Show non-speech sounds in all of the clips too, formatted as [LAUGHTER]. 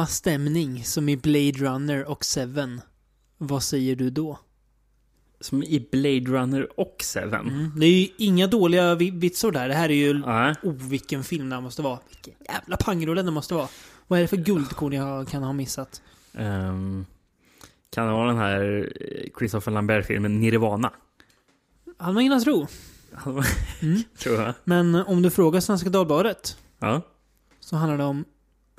samma stämning som i Blade Runner och Seven, vad säger du då? Som i Blade Runner och Seven. Mm. Det är ju inga dåliga vi- vitsord där. Det här är ju... Nej. Oh, vilken film det måste vara. Vilken jävla pangrulle det måste vara. Vad är det för guldkorn jag kan ha missat? Ehm, kan det vara den här eh, Christopher Lambert-filmen Nirvana? Han var innan tro. [LAUGHS] Mm. Tror jag. Men om du frågar Svenska Dagbladet Ja. så handlar det om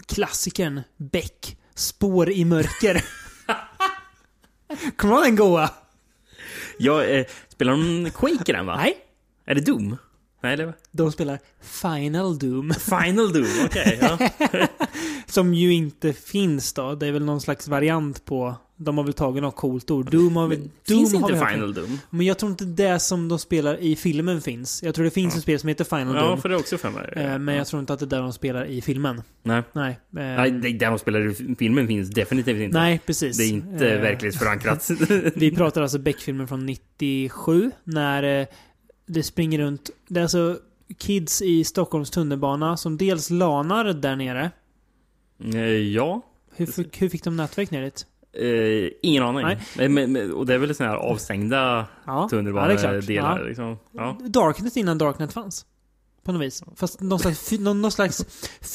klassikern Beck, Spår i mörker. [LAUGHS] Kommer du ihåg den goa? Jag, eh, spelar de Quake i den va? Nej. Är det Doom? Nej, det De spelar Final Doom. Final Doom, okej. ja. [LAUGHS] Som ju inte finns då. Det är väl någon slags variant på... De har väl tagit något coolt ord. Doom har väl... Doom Finns har inte hört. Final Doom? Men jag tror inte det som de spelar i filmen finns. Jag tror det finns ett spel som heter Final Ja, Doom. för det är också för mig. Eh, Men jag tror inte att det är där de spelar i filmen. Nej. Nej. eh, Nej, det- där de spelar i filmen finns definitivt inte. Nej, precis. Det är inte Eh, verklighetsförankrat. [LAUGHS] Vi pratar alltså Beck-filmen från 97. När eh, det springer runt... Det är alltså kids i Stockholms tunnelbana som dels lanar där nere. Eh, ja. Hur, fick- hur fick de nätverk ner dit? Eh, ingen aning. Men, men, och det är väl sådana här avstängda Ja, tunnelbanedelar. Ja. liksom. ja. Darknet innan Darknet fanns. På något vis. Fast någon slags, någon, någon slags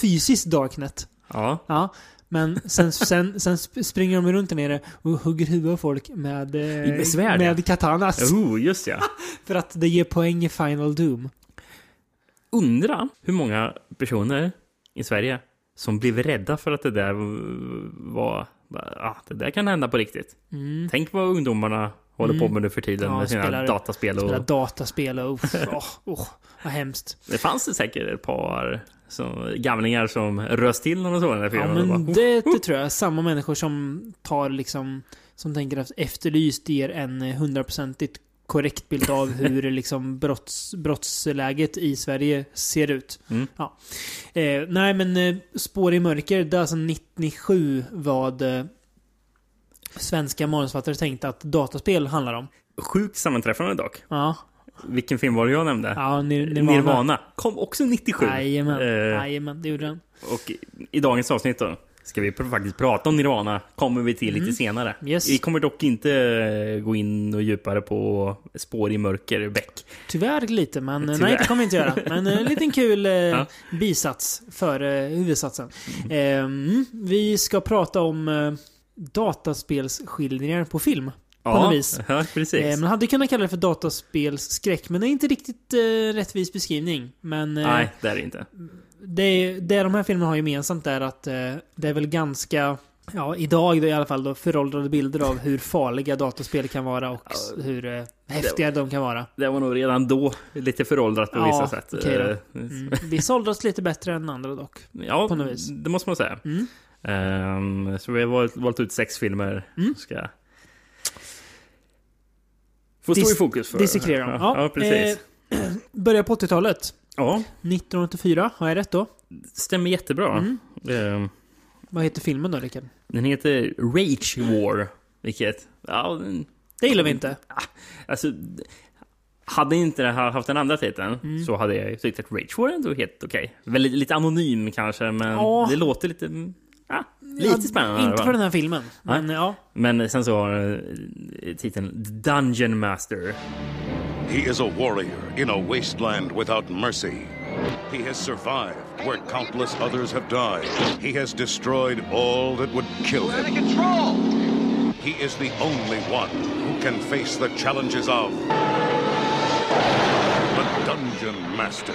fysiskt Darknet. ja. Ja. Men sen, sen, sen sp- springer de runt där nere och hugger huvudet av folk med, eh, Med svärd, med katanas. Oh, just ja. [LAUGHS] För att det ger poäng i Final Doom. Undra hur många personer i Sverige som blev rädda för att det där var... Ah, det där kan hända på riktigt. Mm. Tänk vad ungdomarna håller på med nu för tiden Ja, med sina spelar- dataspel. Och, dataspel och... uff, [LAUGHS] Åh, åh, vad hemskt. det fanns det säkert ett par som, gamlingar som röst till någon sån här Ja, film. men Bara, det, det tror jag. Samma människor som tar liksom... Som tänker att Efterlyst ger en hundraprocentigt korrekt bild av [LAUGHS] hur liksom brotts, brottsläget i Sverige ser ut. Mm. Ja. Eh, nej, men eh, Spår i mörker, det är alltså 97 vad eh, svenska manusfattare tänkte att dataspel handlar om. Sjukt sammanträffande dock. Ja, Vilken film var det jag nämnde? ja Nir- Nirvana. Nirvana. Kom också 97. Jajamän, Eh, jajamän, det gjorde den. och i dagens avsnitt då ska vi faktiskt prata om Nirvana. Kommer vi till lite senare. Mm. Yes. Vi kommer dock inte eh, gå in och djupare på spår i mörker, Beck. Tyvärr lite, men eh, Tyvärr. nej det kommer vi inte göra. Men eh, en liten kul eh, [LAUGHS] bisats för eh, huvudsatsen. Mm. vi ska prata om eh, dataspelsskildringar på film. På något vis. [LAUGHS] ja precis. Eh, man hade kunnat kalla det för dataspelsskräck, men det är inte riktigt eh, rättvis beskrivning. Men eh, Nej, det är det inte. Det, det de här filmerna har gemensamt är att eh, det är väl ganska, ja idag då i alla fall då, föråldrade bilder av hur farliga dataspel kan vara och s- hur eh, häftiga de kan vara. Det var nog redan då lite föråldrat på Ja, vissa sätt. okej då. Eh, Mm. Vissa åldras lite bättre än andra dock. Ja, på något vis. det måste man säga. Mm. Ehm, så vi har valt, valt ut sex filmer. Mm. Ska få stå Dis- i fokus för. dissekrera dem. Ja, [LAUGHS] Ja, ja, precis. [CLEARS THROAT] Börjar på 80-talet. Ja, 1984, har jag rätt då? stämmer jättebra. Mm. Ehm, Vad heter filmen då, Rickard? den heter Rage War. Vilket, ja, den- Det gillar vi inte. alltså... Hade inte det här haft den andra titeln Mm. så hade jag tyckt att Rage War ändå helt okej. Väldigt lite anonym kanske, men Ja. det låter lite... mm, Ja, lite spännande. i alla Inte för den här filmen. Men ja. Men sen så har eh, titeln Dungeon Master. He is a warrior in a wasteland without mercy. He has survived where countless others have died. He has destroyed all that would kill him. He is the only one who can face the challenges of the Dungeon Master.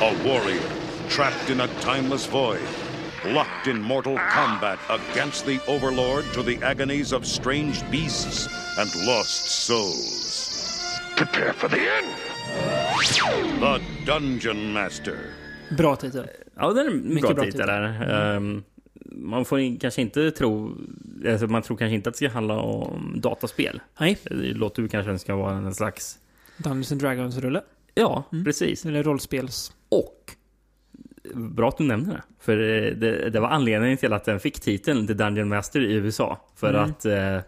A warrior trapped in a timeless void, locked in mortal combat against the Overlord to the agonies of strange beasts and lost souls. Prepare for the end. The Dungeon Master. Bra titel. Ja, det är en Mycket bra, bra titel titel. Ehm, man får kanske inte tro... Alltså man tror kanske inte att det ska handla om dataspel. Nej. Det låter ju kanske ska vara en slags... Dungeons and Dragons-rulle. Ja, precis. Eller rollspels... Och... Bra att du nämner det. För eh, det, det var anledningen till att den fick titeln The Dungeon Master i USA. För Mm. att... eh,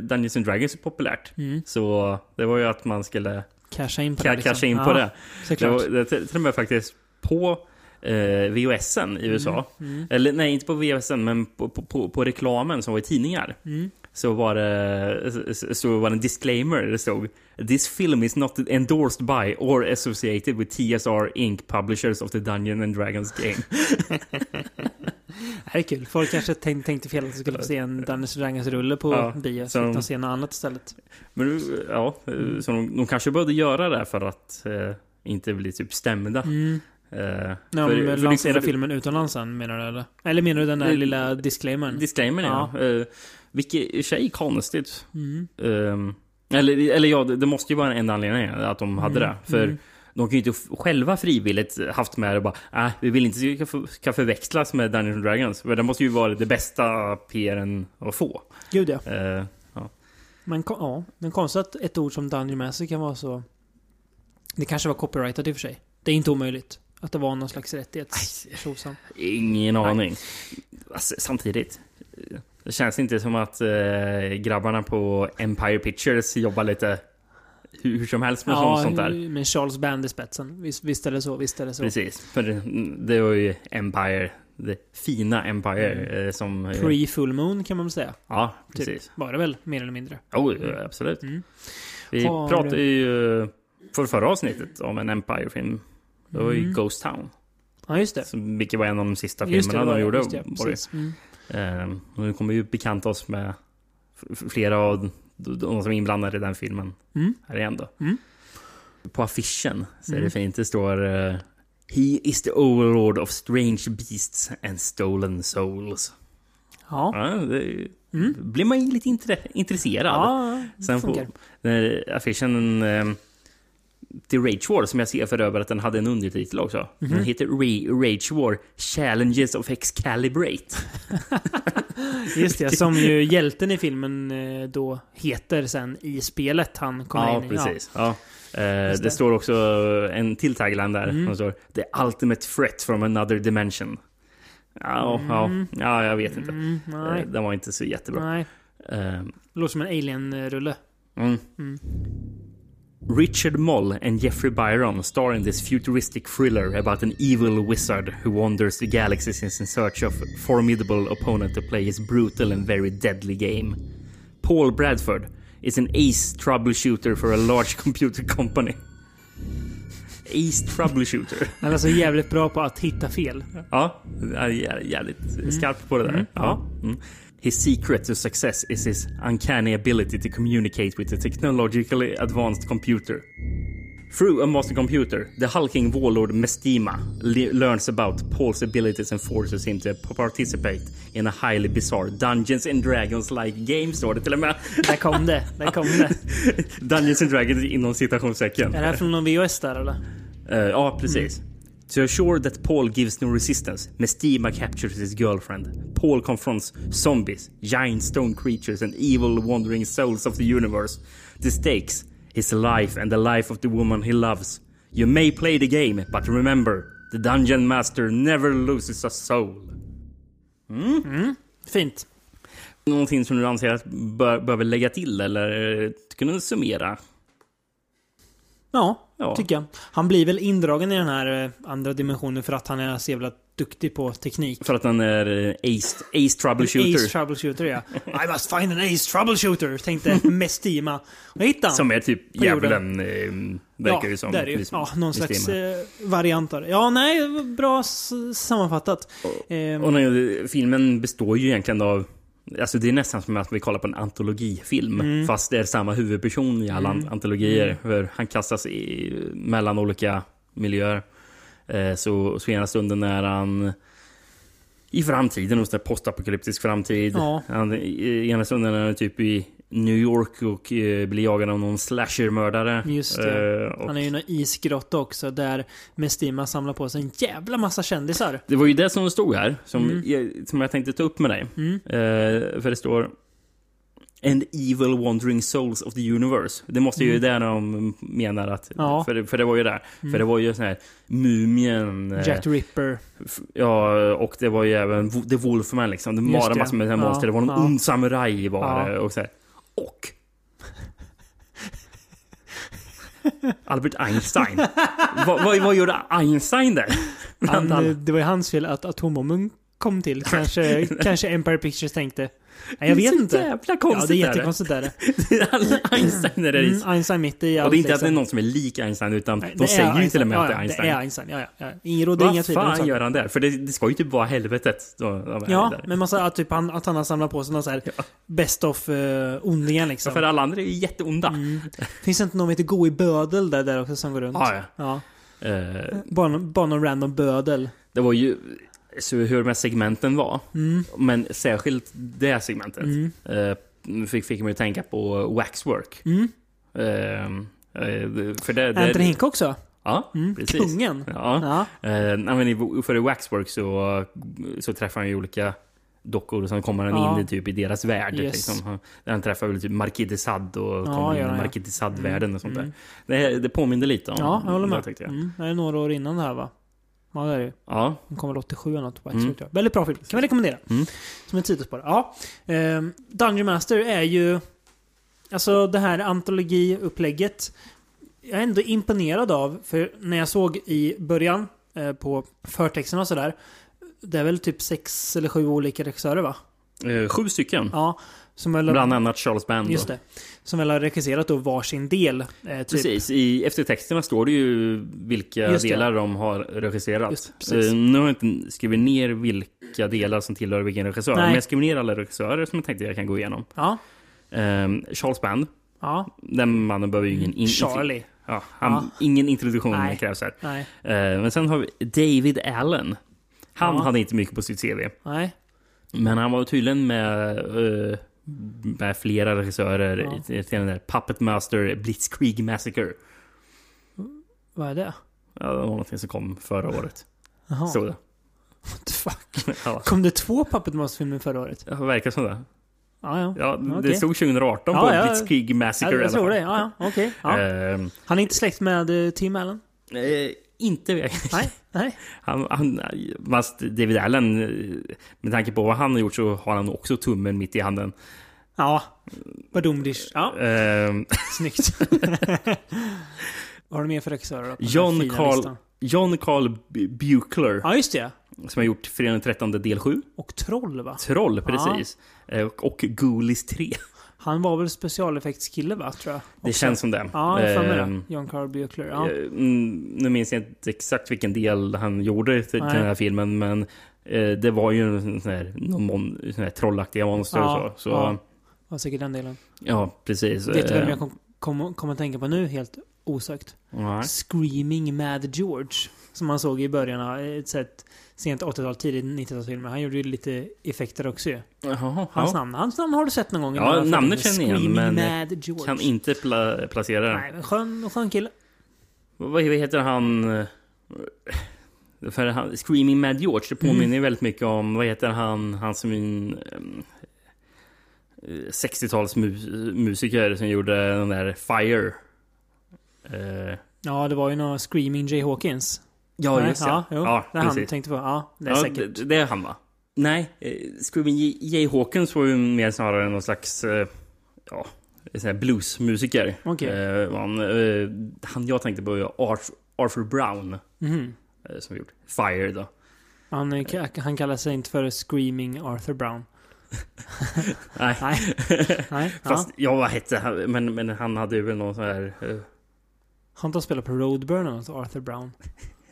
Dungeons and Dragons är populärt. Mm. Så det var ju att man skulle Casha in på Ka- det. liksom. in på Ja, det. Det, var, det till och med faktiskt på eh, VHSen i USA. Mm. Eller nej, inte på VHSen, men på, på, på, på reklamen som var i tidningar. Mm. Så var det så- var det en disclaimer. Det stod This film is not endorsed by or associated with TSR Inc. Publishers of the Dungeon and Dragons game. [LAUGHS] [LAUGHS] Det här är kul. Folk kanske tänk, tänkte fel att de skulle få se en Dungeons Dragons-rulle på Ja, bio. Så fick de- se något annat istället. Men ja, så de, de kanske började göra det för att eh, inte bli typ stämda. Mm. Eh, När för- de för- lanserar för- filmen utomlands sen menar du eller? Eller menar du den där Det- lilla disclaimern? Disclaimern ja. ja. Uh, vilket i sig konstigt. Mm. Ehm, eller, eller ja, det, det måste ju vara en enda anledning att de hade Mm, det. För mm. De kan ju inte själva frivilligt haft med det bara äh, vi vill inte att det ska, för- ska förväxlas med Dungeons and Dragons. För det måste ju vara det bästa PRn att få. Gud ja. Eh, Men ko- ja, men konstigt att ett ord som Dungeon Master kan vara så... Det kanske var copyrightat i och för sig. Det är inte omöjligt. Att det var någon slags rättighets... tjosan. ingen aning. Alltså, samtidigt. eh, Det känns inte som att eh, grabbarna på Empire Pictures jobbar lite hur, hur som helst med sånt, sånt där. med Charles Band i spetsen. Visst, visst är det så, visst är det så. Precis, för det, det var ju Empire, det fina Empire eh, som... eh, Pre-full moon kan man väl säga. Ja, Typ. precis. Var det väl, mer eller mindre. Jo, ja, absolut. Mm. Vi Har- pratade ju för förra avsnittet om en Empire-film. Det var ju Mm. Ghost Town. Ja, just det. Som, vilket var en av de sista Just det, filmerna det var de det. gjorde. Just det, det. precis. Mm. Och nu kommer vi ju bekanta oss med flera av de, som är inblandade i den filmen. Mm. Här igen då. Mm. På affischen så är Mm. det fint. Det står eh, He is the overlord of strange beasts and stolen souls. Ja. Ja, det Mm. blir man ju lite intre- intresserad. Ja, Sen på här affischen eh, till Rage War, som jag ser för över att den hade en undertitel också. Mhm. Den heter Ra- Rage War Challenges of Excalibrate. [LAUGHS] Just det, som ju hjälten i filmen eh, då heter sen i spelet han kommer Ja, in i. precis. Ja. Eh, Just det. det. står också en till tagline där. Mm. Som står The ultimate threat from another dimension. Ja, ja, Mm. ja, jag vet inte. Mm, nej. Eh, Den var inte så jättebra. nej. Eh, Låter som en alien-rulle. mm. Richard Moll and Jeffrey Byron star in this futuristic thriller about an evil wizard who wanders the galaxies in search of a formidable opponent to play his brutal and very deadly game. Paul Bradford is an ace troubleshooter for a large [LAUGHS] computer company. Ace troubleshooter. Han är alltså jävligt bra på att hitta fel. Ja, jävligt skarp på det där. Mm. Ja. Mm. His secret to success is his uncanny ability to communicate with a technologically advanced computer. Through a master computer, the hulking warlord Mestima le- learns about Paul's abilities and forces him to participate in a highly bizarre Dungeons and Dragons-like game, står det till och med. Där kom det. Där kom det. [LAUGHS] Dungeons and Dragons inom citationstecken. Är det här från någon VHS där eller? Eh, ja, precis. To assure that Paul gives no resistance, Mestima captures his girlfriend. Paul confronts zombies, giant stone creatures and evil wandering souls of the universe. The stakes, his life and the life of the woman he loves. You may play the game, but remember, the dungeon master never loses a soul. Fint. Någonting som du anser att bör, behöver lägga till eller eh, kunna summera? Ja, Ja. tycker jag. Han blir väl indragen i den här eh, andra dimensionen för att han är så jävla duktig på teknik. För att han är eh, ace, ace troubleshooter. Ace troubleshooter ja. I must find an ace troubleshooter, tänkte [LAUGHS] Mestima. Och hittade han. Som är typ djävulen, eh, verkar ju som. det är det ju. liksom, Ja, någon slags eh, variant av det. Ja, nej, bra sammanfattat. Ehm, Och när, filmen består ju egentligen av... Alltså det är nästan som att vi kollar på en antologifilm. Mm. Fast det är samma huvudperson i alla antologier. För han kastas i, mellan olika miljöer. Eh, så, så ena stunden är han i framtiden, hos en postapokalyptisk framtid. Ja. Han, i, ena stunden är han typ i New York och eh, blir jagad av någon slashermördare. Just det. Eh, och han är ju i en isgrotta också där Mestima samlar på sig en jävla massa kändisar. Det var ju det som stod här, som, Mm. jag, som jag tänkte ta upp med dig. Mm. Eh, för det står And evil wandering souls of the universe. Det måste ju Mm. där de menar att... Ja. För, det- för det var ju där. Mm. För det var ju sån här Mumien... eh, Jack the Ripper. Ja, och det var ju även The Wolfman liksom. Det var det. massor med Ja, monster. Det var någon ja. ond samuraj var det. Och så här. Och... Albert Einstein. vad, vad, vad gjorde Einstein där? Han, eh, det var ju hans fel att atombomben kom till. Kanske, [LAUGHS] kanske Empire Pictures tänkte. Nej, jag vet så inte. jävla Ja, konstigt. det är är jättekonstigt där. Alla Einstein är det. [LAUGHS] Mm, Einstein mitt i allt. Och det är inte att det är liksom. någon som är lik Einstein, utan Nej, de det är säger ju Einstein. till och med ja, att det är ja, Einstein. Det är Einstein, ja, ja. ja. Ingen råd, inga Vad tvivel om fan gör han där? För det, det ska ju typ vara helvetet. Då, är Ja, men man sa att, typ han, att han har samlat på sig någon så här best of uh, ondingar Ja, liksom. för alla andra är ju jätteonda. Mm. Finns det inte någon som heter Go i Bödel där, där också som går runt? Ja, ja. ja. Eh, Bara, någon- bara någon random bödel. det var ju så hur de här segmenten var. Mm. Men särskilt det segmentet. Mm. Eh, fick, fick mig att tänka på Waxwork. Mm. Eh, eh, för det, det, Anthony Hink också. Ja, Mm. precis. Kungen. Ja. Ja. Eh, men för i Waxwork så, så träffar han ju olika dockor och sen kommer han Ja. in i, typ, i deras värld. Yes. Liksom. Han, träffar väl typ Marquis de Sade och kommer gör in i ja. Marquis de Sade-världen och sånt Mm. där. Det, det påminner lite om Ja, jag håller det med. tyckte jag. Mm. Det är några år innan det här va? Ja, det är det. Ja, Den kommer väl 87 eller något. Mm. Mm. Väldigt bra film. Kan vi rekommendera. Mm. Som ett sidospår. Ja. Ehm, Dungeon Master är ju... Alltså det här antologiupplägget. Jag är ändå imponerad av. För när jag såg i början eh, på förtexten och sådär. Det är väl typ sex eller sju olika regissörer va? eh, sju stycken. Ja. Som väl, Bland annat Charles Band. Just det. Som väl har regisserat då varsin del. Eh, typ. Precis, i eftertexterna står det ju vilka Just det. delar de har regisserat. Just det. Eh, nu har jag inte skrivit ner vilka delar som tillhör vilken regissör. Nej. Men jag skrev ner alla regissörer som jag tänkte jag kan gå igenom. Ja. Ehm, Charles Band. Ja. Den mannen behöver ju ingen... In, Charlie. Ja, han, Ja. Ingen introduktion Nej. krävs här. Nej. Eh, men sen har vi David Allen. Han Ja. hade inte mycket på sitt CV. Nej. Men han var tydligen med, eh, med flera regissörer Ja. till den där Puppet Master Blitzkrieg Massacre. Vad är det? Ja, det var någonting som kom förra året. Jaha. Det. What the fuck? [LAUGHS] Ja, Kom det två Puppet Master-filmer förra året? det verkar som det. Ja, ja. Ja, det stod 2018 Ja, på ja. Blitzkrieg Massacre jag, i jag alla tror fall. det. Ja, ja. Okej. Ja. Ehm, Han är inte släkt med eh, Tim Allen? Inte Nej. Nej. Han, han, fast David Allen, med tanke på vad han har gjort så har han också tummen mitt i handen. Ja. Badumdish. Ja, Ehm, snyggt. Vad har du mer för regissörer John Carl, listan? John Carl Buchler, Ja, just det. som har gjort Fredagen den 13 del 7. Och Troll, va? Troll, precis. Eh, Och, och Ghoulies 3. Han var väl specialeffektskille, va? Tror jag. Det Också. känns som det. Ja, jag för mig Ehm, det. John Carl Buechler. Ja. eh, mm, Nu minns jag inte exakt vilken del han gjorde till, Nej. den här filmen, men eh, det var ju en sån här, någon mon, sån här trollaktiga monster Ja, och så. så ja. ja. var säkert den delen. precis. Vet du vem Eh, jag kom, kom, kom att tänka på nu, helt osökt? nej. Screaming Mad George. Som man såg i början av ett sätt sent 80-tal, tidigt 90-talsfilmer. Han gjorde ju lite effekter också ju. Jaha, Hans ja. namn. Hans namn har du sett någon gång? Ja, namnet känner jag igen, men. Kan inte pla placera den. Nej, men skön, skön kille. Vad heter han? eh, För han, Screaming Mad George, det påminner Mm. väldigt mycket om, vad heter han, han som um, 60-talsmusiker som gjorde den där Fire. Eh, Ja, det var ju någon Screaming Jay Hawkins. Ja, Nej, just ja. ja. Jo, ja det är han tänkte på. Ja, det är Ja, säkert. det, det är han va? Nej, eh, Screaming J- Jay Hawkins var ju mer snarare någon slags, eh, ja, bluesmusiker. Okej. Eh, han, eh, han jag tänkte på var Arthur, Arthur Brown. Eh, Som gjort Fire då. Han, är- han kallar sig inte för Screaming Arthur Brown. [LAUGHS] Nej. Nej. Nej. [LAUGHS] Fast, ja. vad hette han? Men, men han hade ju väl någon sån här... eh, Han tar spelar på Roadburn och Arthur Brown.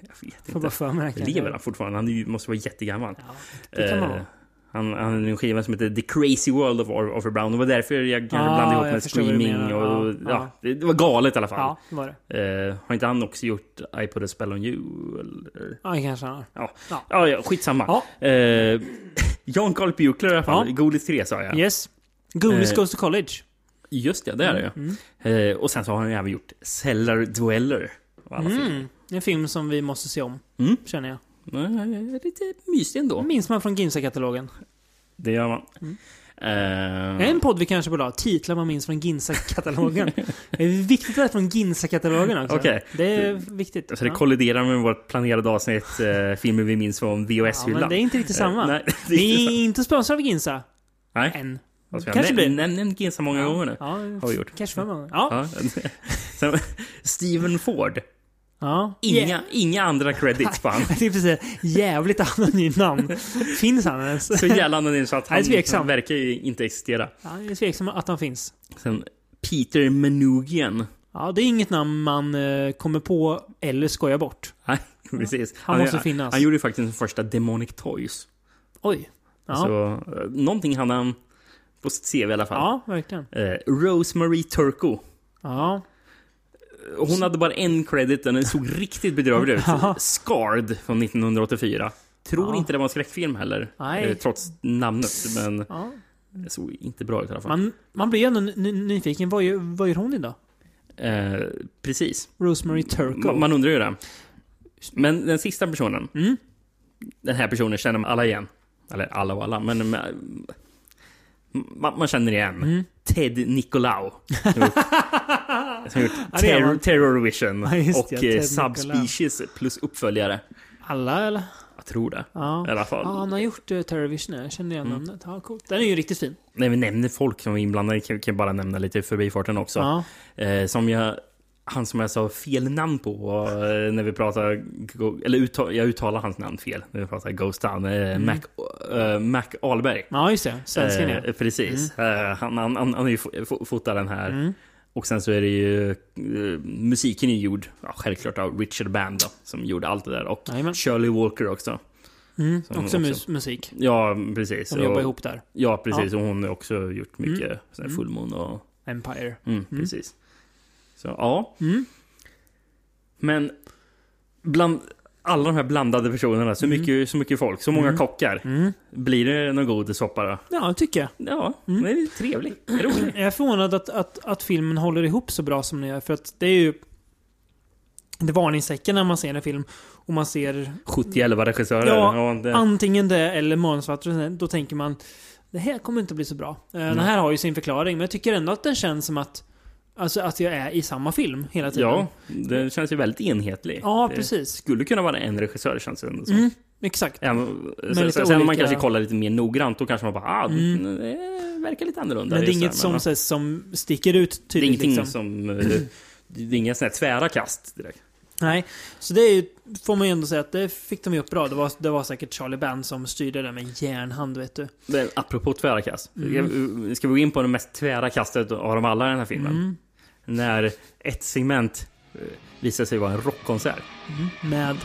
Jag vet inte. för mig. Lever han fortfarande? Han måste vara jättegammal. Ja, det kan man Eh, vara. han, han hade en skiva som heter The Crazy World of Arthur Brown. Det var därför jag kanske Ah, blandade ihop med Screaming och... Ja, Ja, ja. Det, var galet i alla fall. Ja, det var det. Eh, har inte han också gjort I put a spell on you? Eller? Ja, kanske han har. Ja. Ja. Ja, skitsamma. Ja. Eh, John Carl Buechler i alla fall. Ja. Godis 3 sa jag. Yes. Goonies Eh, Goes to College. Just det, det är det Mm. ju. Eh, och sen så har han ju även gjort Cellar Dweller. Mm. En film som vi måste se om, Mm. känner jag. Eh, Lite mysig ändå. Minns man från Ginsa-katalogen. Det gör man. Mm. Eh, En podd vi kanske borde ha. Titlar man minns från Ginsa-katalogen. det är viktigt att det är från Ginsa-katalogen också. Okej. Det är viktigt. så det Ja. kolliderar med vårt planerade avsnitt, eh, filmer vi minns från Ja, VHS-hyllan. men det är inte riktigt samma. Eh, nej, [LAUGHS] det är Vi är inte sponsrade av Ginsa. Nej. Än. Ska Kanske blir. Nämn nämn Ginsa många gånger nu. Ja, Har vi gjort. Kanske fem gånger. Ja. Ja. [LAUGHS] Steven Ford. Ja. Inga, inga andra credits på han. Jag tänkte säga jävligt anonymt namn. Finns han ens? Så jävla anonym så att är han, han verkar ju inte existera. Ja, jag är tveksam att han finns. Sen Peter Manoogian. Ja, det är inget namn man eh, kommer på eller skojar bort. Nej, [LAUGHS] precis. Han måste finnas. Han gjorde ju faktiskt den första Demonic Toys. Oj. Ja, Så eh, någonting hade han på sitt CV i alla fall. ja verkligen. Eh, Rosemary Turco. Ja. Hon hade bara en credit, den såg riktigt bedrövlig ut. [LAUGHS] Scarred från 1984. Tror Ja. inte det var en skräckfilm heller. Nej. Eh, Trots namnet. Men ja. det såg inte bra ut i alla fall. Man, man blir ändå ny- nyfiken. Vad gör, vad gör hon idag? Eh, precis. Rosemary Turco. Man, man undrar ju det. Men den sista personen. Mm. Den här personen känner alla igen. Eller alla och alla, men... men man, man känner igen. Mm. Ted Nicolau. Som [LAUGHS] gjort, som gjort Ja, det är terror, terror Vision Ja, och det, eh, Subspecies plus uppföljare. Alla eller? Jag tror det. Ja. I alla fall. Ja, han har gjort uh, Terrorvision. Jag känner igen Mm. namnet. Ja, coolt. Den är ju riktigt fin. När vi nämner folk som är inblandade kan kan jag bara nämna lite i förbifarten också. Ja. Eh, som jag... Han som jag sa fel namn på eh, när vi pratade... Eller uttal, jag uttalar hans namn fel när vi pratade Ghost Town. Eh, Mac, eh, Mac Ahlberg. ja, just det. Svensken ja. precis. Eh, han, han, han, han har ju fo- fo- fotat den här. Mm. Och sen så är det ju... musiken är gjord, ja, självklart av Richard Band då, som gjorde allt det där. Och Jajamän. Shirley Walker också. Mm. Också, också- mus- musik. Ja, precis. De jobbar Och- ihop där. Ja, precis. Och hon har också gjort mycket Mm. fullmåne och... Empire. Mm, Precis. Så, ja. Mm. Men bland alla de här blandade personerna, så, mycket, så mycket folk, så många kockar. Mm. Blir det någon god soppa då? Ja, tycker jag. Ja, Mm. det är trevligt. Roligt. Jag är förvånad att, att, att filmen håller ihop så bra som den gör. För att det är ju... Det varningstecken när man ser en film och man ser 70-11 regissörer. Ja, det, antingen det eller manusförfattare. Då tänker man det här kommer inte bli så bra. Eh, Den här har ju sin förklaring, men jag tycker ändå att den känns som att Alltså att jag är i samma film hela tiden. ja, det känns ju väldigt enhetlig. Ja, det precis. skulle kunna vara en regissör känns det ändå som. Mm, exakt. Även, sen, sen om man olika- kanske kollar lite mer noggrant, då kanske man bara ah, Mm. det verkar lite annorlunda. Men det är inget som, men, så som sticker ut Det är tydligt. ingenting liksom. som... eh, Det är inga såna här tvära kast direkt. Nej, så det är ju, får man ju ändå säga att det fick de ju upp bra. Det var, det var säkert Charlie Band som styrde det med järnhand, vet du. Men apropå tvära kast. Mm. Ska- Ska vi gå in på det mest tvära kastet av dem alla i den här filmen? Mm. När ett segment eh, visar sig vara en rockkonsert. Med...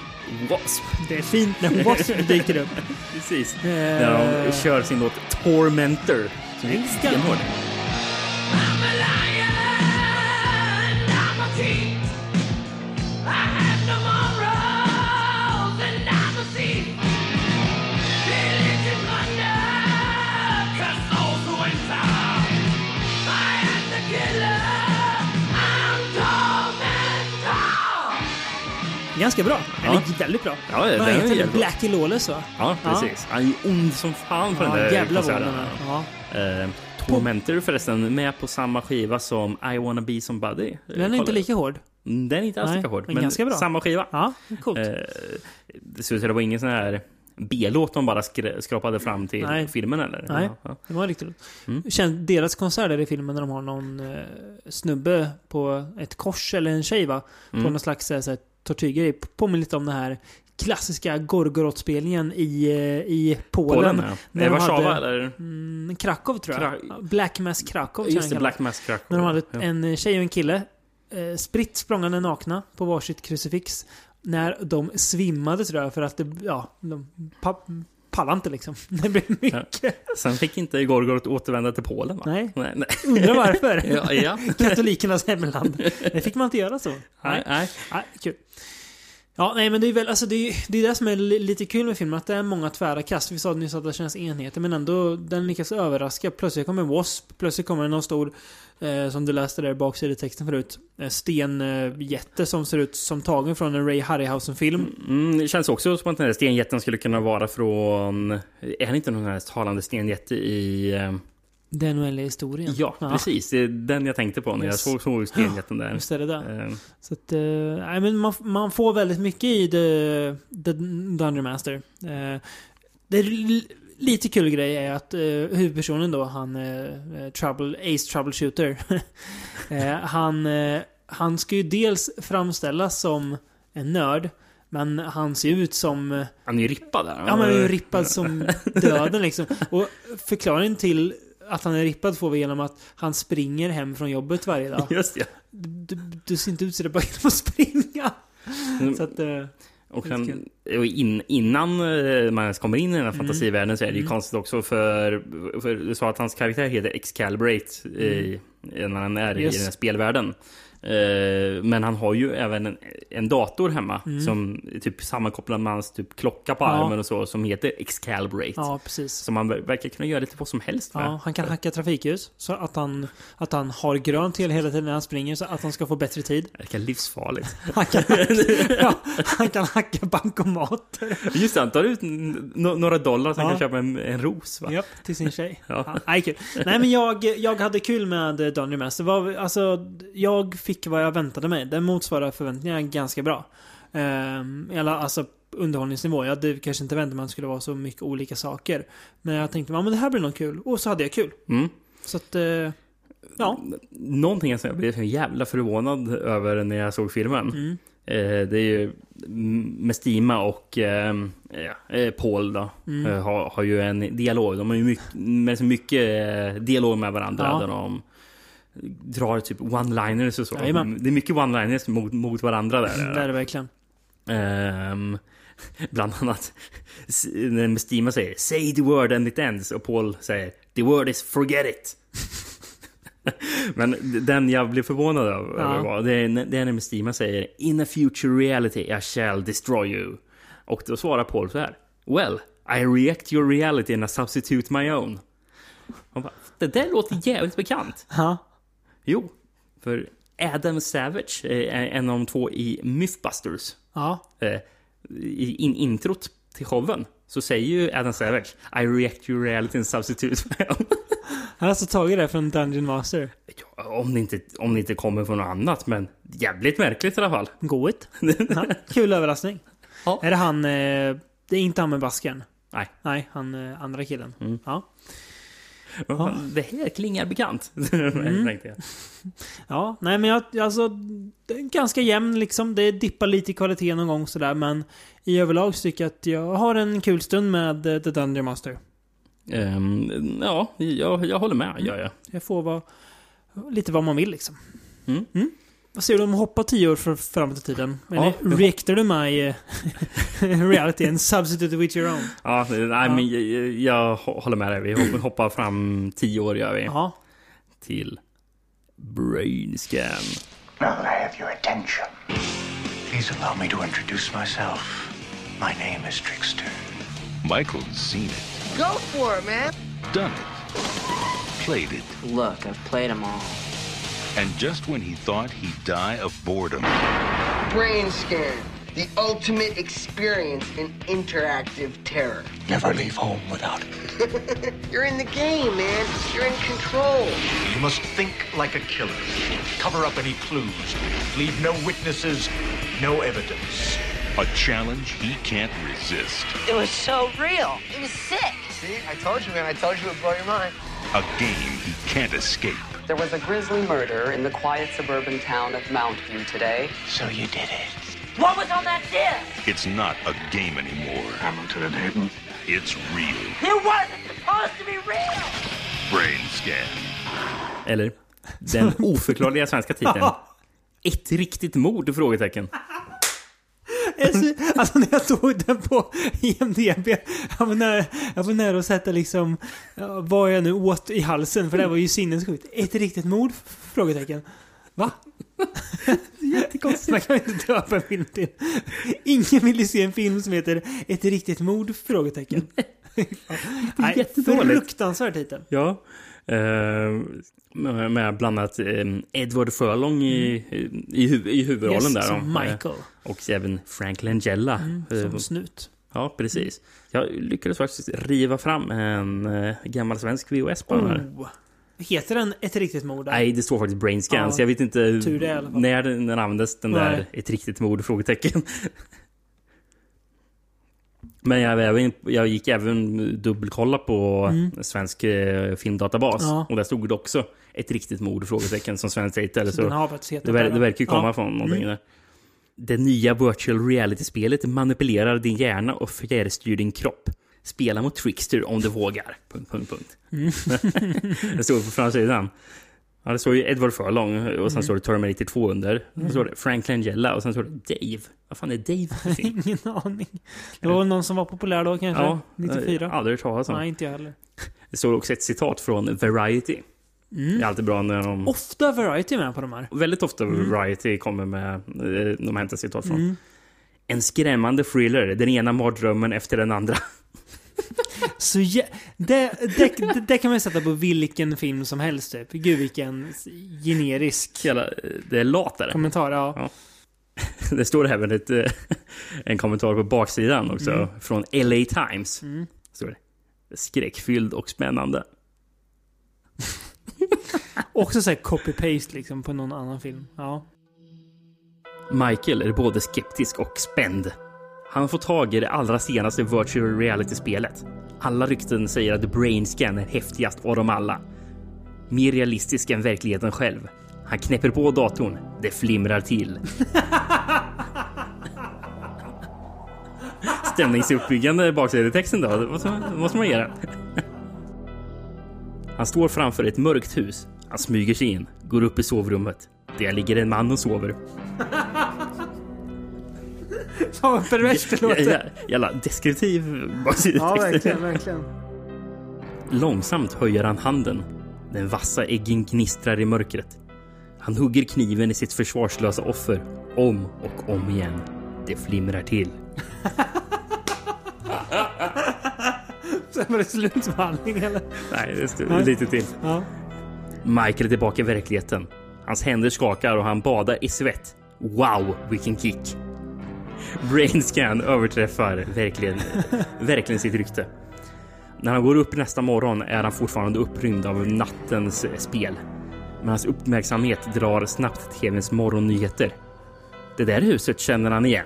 Wasp! Det är fint när Wasp dyker upp. [LAUGHS] Precis. Eh, När de kör sin låt Tormentor. Som är stenhård. Ganska bra. Ja. Eller väldigt bra. Ja, den Vad är heter det? bra. Blackie Lawless va? Ja, precis. Han är ond som fan på den Ja, där jävla konserten. Ja. Eh, Tormentor är förresten med på samma skiva som I wanna be somebody. Den är inte lika hård. Den är inte alls Nej, lika hård. men Men ganska bra. samma skiva. Ja, coolt. Eh, det det var ingen sån här B-låt de bara skra- skrapade fram till Nej. filmen eller? Nej. Ja, ja. Det var riktigt. Mm. Känns deras konserter i filmen när de har någon eh, snubbe på ett kors eller en tjej va? På Mm. någon slags eh, så här, tortyrgrej. Påminner lite om den här klassiska Gorgorot-spelningen i, eh, i Polen. Polen, ja. När Är de det Warszawa eller? Mm, Krakow tror jag. Kra- Black Mass Krakow. Just det, Black. Mask Krakow. När de hade Ja. en tjej och en kille eh, spritt språngande nakna på varsitt krucifix. När de svimmade tror jag för att det, ja, de pallade inte liksom. [LAUGHS] Det blev mycket. Sen fick inte Gorgorot återvända till Polen va? Nej. Nej, nej. Undrar varför. [LAUGHS] Ja, ja. [LAUGHS] Katolikernas hemland. Det fick man inte göra så. Nej, nej. Nej, kul. Ja, nej men det är väl, alltså det är det, är det som är lite kul med filmen, att det är många tvära kast. Vi sa nyss att det känns enheter, men ändå, den lyckas överraska. Plötsligt kommer W.A.S.P. Plötsligt kommer någon stor, eh, som du läste där i baksidetexten förut, eh, stenjätte som ser ut som tagen från en Ray Harryhausen-film. Mm, det känns också som att den här stenjätten skulle kunna vara från... Är han inte någon här talande stenjätte i... eh, den oändliga historien. Ja, precis. Det är den jag tänkte på när Yes. jag såg, såg stenjätten där. Just är det där. Eh, Så att, eh, nej men man, man får väldigt mycket i The, the Dungeon Master. Eh, det är li- lite kul grej är att eh, huvudpersonen då, han eh, Trouble, Ace Troubleshooter. [LAUGHS] han, han ska ju dels framställas som en nörd. Men han ser ut som... Han är ju rippad där. Ja, men är ju rippad som döden liksom. [LAUGHS] Och förklaringen till att han är rippad får vi genom att han springer hem från jobbet varje dag. [LAUGHS] Just det. Du, du ser inte ut så det bara genom att springa. Så att... eh, Och sen, och in, innan eh, man ens kommer in i den här Mm. fantasivärlden så är det ju konstigt också för, för du sa att hans karaktär heter Excalibrate i, när han är Mm. Yes. i den här spelvärlden. Eh, men han har ju även en, en dator hemma som är typ sammankopplad med hans typ klocka på Mm. Ja. armen och så som heter Excalibrate. ja, precis. Som ver- verkar kunna göra lite vad som helst med. Ja, han kan hacka trafikljus. Så att han, att han har grönt till hela tiden när han springer så att han ska få bättre tid. Det verkar livsfarligt. [LAUGHS] Han kan hacka, ja, han kan hacka bankomater. Just det, han tar ut några dollar så han Ja. kan köpa en, en ros va? Japp, till sin tjej. [LAUGHS] Ja. Nej, kul. nej, men jag, jag hade kul med Dungeon Master. Var, alltså, jag fick vad jag väntade mig. Den motsvarar förväntningarna ganska bra. Ehm, eller alltså underhållningsnivå. Jag hade kanske inte väntat mig att det skulle vara så mycket olika saker. Men jag tänkte, ja men det här blir nog kul. Och så hade jag kul. Mm. Så att, eh, ja. Någonting som jag blev så jävla förvånad över när jag såg filmen. Mm. Eh, det är ju Mestima och eh, ja, eh, Paul då. Mm. Eh, har, har ju en dialog. De har ju mycket, mycket eh, dialog med varandra. Ja. Där de drar typ one-liners och så. Jajamän. Det är mycket one-liners mot, mot varandra där. Det är det verkligen. Ehm, bland annat när Mestima säger Say the word and it ends och Paul säger The word is forget it. [LAUGHS] Men den jag blev förvånad över Ja. var det är, det är när Mestima säger In a future reality I shall destroy you. Och då svarar Paul så här Well, I react your reality and I substitute my own. Bara, det där låter jävligt bekant. Ja. Jo, för Adam Savage är en av de två i Mythbusters Ja. eh, i in introt till showen så säger ju Adam Savage I react your reality and substitute. [LAUGHS] Han har alltså tagit det från Dungeon Master. ja, om, det inte, om det inte kommer från något annat, men jävligt märkligt i alla fall. Goigt. Ja, kul överraskning. Ja. Är det han... Eh, det är inte han med basken? Nej, Nej, han eh, andra killen. Mm. Ja. Fan, det här klingar bekant. [LAUGHS] Mm. Ja, nej men jag, alltså... Det är ganska jämn liksom. Det dippar lite i kvalitet någon gång sådär, men i överlag så tycker jag att jag har en kul stund med eh, The Dungeon Master. Ehm, ja, jag, jag håller med. Gör jag. Jag får vara lite vad man vill liksom. Mm. Vad säger du om att hoppa tio år för, framåt i tiden? Ja, Eller jag- reactar du my eh, [LAUGHS] reality and substitute with your own? Ja, nej, men jag, jag håller med dig. Vi hopp- hoppar fram tio år gör vi. Ja. Till Brainscan. Now that I have your attention, please allow me to introduce myself. My name is Trickster. Michael's seen it, Go for it, man. done it, played it, Look, I've played them all. And just when he thought he'd die of boredom, Brain scan. The ultimate experience in interactive terror. Never leave home without it. [LAUGHS] You're in the game, man. You're in control. You must think like a killer. Cover up any clues. Leave no witnesses, no evidence. a challenge he can't resist, It was so real. It was sick. See, I told you, man. I told you it'd blow your mind. a game he can't escape. There was a grisly murder in the quiet suburban town of Mountview today. So you did it. What was on that disc? It's not a game anymore. Hamilton and Hayden. It's real. It wasn't supposed to be real. Brain scan. Eller den [LAUGHS] oförklarliga svenska titeln. [LAUGHS] Ett riktigt mord? Frågetecken. Alltså när jag såg den på IMDB, jag var nära, jag var nära att sätta liksom vad jag nu åt i halsen, för det var ju sinnessjukt. Ett riktigt mord? Frågetecken. Va? Jättekonstigt. Man kan inte döpa en film till. Ingen vill ju se en film som heter Ett riktigt mord? Frågetecken. Nej, fruktansvärd titel. Ja. Eh, med bland annat eh, Edward Furlong i, i, hu i huvudrollen Yes, där. som då. Michael. Eh, Och även Frank Langella. Eh, Som snut. Ja, precis. Jag lyckades faktiskt riva fram en eh, gammal svensk VHS på den här. Oh. Heter den Ett riktigt mord? Nej, det står faktiskt Brain Scan, Ja, så jag vet inte tur det när den, den användes, den Nej. där ett riktigt mord? Frågetecken. [LAUGHS] Men jag, även, jag gick även dubbelkolla på svensk eh, filmdatabas. Mm. Ja. Och där stod det också ett riktigt mord? Frågetecken som svensk titel. Så Så faktiskt hetat det, ver, det verkar ju komma Ja. från någonting Mm. där. Det nya virtual reality-spelet manipulerar din hjärna och fjärrstyr din kropp. Spela mot Trickster om du vågar. Punkt, punkt, punkt. [LAUGHS] det står på framsidan. Ja, det står ju Edward Furlong och sen står det Terminator 2 under. Sen står det Frank Langella och sen står det Dave. Vad fan är Dave? [LAUGHS] Ingen aning. Det var väl någon som var populär då kanske? Ja, 94? eh, aldrig hört talas om. Nej, inte jag heller. Det står också ett citat från Variety. Mm. Det är alltid bra när de... Ofta Variety med på de här. Väldigt ofta Variety kommer med... eh, De hämtar citat från. En skrämmande thriller. Den ena mardrömmen efter den andra. [LAUGHS] Så jä- det, det, det, det kan man sätta på vilken film som helst typ. Gud vilken generisk Jävla, det är latare. kommentar. Ja. Ja. [LAUGHS] Det står även ett, eh, en kommentar på baksidan också. Mm. Från LA Times. Står det. Skräckfylld och spännande. [LAUGHS] Också såhär copy-paste liksom på någon annan film. Ja. Michael är både skeptisk och spänd. Han fått tag i det allra senaste virtual reality-spelet. Alla rykten säger att Brainscan är häftigast av dem alla. Mer realistisk än verkligheten själv. Han knäpper på datorn. Det flimrar till. [LAUGHS] Stämningsuppbyggande baksidetexten då. Det måste, man- man göra. Han står framför ett mörkt hus. Han smyger sig in, går upp i sovrummet. Där ligger en man och sover. [LAUGHS] Fan vad perverst det låter. Jävla, deskriptiv. Ja, verkligen, verkligen. Långsamt höjer han handen. Den vassa äggen gnistrar i mörkret. Han hugger kniven i sitt försvarslösa offer om och om igen. Det flimrar till. [LAUGHS] Sen var det slutbehandling eller? Nej, det Nej. lite till. Ja. Michael är tillbaka i verkligheten. Hans händer skakar och han badar i svett. Wow, vilken kick! Brainscan överträffar verkligen, verkligen sitt rykte. När han går upp nästa morgon är han fortfarande upprymd av nattens spel. Men hans uppmärksamhet drar snabbt TVns morgonnyheter. Det där huset känner han igen.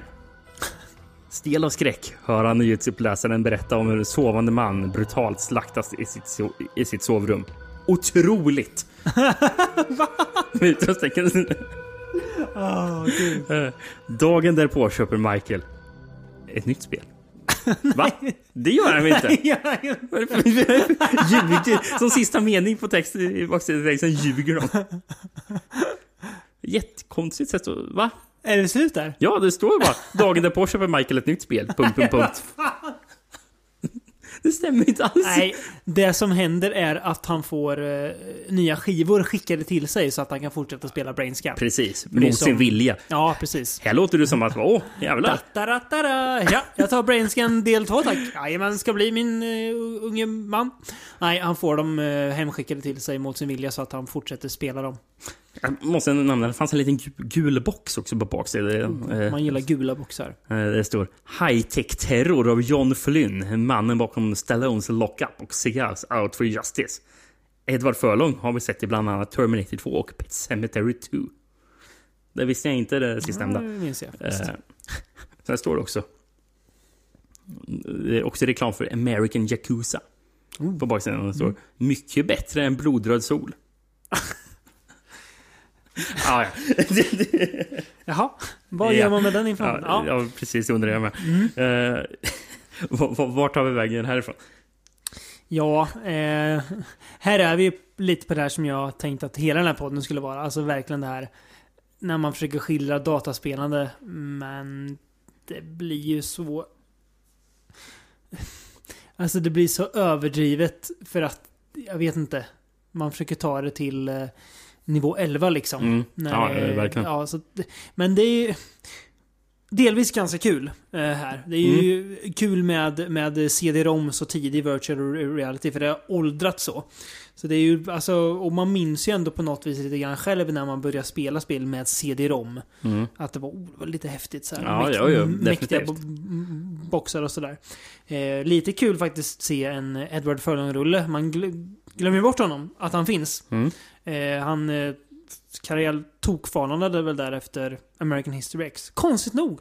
Stel av skräck hör han nyhetsuppläsaren berätta om hur en sovande man brutalt slaktas i sitt, so- i sitt sovrum. Otroligt! [LAUGHS] Med [LAUGHS] Eh, Dagen därpå köper Michael ett nytt spel. [LAUGHS] Va? Det gör han inte? [LAUGHS] Ljuger. Som sista mening på text, i baksidetexten ljuger de. Jättekonstigt sätt att... Va? Är det slut där? Ja, det står bara dagen därpå köper Michael ett nytt spel. Punkt, punkt, punkt. Det stämmer inte alls. Nej, det som händer är att han får eh, nya skivor skickade till sig så att han kan fortsätta spela Brainscan. Precis, mot som- sin vilja. Ja, precis. Här låter det som att, åh, jävlar. Ja, jag tar Brainscan del 2 tack. Jajamän, ska bli min uh, unge man. Nej, han får dem uh, hemskickade till sig mot sin vilja så att han fortsätter spela dem. Jag måste nämna, det fanns en liten gu- gul box också på baksidan. Eh, Man gillar gula boxar. Eh, Det står High Tech Terror av John Flynn, mannen bakom Stallones Lockup och Cigars Out for Justice. Edward Furlong har vi sett i bland annat Terminator 2 och Pet Sematary 2. Det visste jag inte det sistnämnda. Ja, det minns jag. Eh, [LAUGHS] Sen står det också. Det är också reklam för American Yakuza. På baksidan står Mycket bättre än blodröd sol. [LAUGHS] ah, ja. [LAUGHS] Jaha, vad gör man med den informationen? Ja, Ja. ja, precis. Det undrar jag med. Eh, [LAUGHS] v- v- vart tar vi vägen härifrån? Ja, eh, här är vi lite på det här som jag tänkte att hela den här podden skulle vara. Alltså verkligen det här när man försöker skildra dataspelande. Men det blir ju så... Alltså det blir så överdrivet för att, jag vet inte. Man försöker ta det till eh, nivå 11 liksom. Mm. När Ja, verkligen. Ja, så, men det är ju delvis ganska kul eh, här. Det är ju kul med, med CD-ROM så tidig virtual reality för det har åldrats så. Så det är ju, alltså, och man minns ju ändå på något vis lite grann själv när man började spela spel med CD-ROM. Mm. Att det var, oh, det var lite häftigt så här. Ja, Mäkt- ja, ja, mäktiga bo- boxar och sådär. Eh, lite kul faktiskt se en Edward Furlong-rulle. Man gl- glömmer bort honom, att han finns. Mm. Eh, han eh, karriär tokfanade väl där efter American History X. Konstigt nog.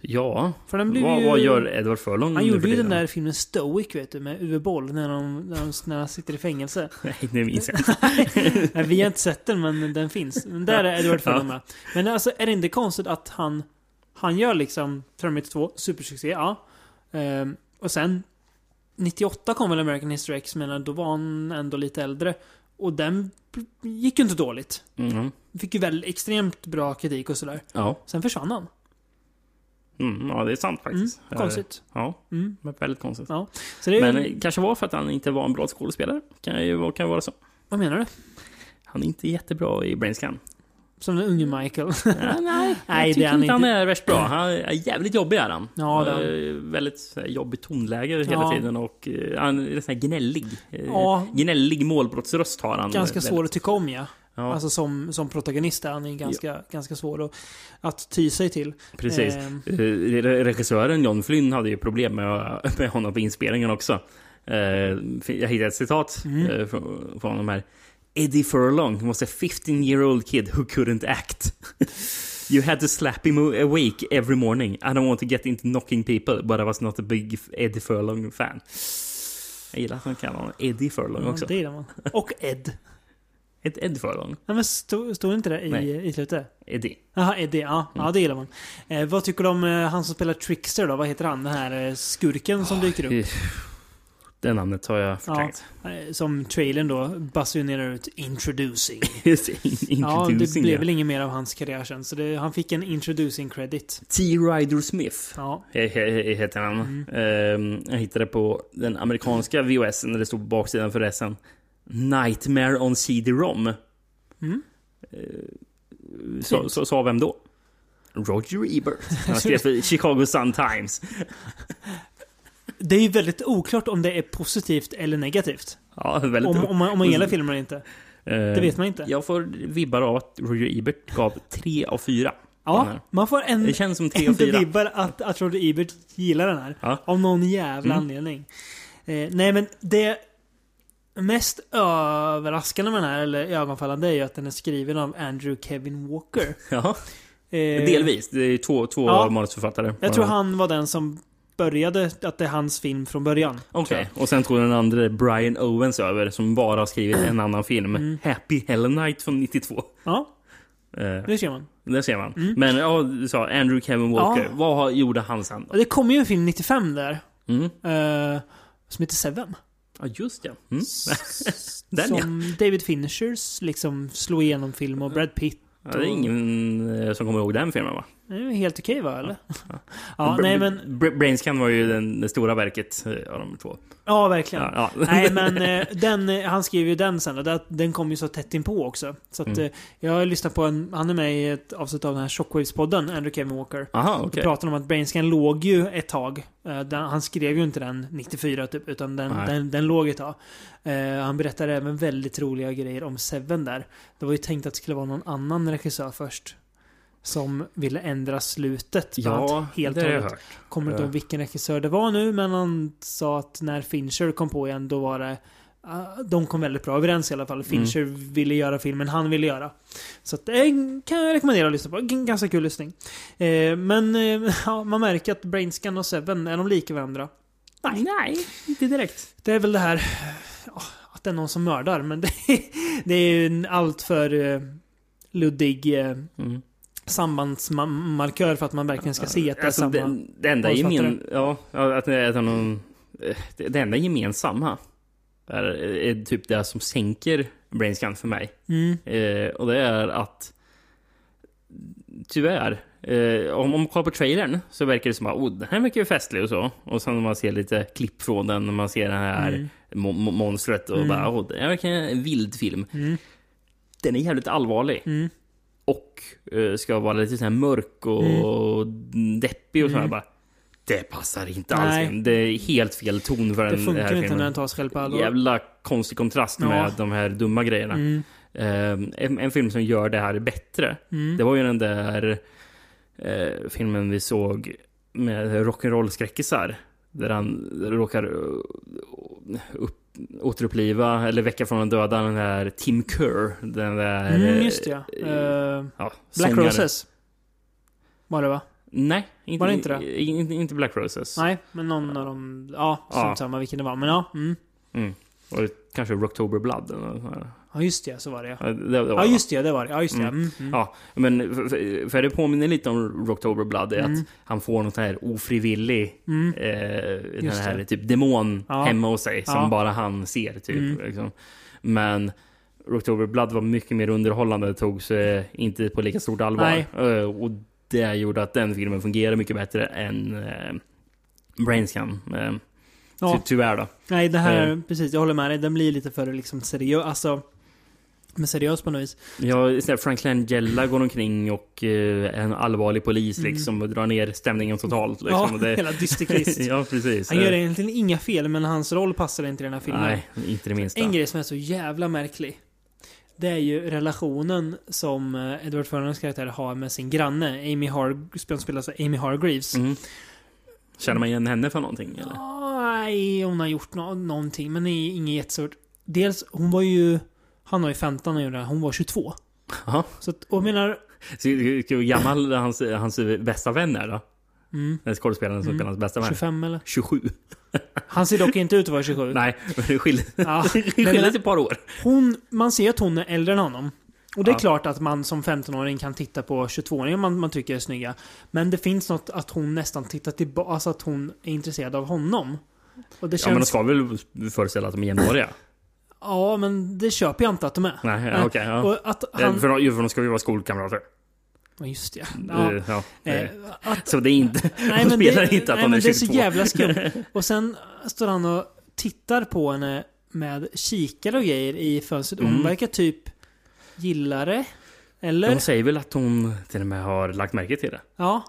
Ja, För den blev vad, ju- vad gör Edward Furlong Han gjorde ju den där filmen Stoic, vet du, med Uwe Boll, när, de, när, de, när han sitter i fängelse. [LAUGHS] Nej, det minns jag inte. [LAUGHS] Nej, vi har inte sett den, men den finns. Men där är Edward Furlong med. Men alltså, är det inte konstigt att han... Han gör liksom Terminator 2, supersuccé, ja. Ehm, och sen... 98 kom väl American History X, men då var han ändå lite äldre. Och den gick ju inte dåligt. Mm. Fick ju väl extremt bra kritik och sådär. Ja. Sen försvann han. Mm, ja, det är sant faktiskt. Mm, konstigt. Ja, Mm. väldigt konstigt. Ja. Det är, Men eh, kanske var för att han inte var en bra skådespelare. Kan ju kan ju vara så. Vad menar du? Han är inte jättebra i Brainscan. Som den unge Michael? [LAUGHS] Ja, nej, Nej, jag tycker han inte han inte. är värst bra. Han är jävligt jobbig är han. Ja, det. Eh, Väldigt så här, jobbig tonläge hela Ja. tiden och eh, han är så här gnällig. Eh, Ja. Gnällig målbrottsröst har han. Ganska Väldigt- svår att tycka om, ja. Ja. Alltså som, som protagonist är han är ganska, ganska svår att, att ty sig till. Precis. Ehm. Eh, re- Regissören John Flynn hade ju problem med, [LAUGHS] med honom på inspelningen också. Jag hittade ett citat Mm. från, från de här. Eddie Furlong was a 15 year old kid who couldn't act. [LAUGHS] You had to slap him awake every morning. I don't want to get into knocking people, but I was not a big Eddie Furlong fan. Jag gillar att man kallar honom Eddie Furlong Ja, också. det gillar man. Och Ed. [LAUGHS] Ett Ed Furlong. Ja, men stod, stod inte det i, Nej. i slutet? Eddie. Jaha, Eddie. Ja, ja, det gillar man. Eh, vad tycker du om eh, han som spelar Trickster då? Vad heter han? Den här eh, skurken som dyker upp? Det namnet har jag Ja, förträngt. eh, som trailern då basunerar ut 'Introducing'. [LAUGHS] Introducing. Ja, det blev ja. väl inget mer av hans karriär sen. Så det, han fick en 'Introducing' credit. T. Ryder Smith Ja. he- he- heter han. Mm. Ehm, jag hittade på den amerikanska VHS när det stod på baksidan för resten. Nightmare on CD-ROM. Mm. Så, så sa vem då? Roger Ebert. [LAUGHS] Han skrev för Chicago Sun-Times. Det är ju väldigt oklart om det är positivt eller negativt. Ja, väldigt Om, om, man, om man gillar filmen eller inte. det vet man inte. Jag får vibbar av att Roger Ebert gav 3 av 4. Ja, man får en... Det känns som 3 av [LAUGHS] en 4. vibbar att, att Roger Ebert gillar den här. Ja. Av någon jävla Mm. anledning. Eh, nej men det mest överraskande med den här, eller ögonfallande, är ju att den är skriven av Andrew Kevin Walker. [LAUGHS] Ja, Eh, delvis. Det är två, två Ja. manusförfattare. Jag tror han var den som började, att det är hans film från början. Okej, och sen tog den andra Brian Owens över som bara har skrivit en annan film. Mm. Happy Hell Night från 92. Ja, Eh, det ser man. där ser man. Mm. Men ja, du sa Andrew Kevin Walker. Ja. Vad gjorde han sen? Och det kom ju en film 95 där. Mm. eh, som heter Seven. Ja, just ja. Mm. [LAUGHS] Den ja. som David Finchers liksom slog igenom film och Brad Pitt. ja. Det är ingen eh, som kommer ihåg den filmen va? Det är helt okej va, eller? Ja, [LAUGHS] nej men... Bra- Brainscan var ju den, det stora verket eh, av de två. Ja, verkligen. Ja, ja. Nej, [LAUGHS] men eh, den, eh, han skrev ju den sen och den kom ju så tätt inpå också. Så att Mm. jag har lyssnat på en, han är med i ett avsnitt av den här Shockwaves-podden, Andrew Kevin Walker. Aha, Och okej. pratade om att Brainscan låg ju ett tag. Han skrev ju inte den 94 typ, utan den, den, den låg ett tag. Han berättade även väldigt roliga grejer om Seven där. Det var ju tänkt att det skulle vara någon annan regissör först. Som ville ändra slutet. Ja, helt det har jag hört. Kommer inte ihåg vilken regissör det var nu, men han sa att när Fincher kom på igen, då var det... ah, de kom väldigt bra överens i alla fall. Fincher ville göra filmen han ville göra. Så att, det kan jag rekommendera att lyssna på. Ganska kul lyssning. Eh, men eh, [LAUGHS] ja, man märker att Brainscan och Seven, är de lika varandra? Nej. Nej, inte direkt. Det är väl det här... ja, att det är någon som mördar, men [LAUGHS] det, det är ju en allt för eh, luddig eh, Mm. Sambandsmarkör för att man verkligen ska se att det är Alltså, samma... det, det enda gemen, ja, att det är någon, eh, det, det enda gemensamma är, är typ det som sänker Brainscan för mig. Mm. Eh, och det är att tyvärr, eh, om om man kollar på trailern så verkar det som att oh, den här verkar ju festlig och så. Och sen när man ser lite klipp från den, när man ser det här Mm. mo- mo- monstret och Mm. bara oh, det här verkar en vild film. Mm. Den är jävligt allvarlig. Mm. Och eh, ska vara lite så här mörk och deppig och så här Mm. bara. Det passar inte alls in. Det är helt fel ton för Det den funkar här inte filmen. när den tar själv på allvar. Jävla konstig kontrast Ja. med de här dumma grejerna. Mm. Eh, en, en film som gör det här bättre. Mm. Det var ju den där eh, filmen vi såg med rock'n'roll-skräckisar. Där han råkar eh, upp, återuppliva, eller väcka från de döda, den där Tim Kerr. Den där... Mm, eh, just det ja. Eh, ja, Black sångare. Roses. Var det va? Nej, inte, Var det inte det? Inte, inte Black Roses. Nej, men någon av dem... Ja, Ja. samma vilken det var. Men ja. Mm. Mm. Och det kanske Rocktober Blood. eller. Ja, just det. Så var det ja. Det, det var Ja, just det. Det var det. Ja, just det. Mm. Mm. Ja, men för- för, det påminner lite om Rocktober Blood. är Mm. Att han får något här ofrivillig Mm. eh, den Just här det. typ demon Ja. hemma hos sig som Ja. bara han ser. Typ, Mm. liksom. Men Rocktober Blood var mycket mer underhållande. Togs eh, inte på lika stort allvar. Eh, och det gjorde att den filmen fungerar mycket bättre än eh, Brains kan. Eh, Ja. ty, tyvärr då. Nej, det här... Eh. Precis, jag håller med dig. Den blir lite för liksom seriös. Alltså... Men seriös på något vis. Ja, så Frank Langella går omkring och eh, är en allvarlig polis liksom och drar ner stämningen totalt. Liksom, Mm. Ja, och det... [LAUGHS] hela dysterkvist. [LAUGHS] ja, precis. Han gör Eh, egentligen inga fel, men hans roll passar inte i den här filmen. Nej, inte det minsta. En grej som är så jävla märklig. Det är ju relationen som eh, Edward Furlongs karaktär har med sin granne. Amy Har... spelas av Amy Hargreaves. Mm. Känner man igen henne för någonting? Eller? Nej, hon har gjort nå någonting, men det är inget jättestort. Dels, hon var ju... Han var ju 15 när hon gjorde det. Hon var 22. Jaha. Så att, och menar... Så, Hur gammal hans, hans bästa vän är då? Mm, Den skådespelaren som Mm. spelar hans bästa vän? 25 eller? 27. Han ser dock inte ut att vara 27. [LAUGHS] Nej, men det skiljer, Ja, [LAUGHS] det skiljer ett par år. Hon, man ser att hon är äldre än honom. Och det är Ja. klart att man som 15-åring kan titta på 22-åringar man, man tycker är snygga. Men det finns något att hon nästan tittar tillbaka, alltså att hon är intresserad av honom. Och det Ja, men de känns... ska väl föreställa att de är jämnåriga? Ja, men det köper jag inte att de är. Nej, ja, okej. ja. Och att han... För, de, för de ska ju vara skolkamrater. Ja, just det. Ja. Ja. Eh, att, Så det är inte... nej, [LAUGHS] men spelar det, inte att nej, han men är det är 22. så jävla skumt. [LAUGHS] Och sen står han och tittar på henne med kikare och grejer i fönstret. Hon Mm. verkar typ gilla det. Eller? De säger väl att hon till och med har lagt märke till det. Ja.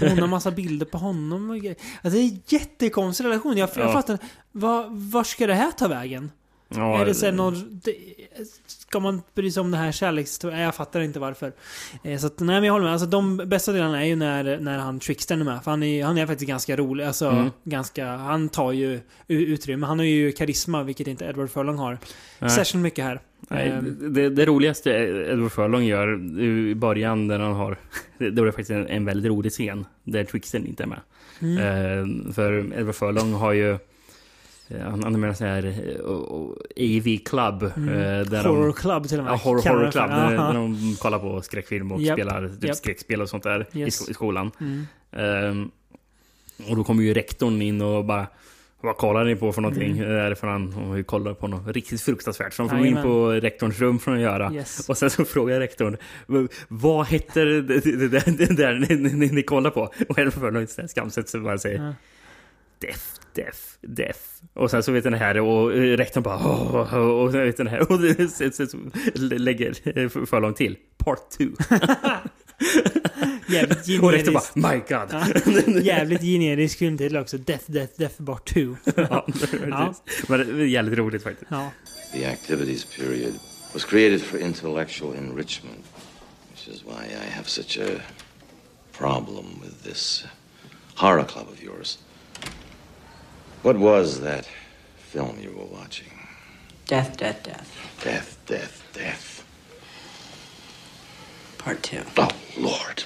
Hon har massa bilder på honom och grejer. Alltså, det är en jättekonstig relation. Jag, jag Ja. fattar Var ska det här ta vägen? Ja, är det sen någon... Ska man bry sig om det här kärlekshistorien? Jag fattar inte varför. Eh, så att, nej men jag håller med. Alltså de bästa delarna är ju när, när han Trickstern är med. För han är, han är faktiskt ganska rolig. Alltså Mm. ganska... Han tar ju utrymme. Han har ju karisma, vilket inte Edward Furlong har. Nej. Särskilt mycket här. Nej, Ehm, det, det roligaste Edward Furlong gör i början där han har... Det, det var faktiskt en, en väldigt rolig scen där Twixen inte är med. Mm. Eh, för Edward Furlong har ju... eh, Han en sån här eh, och- och AV Club. eh, där horror de, Club till och med. Ja, horror, horror för. Club. Där, där de kollar på skräckfilm och Japp, spelar typ japp. skräckspel och sånt där i, Yes. i skolan. Mm. Ehm, och då kommer ju rektorn in och bara vad kollar ni på för någonting? Mm. Därför han ju kollar på något riktigt fruktansvärt. Så de får gå in på rektorns rum för att göra. Yes. Och sen så [LAUGHS] frågar rektorn "V- Vad heter det, det, det, det, där ni, ni, ni, kollar på? Och Edward Furlong skamset så bara säger Ja. Deaf, deaf, deaf. Och sen så vet den här och eh, rektorn bara "Åh", och, och, vet den här [LAUGHS] och lägger eh, för, för långt till. Part 2. [LAUGHS] Jävligt [LAUGHS] och rektorn bara My God. Jävligt generisk filmtitel också. Death, Death, Death Part 2. ja, Ja. Men det är jävligt roligt faktiskt. Ja. The activities period was created for intellectual enrichment, which is why I have such a problem with this horror club of yours. What was that film you were watching? Death, death, death. Death, death, death. Part two. Oh, Lord.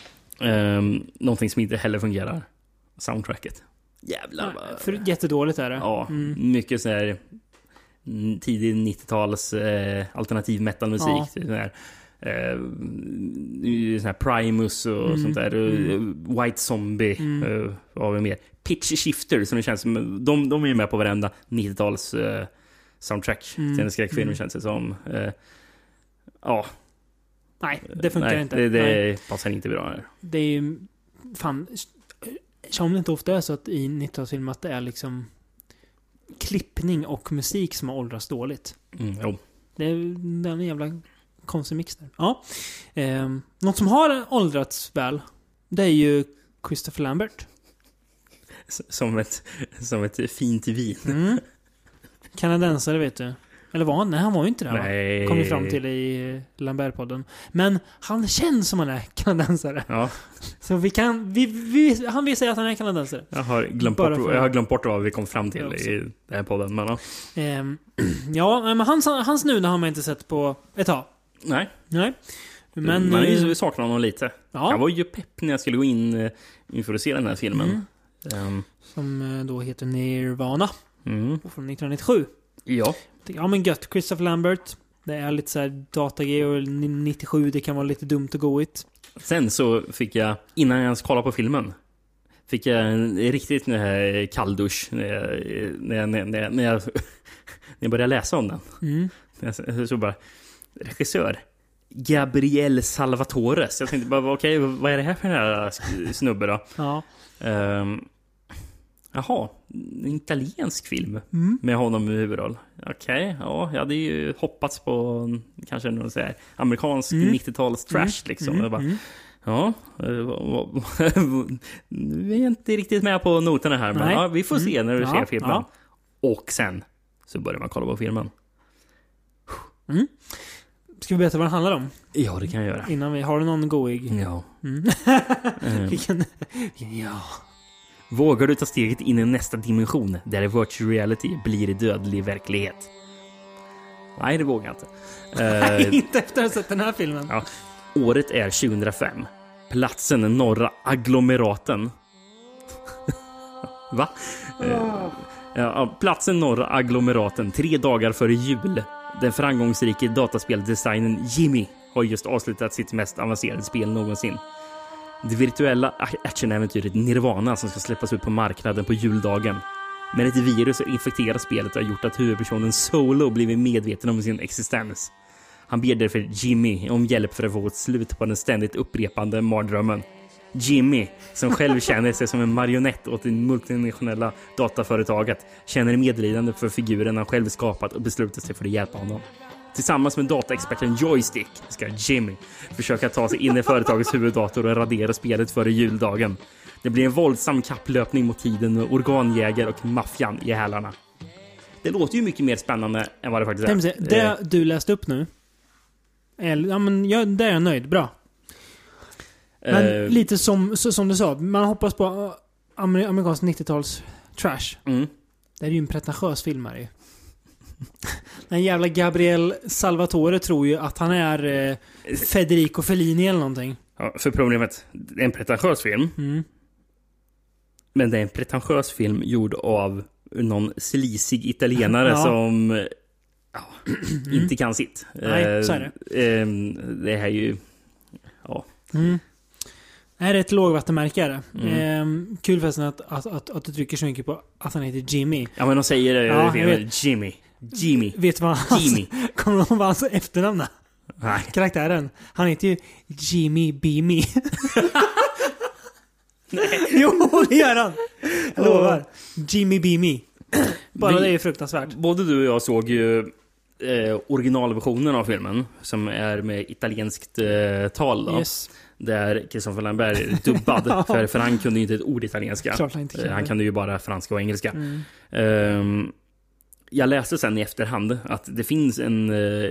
Um, någonting som inte heller fungerar. Soundtracket. Jävlar vad... För jättedåligt är det. Ja, Mm. mycket här mm, tidig 90-tals eh, alternativ metalmusik. Ja. Eh, sån här Primus och Mm, sånt där. mm. eh, White Zombie. Mm. Eh, vad har vi mer? Pitch Shifter som det känns som. De, de är ju med på varenda 90-tals eh, soundtrack Mm, till en skräckfilm mm. känns det som. Eh, ja. Nej, det funkar Nej, inte. Det, det passar inte bra här. Det är ju... Fan... Som det inte ofta är så att i 90-talsfilm att det är liksom klippning och musik som har åldrats dåligt. Mm, jo. Det är, det är en jävla konstig mix där. Ja. Ehm, något som har åldrats väl, det är ju Christopher Lambert. Som ett, som ett fint vin. Mm. Kanadensare vet du. Eller var han? Nej, han var ju inte det va? Nej. Kom vi fram till i Lambert-podden. Men han känns som han är kanadensare. Ja, Så vi kan... Vi, vi, han vill säga att han är kanadensare. jag har, glömt Bara bort, för- jag har glömt bort vad vi kom fram till i den här podden. Men, ja. Ehm, [CLEARS THROAT] ja, men hans, hans nuna har man inte sett på ett tag. Nej. Nej. Men, Man eh, eh, saknar honom lite. Ja. Jag var ju pepp när jag skulle gå in eh, inför att se den här filmen. Mm. Ehm, Som eh, då heter Nirvana. mm. Från 1997. Ja. Ja men gött, Christopher Lambert. Det är lite såhär datag och 97, det kan vara lite dumt och goigt. Sen så fick jag, innan jag ens kollade på filmen, fick jag en riktigt här kalldusch när jag, när jag, när jag, när [LAUGHS] jag, när jag, började läsa om den. Mm. Så bara, regissör, Gabriel Salvatores. Jag tänkte bara, okej, vad är det här för den här snubbe då? Ja. Um, jaha, en italiensk film Mm. med honom i huvudroll. Okej, ja, jag hade ju hoppats på kanske någon så här amerikansk Mm. 90-tals trash Mm. liksom. Mm. Jag bara, Mm. Ja, eh, vad- [LAUGHS] vi är inte riktigt med på noterna här, men ja, vi får se Mm. när du Ja, ser filmen. ja. Och sen så börjar man kolla på filmen. Ska vi berätta vad den handlar om? Ja, det kan jag göra. Innan vi... Har du någon goig? Ja. Mm. [LAUGHS] Eh, Vilken... Ja. Vågar du ta steget in i nästa dimension där virtual reality blir dödlig verklighet? Nej, det vågar jag inte. [LAUGHS] Eh, inte efter att ha sett den här filmen. ja. Året är 2005. Platsen är norra agglomeraten. [LAUGHS] Va? Eh, ja, platsen norra agglomeraten, tre dagar före jul. Den framgångsrike dataspeldesignen Jimmy har just avslutat sitt mest avancerade spel någonsin. Det virtuella actionäventyret Nirvana som ska släppas ut på marknaden på juldagen. Men ett virus har infekterat spelet och har gjort att huvudpersonen Solo blivit medveten om sin existens. Han ber därför Jimmy om hjälp för att få ett slut på den ständigt upprepande mardrömmen. Jimmy, som själv känner sig som en marionett åt det multinationella dataföretaget, känner medlidande för figuren han själv skapat och beslutar sig för att hjälpa honom. Tillsammans med dataexperten Joystick ska Jimmy försöka ta sig in i företagets huvuddator och radera spelet före juldagen. Det blir en våldsam kapplöpning mot tiden med organjägare och maffian i hälarna. Det låter ju mycket mer spännande än vad det faktiskt är. Det du läste upp nu. Ja, men jag, där är jag nöjd. Bra. Men Eh, lite som, så, som du sa, man hoppas på uh, amer, amerikansk 90-tals trash. Mm. Det är ju en pretentiös film här ju. [LAUGHS] Den jävla Gabriel Salvatore tror ju att han är eh, Federico Fellini eller någonting. Ja, för problemet, det är en pretentiös film. Mm. Men det är en pretentiös film gjord av någon slisig italienare Ja. som eh, ja, [CLEARS THROAT] inte kan sitt. Nej, så är det. Eh, det här är ju... Ja. Mm. Det här är ett lågvattenmärke är det. Mm. Ehm, kul förresten att, att, att, att du trycker så mycket på att han heter Jimmy. ja, men de säger det Ja, jag filmen. Jimmy. Jimmy. Vet du vad hans, Jimmy. [LAUGHS] Kommer du ihåg vad hans efternamn är? Nej. Karaktären. Han heter ju Jimmy Beamy. jo, det gör han! Jag lovar. Jimmy Beamy. Bara Vi- det är fruktansvärt. Både du och jag såg ju eh, originalversionen av filmen som är med italienskt eh, tal. Då, Yes. Där Christopher Lambert är dubbad. [LAUGHS] För, för han kunde ju inte ett ord italienska. Klart han inte Eh, kunde. han kunde ju bara franska och engelska. Mm. Ehm, jag läste sen i efterhand att det finns en, eh,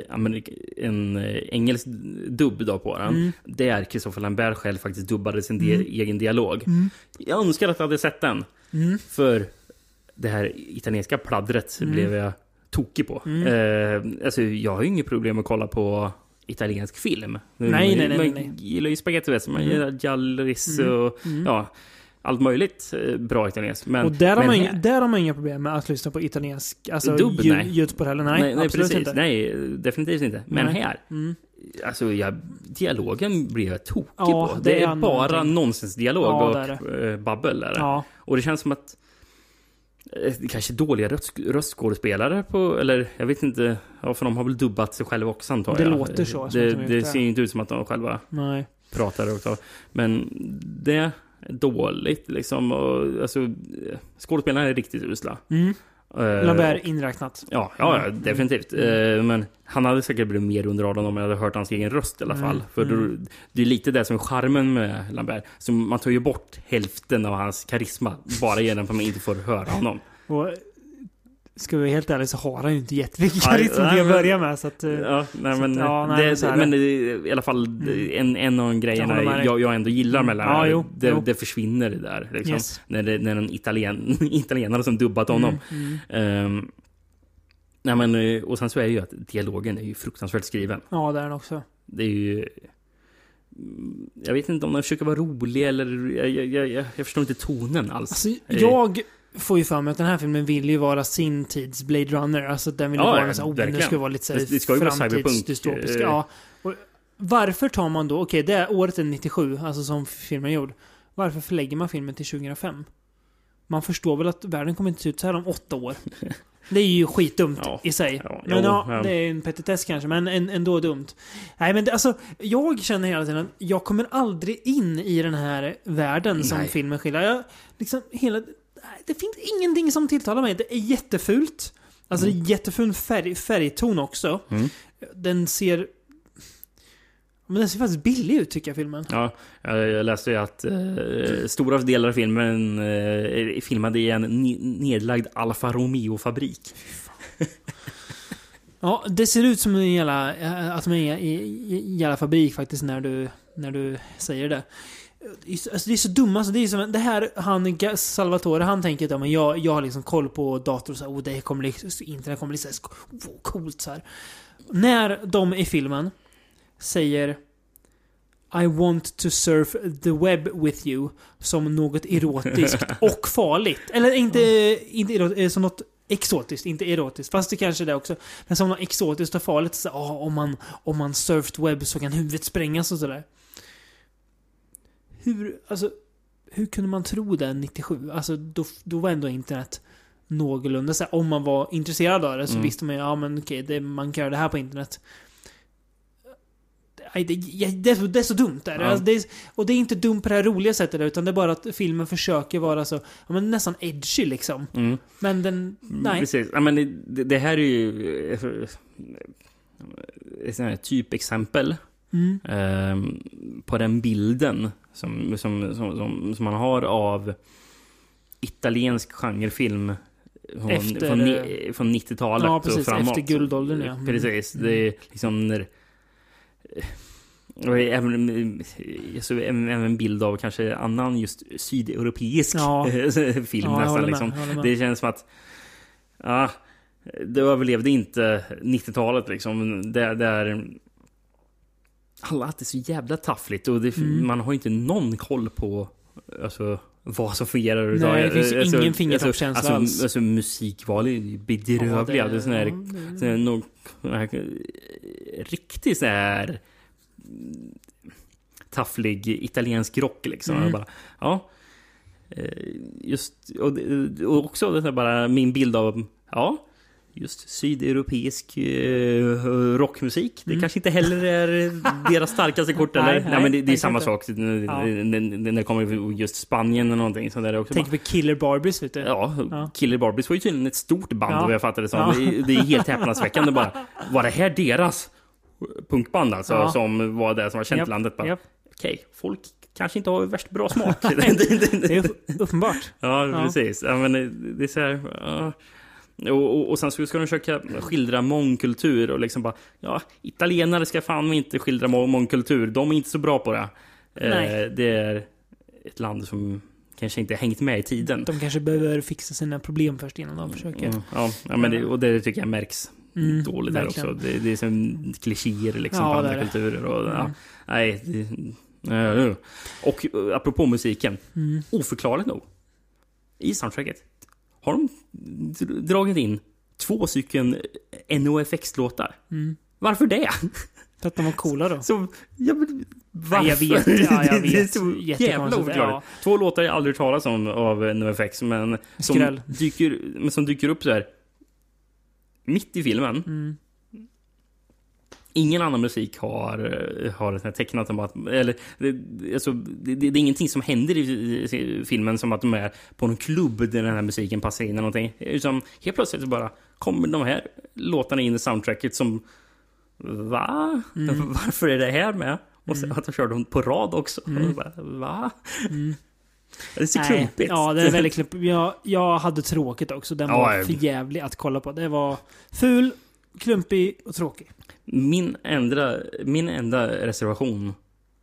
en eh, engelsk dubb då på den. Mm. Där Christopher Lambert själv faktiskt dubbade sin di- Mm. egen dialog. Mm. Jag önskar att jag hade sett den. Mm. För det här italienska pladdret Mm. blev jag tokig på. Mm. Eh, alltså, jag har ju inget problem att kolla på italiensk film. Nej, nej, nej, Man nej, gillar ju spagetti vet du. Man Mm. gillar Giallis Mm. och Mm. ja, allt möjligt eh, bra italienskt. Men, och där har, men man här- inga, där har man inga problem med att lyssna på italiensk alltså, ljud, nej. ljudspår heller. Nej, nej, nej precis. inte. Nej, definitivt inte. Men Nej. här, Mm. alltså jag, dialogen blir jag tokig Ja, på. det Det, är bara någonting. nonsensdialog Ja, och är eh, babbel. Är det. Ja. Och det känns som att kanske dåliga röst, röstskådespelare på, eller jag vet inte, ja, för de har väl dubbat sig själva också antar Det jag. låter så, Det, det, det det. ser ju inte ut som att de själva Nej. pratar tar. Men det är dåligt liksom. Och, alltså, eh, skådespelarna är riktigt usla. Mm. Eh, Lambert inräknat. Ja, ja, Mm. definitivt. Eh, Men han hade säkert blivit mer under radarn om jag hade hört hans egen röst i alla Mm, fall. För mm. då, det är lite det som är charmen med Lambert. Så man tar ju bort hälften av hans karisma bara genom att man inte får höra honom. Och ska vi vara helt ärliga så har han ju inte jättemycket karisma till att men- börja med. Så att, eh, Ja, nej, men, att, ja, nej, det, men det, i alla fall en, en av Jag grejerna dig. jag, jag ändå gillar med Mm. Lambert, Ja, jo, det, jo. det försvinner det där. Liksom, Yes. När det när en italien, [LAUGHS] italienare som dubbat honom. Mm, Ehm, nej, men, eh, och sen så är det ju att dialogen är ju fruktansvärt skriven. Ja, det är han också. Det är ju... Jag vet inte om den försöker vara rolig eller... Jag, jag, jag, jag, jag förstår inte tonen alls. Alltså, jag får ju för mig att den här filmen vill ju vara sin tids Blade Runner. Alltså den vill ju Ja, vara så oh, nu ska det vara lite så här Det- det ska ju vara cyberpunk, framtidsdystopisk. eh. Ja. Och varför tar man då, okej det är året är 97, alltså som filmen är gjord. Varför förlägger man filmen till 2005? Man förstår väl att världen kommer inte se ut så här om åtta år. Det är ju skitdumt Ja. i sig. Ja, men jo, ja, det är en petitess kanske, men en, ändå dumt. Nej men det, alltså, jag känner hela tiden att jag kommer aldrig in i den här världen som Nej. filmen skildrar. Jag, liksom, hela, det finns ingenting som tilltalar mig. Det är jättefult. Alltså det är jätteful färg, färgton också. Mm. Den ser... Men den ser faktiskt billig ut tycker jag, filmen. Ja, jag läste ju att eh, stora delar av filmen eh, är filmade i en nedlagd Alfa Romeo-fabrik. Ja, det ser ut som en jävla, eh, att de är i i- jävla fabrik faktiskt när du, när du säger det. Alltså det är så dumma, alltså det är som, det här, han, Salvatore, han tänker att ja, men jag, jag har liksom koll på dator och så här, oh, det kommer bli, internet kommer bli så här, oh, coolt så här. När de i filmen säger I want to surf the web with you som något erotiskt [LAUGHS] och farligt. Eller inte, inte erot- eh, som något exotiskt, inte erotiskt. Fast det kanske är det också. Men som något exotiskt och farligt. Så, ah, om, man, om man surfed web så kan huvudet sprängas och sådär. Hur, alltså, hur kunde man tro det 97? Alltså, då, då var ändå internet någorlunda så här, Om man var intresserad av det så Mm. visste man ju, ja men okej, det, man kan göra det här på internet. Det, ja, det, är så, det är så dumt. Där. Ja. Alltså, det är, och det är inte dumt på det här roliga sättet utan det är bara att filmen försöker vara så, ja, men nästan edgy liksom. Mm. Men den, nej. Precis. Ja, men det, det här är ju ett typexempel Mm. eh, på den bilden som, som, som, som, man har av italiensk genrefilm från, Efter, från, ni- eh, från 90-talet Ja, och framåt. Efter guldåldern, ja. Mm. Precis. Det är liksom när... Och även, alltså, även en bild av kanske annan just sydeuropeisk Ja. [LAUGHS] film Ja, nästan. med, Liksom. Det känns som att... Ja, det överlevde inte 90-talet liksom. Där, där alla det är så jävla taffligt och det, Mm. man har inte någon koll på alltså, vad som fungerar Nej, det finns Alltså, ingen fingertoppskänsla alltså, alls. alltså, alltså musikval är bedrövliga. Ja, det- är sån här, ja, sån här, nå- sån här, riktigt så här tafflig italiensk rock liksom. Mm. Bara, ja. Eh, Just, och, och också här bara min bild av, ja, just sydeuropeisk eh, rockmusik. Det Mm. kanske inte heller är deras starkaste kort [LAUGHS] eller? Nej, Nej, nej, men det, det är samma inte. sak när, när, det kommer just Spanien och någonting sånt där också. Tänk på Killer Barbies, vet du. Ja, Ja. Killer Barbies var ju tydligen ett stort band Ja. vad jag fattade det som. Ja. Det, är- det är helt häpnadsväckande bara. [LAUGHS] Var det här deras punkband alltså? Ja. Som var det som var känt i landet? Japp. Okej, folk kanske inte har värst bra smak. [LAUGHS] Det är upp- uppenbart. Ja, Ja. precis. Ja, men det, är så här... Ja. Och, och, och sen så ska de försöka skildra mångkultur och liksom bara... Ja, italienare ska fan inte skildra må- mångkultur. De är inte så bra på det. Nej. Eh, det är ett land som kanske inte hängt med i tiden. De kanske behöver fixa sina problem först innan de försöker. Mm, ja, ja, men det, och det tycker jag märks Mm, dåligt där verkligen. också. Det, det är som klichéer liksom Ja, på andra kulturer. Och, ja, Mm. nej, det, ja, ja. och eh, apropå musiken. Mm. Oförklarligt nog. I soundtracket har de dr- dragit in två stycken NOFX-låtar. Mm. Varför det? För att de var coola då. [LAUGHS] Så, ja, men, varför? Nej, jag vet. Ja, jag [LAUGHS] vet. jävla oförklarligt. ja. Två låtar jag aldrig talas om av NoFX, men som Skräll. dyker, men som dyker upp så här mitt i filmen. Mm. Ingen annan musik har, eh, har det tecknat om att... Eller, det, alltså, det, det är ingenting som händer i, i filmen som att de är på någon klubb där den här musiken passar in eller någonting. Utan helt plötsligt så bara kommer de här låtarna in i soundtracket som... Va? Mm. [LAUGHS] Varför är det här med? Och sen att de kör dem på rad också. Mm. Bara, Va? Mm. [LAUGHS] Det är så Nej, klumpigt. Ja, det är [LAUGHS] väldigt klumpigt. Jag, jag hade tråkigt också. Den Ja, var jag- för jävlig att kolla på. Det var ful, klumpig och tråkig. Min enda, min enda reservation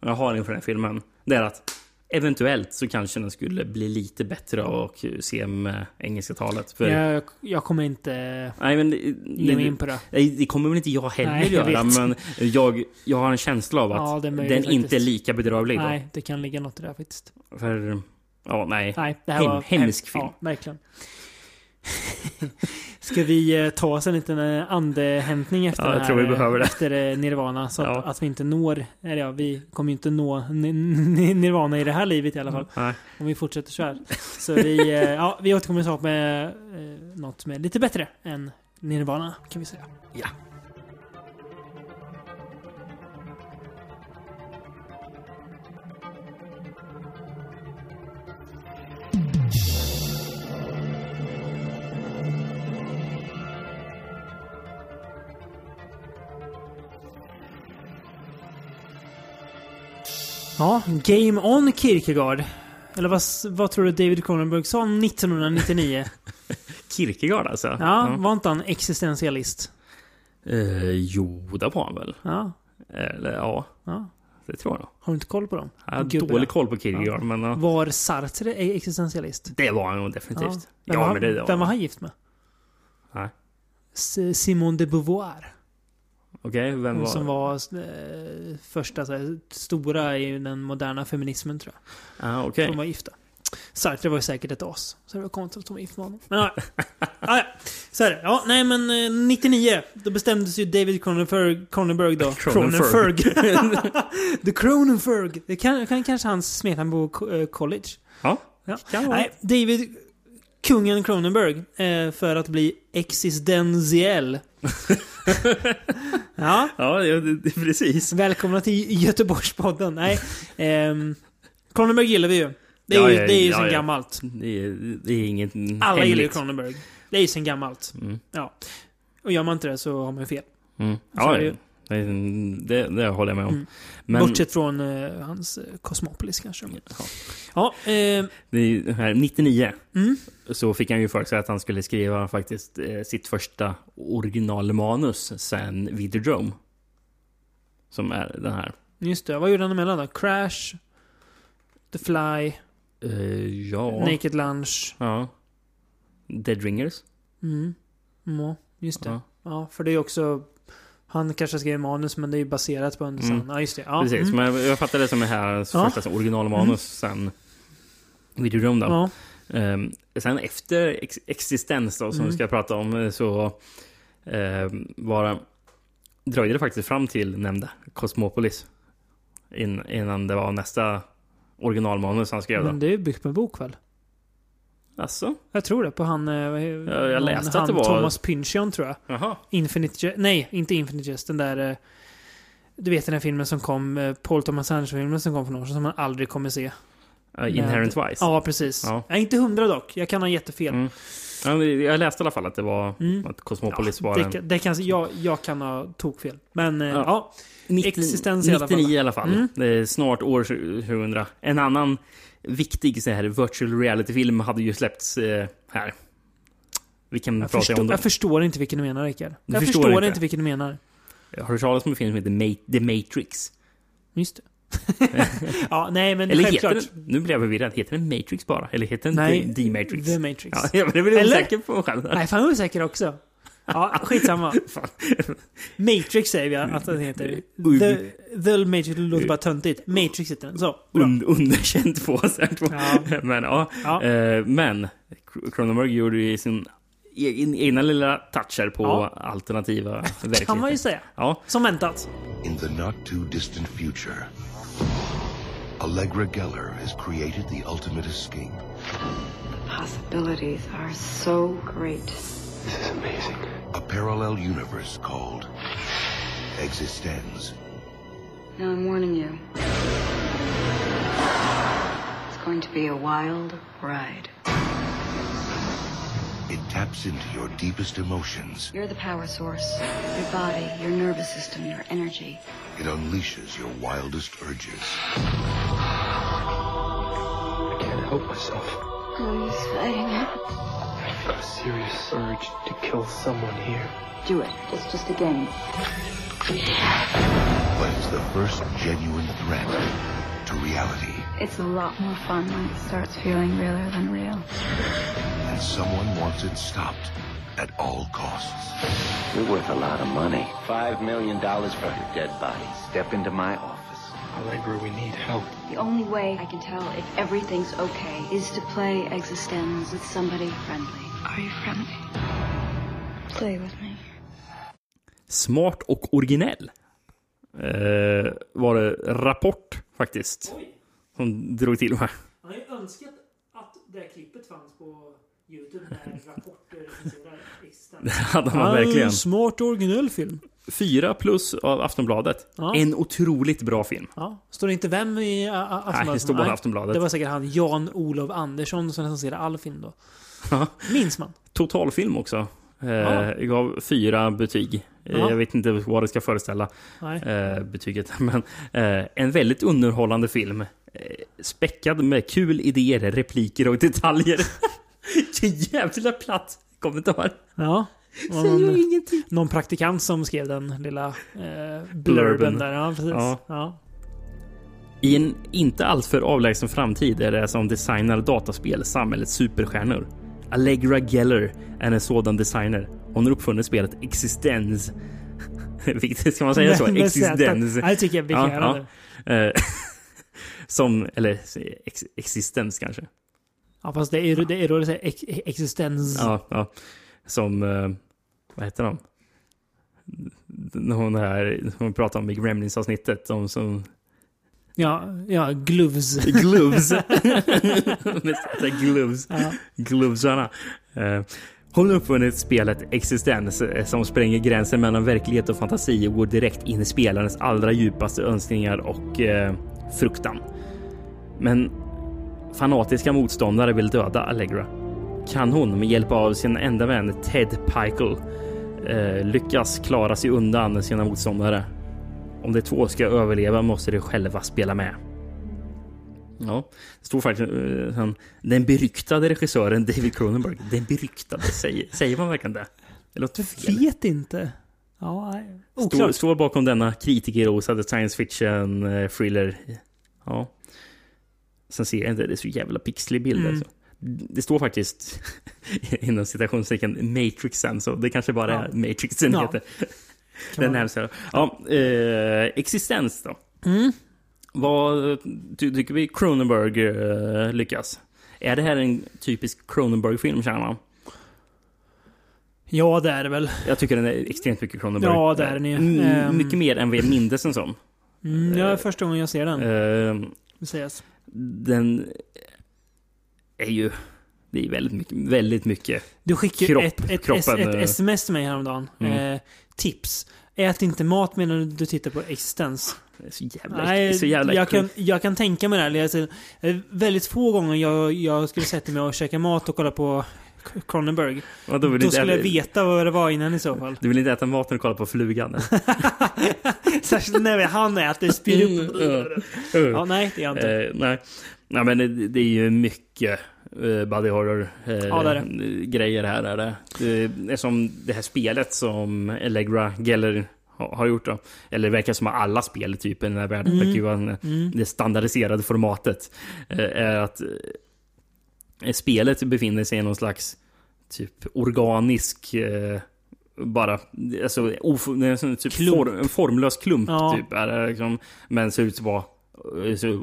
jag har inför den här filmen, det är att eventuellt så kanske den skulle bli lite bättre och se med engelska talet. För, Jag, jag kommer inte Nej, men, ge mig in på det. Nej, det kommer väl inte jag heller Nej, jag göra. vet. Men jag, jag har en känsla av att Ja, är möjligt den inte är faktiskt. lika bedrövlig. Då. Nej, det kan ligga något i det faktiskt. För, ja, nej. Nej, det här Hem, var hemsk hem- film. Ja, verkligen. [LAUGHS] Ska vi eh, ta oss en liten eh, andehämtning efter, Ja, jag tror vi eh, behöver det. efter eh, Nirvana? Så att, Ja. att vi inte når... Eller ja, vi kommer ju inte nå ni- ni- Nirvana i det här livet i alla fall. Nej. Om vi fortsätter så här. Så vi, ja, vi återkommer snart med eh, något som är lite bättre än Nirvana, kan vi säga. Ja. Ja, Game On Kierkegaard. Eller vad, vad tror du David Cronenberg sa 1999? [LAUGHS] Kierkegaard alltså? Ja, var inte han existentialist? Eh, jo, det var han väl? Ja. Eller ja, ja. det tror jag. Har du inte koll på dem? Jag har dålig koll på Kierkegaard, Ja. men ja, Var Sartre existentialist? det var han nog definitivt. Vem, Ja, var, men det var vem var han gift med? Nej. Simone de Beauvoir. Okej, vem Hon var... som var eh, första här, stora i den moderna feminismen tror jag. Ah, okej. De var gifta. Sartre var ju säkert ett as. Så det var konstigt att de var gift med honom. Men [LAUGHS] ja, ja. Så är det. Ja, nej men eh, 99. Då bestämdes ju David Cronenberg, Cronenberg då. [LAUGHS] Cronenberg. [LAUGHS] The Cronenberg. Det kan, kan kanske hans smeknamn på eh, college. Ja, Ja. Nej, David Kungen Cronenberg. Eh, för att bli existentiell. [LAUGHS] ja. Ja, det, precis. Välkomna till Göteborgspodden. Nej. ehm, Cronenberg gillar vi ju. Det är Ja, ju, det är ju ja, sen ja. gammalt. Det är, det är inget Alla gillar ju hemligt. Cronenberg. Det är ju sen gammalt. Mm. Ja. Och gör man inte det så har man ju fel. Mm. Ja, det det, håller jag med om. Mm. Men Bortsett från eh, hans eh, Cosmopolis kanske. Ja, eh, det här 99 Mm. så fick han ju för sig att han skulle skriva faktiskt eh, sitt första originalmanus sen Videodrome. Som är den här. just det. Vad gjorde han emellan då? Crash, The Fly, Eh, ja. Naked Lunch. Ja. Dead Ringers. Mm. Ja, just det. Ja. Ja. för det är också... Han kanske skrev manus men det är ju baserat på en Mm. Ja, just det. Ja, Precis, mm. men jag, jag fattar det som är här Ja. första originalmanus sen Videodrome då. Ja. Ehm, sen efter ex existens då, som Mm. vi ska prata om, eh, så um, var, dröjde det faktiskt fram till nämnda Cosmopolis. In, innan det var nästa originalmanus han skrev då. Men det är ju byggt på en bok väl? Alltså? Jag tror det. På han... eh, vad Ja, jag någon- läste att han det var- Thomas Pynchon tror jag. Jaha. Infinite Jest. Nej, inte Infinite Jest. Den där... eh, Du vet den här filmen som kom, eh, Paul Thomas Anderson-filmen som kom för några år sedan, som man aldrig kommer se. Uh, Inherent Vice? Ja, precis. Ja. Jag är inte hundra dock. Jag kan ha jättefel. Mm. Ja, jag läste i alla fall att det var Mm. att Cosmopolis var det, en... det kan, jag, jag kan ha tokfel. Men Ja. ja. 90 Existens i alla fall. 99 i alla fall. Mm. Det är snart år 2000. En annan viktig så här, virtual reality-film hade ju släppts eh, här. Vi kan Jag prata förstår, om den. jag förstår inte vilken du menar, Rickard. Du Jag förstår inte. inte vilken du menar. Har du talas om en film som heter The Matrix? Just det. [LAUGHS] ja, nej men Eller självklart. heter den, nu blir jag förvirrad. Heter den Matrix bara? Eller heter den Nej, The, The Matrix? The Matrix. Ja, jag blev osäker på själv. Nej, fan jag är osäker också. Ja, skitsamma. [LAUGHS] Matrix säger vi att den heter. The, the Matrix låter bara töntigt. Matrix heter den. Så. Un, underkänt på oss här två. Ja. [LAUGHS] Men ja. Ja. Eh, men Cronenberg gjorde ju sin egen, egna lilla toucher på Ja. alternativa [LAUGHS] Kan man ju verkligheter. säga. Ja. Som väntat. In the not too distant future, Allegra Geller has created the ultimate escape. Possibilities are so great. This is amazing. A parallel universe called Existenz. Now I'm warning you. It's going to be a wild ride. It taps into your deepest emotions. You're the power source. Your body, your nervous system, your energy. It unleashes your wildest urges. I can't help myself. Oh, he's fighting it. I've a serious urge to kill someone here. Do it. It's just a game. But it's the first genuine threat to reality. It's a lot more fun when it starts feeling realer than real. And someone wants it stopped at all costs. You're worth a lot of money. Five million dollars for your dead body. Step into my office. Allegra, we need help. The only way I can tell if everything's okay is to play Existenz with somebody friendly. Are you friendly? Play with me. Smart och originell. Eh, var det Rapport faktiskt. Som drog till med. Man har ju önskat att det här klippet fanns på YouTube när rapporter. [LAUGHS] Det hade man verkligen. Smart och originell film. Fyra plus av Aftonbladet. Ja. En otroligt bra film. Ja. Står det inte vem i Aftonbladet? Nej, det står bara Nej, Aftonbladet. Det var säkert han Jan-Olof Andersson som recenserade all film då. Minns man. Totalfilm också. Eh, Ja. Gav fyra betyg. Eh, Ja. Jag vet inte vad det ska föreställa. Eh, betyget. [LAUGHS] Men eh, en väldigt underhållande film. Eh, späckad med kul idéer, repliker och detaljer. [LAUGHS] Vilken jävla platt kommentar. Ja. Någon, ingenting. någon praktikant som skrev den lilla eh, blurben Blurben. där. Ja, precis. Ja. Ja. I en inte alltför avlägsen framtid är det som designar dataspel samhällets superstjärnor. Allegra Geller är en sådan designer. Hon har uppfunnit spelet Existens. [LAUGHS] Vilket ska man säga så? Existens. Ja, det tycker jag bekräftande. Ja, ja. Eh, [LAUGHS] Som, eller ex, existens kanske. Ja, fast det är det det säger ex, existens. Ja, ja. Som, eh, vad heter de? Hon här, hon pratar om i Gremlins-avsnittet. De som... Ja, ja, gloves. [LAUGHS] Gloves. [LAUGHS] Gloves. Ja. Glovesarna. Eh, Hon har uppfunnit spelet Existens eh, som spränger gränsen mellan verklighet och fantasi och går direkt in i spelarens allra djupaste önskningar och eh, fruktan. Men fanatiska motståndare vill döda Allegra. Kan hon med hjälp av sin enda vän Ted Pikel eh, lyckas klara sig undan sina motståndare? Om de två ska överleva måste de själva spela med. Ja, det står faktiskt eh, han, den beryktade regissören David Cronenberg. Den beryktade, säger, säger man verkligen det? Det låter fel. Vet inte. Ja, nej. Står, Oklart. står bakom denna kritikerrosade science fiction eh, thriller. Ja. Sen ser jag inte, det är så jävla pixlig bild Mm. alltså. Det står faktiskt [LAUGHS] inom citationstecken Matrixen, så det kanske bara är Ja. Matrixen Ja. heter. Den närmsta. Ja, eh, existens då. Mm. Vad ty, tycker vi Cronenberg eh, lyckas? Är det här en typisk Cronenberg-film känner man? Ja, det är det väl. Jag tycker den är extremt mycket Cronenberg. Ja, det är den ju. Mm. Mycket mer än vad jag mindes den som. Mm, ja, första gången jag ser den. Det sägas. den är ju... Det är väldigt mycket, väldigt mycket Du skickade kropp, ett, ett, kroppen. ett, ett eh, sms till mig häromdagen. Mm. Eh, tips. Ät inte mat medan du tittar på existens. det är så jävla, Nej, så jävla jag, kan, jag kan tänka mig det. här. Jag säger, eh, väldigt få gånger jag, jag skulle sätta mig och käka mat och kolla på Cronenberg. Ja, då Då skulle jag äta- veta vad det var innan i så fall. Du vill inte äta mat när du kollar på Flugan? [LAUGHS] Särskilt när han äter, spyr upp. Mm, Ja, nej, det är jag inte. Eh, nej. nej, men det, det är ju mycket body horror eh, Ja, det grejer här. Är det. det är som det här spelet som Allegra Geller ha- har gjort. Då. Eller det verkar som att alla spel typ i den här världen Mm. verkar vara Mm. det standardiserade formatet. eh, är att eh, spelet befinner sig i någon slags typ organisk eh, bara, alltså of, typ form, en formlös klump Ja. typ. Är det, liksom, men ser ut att vara,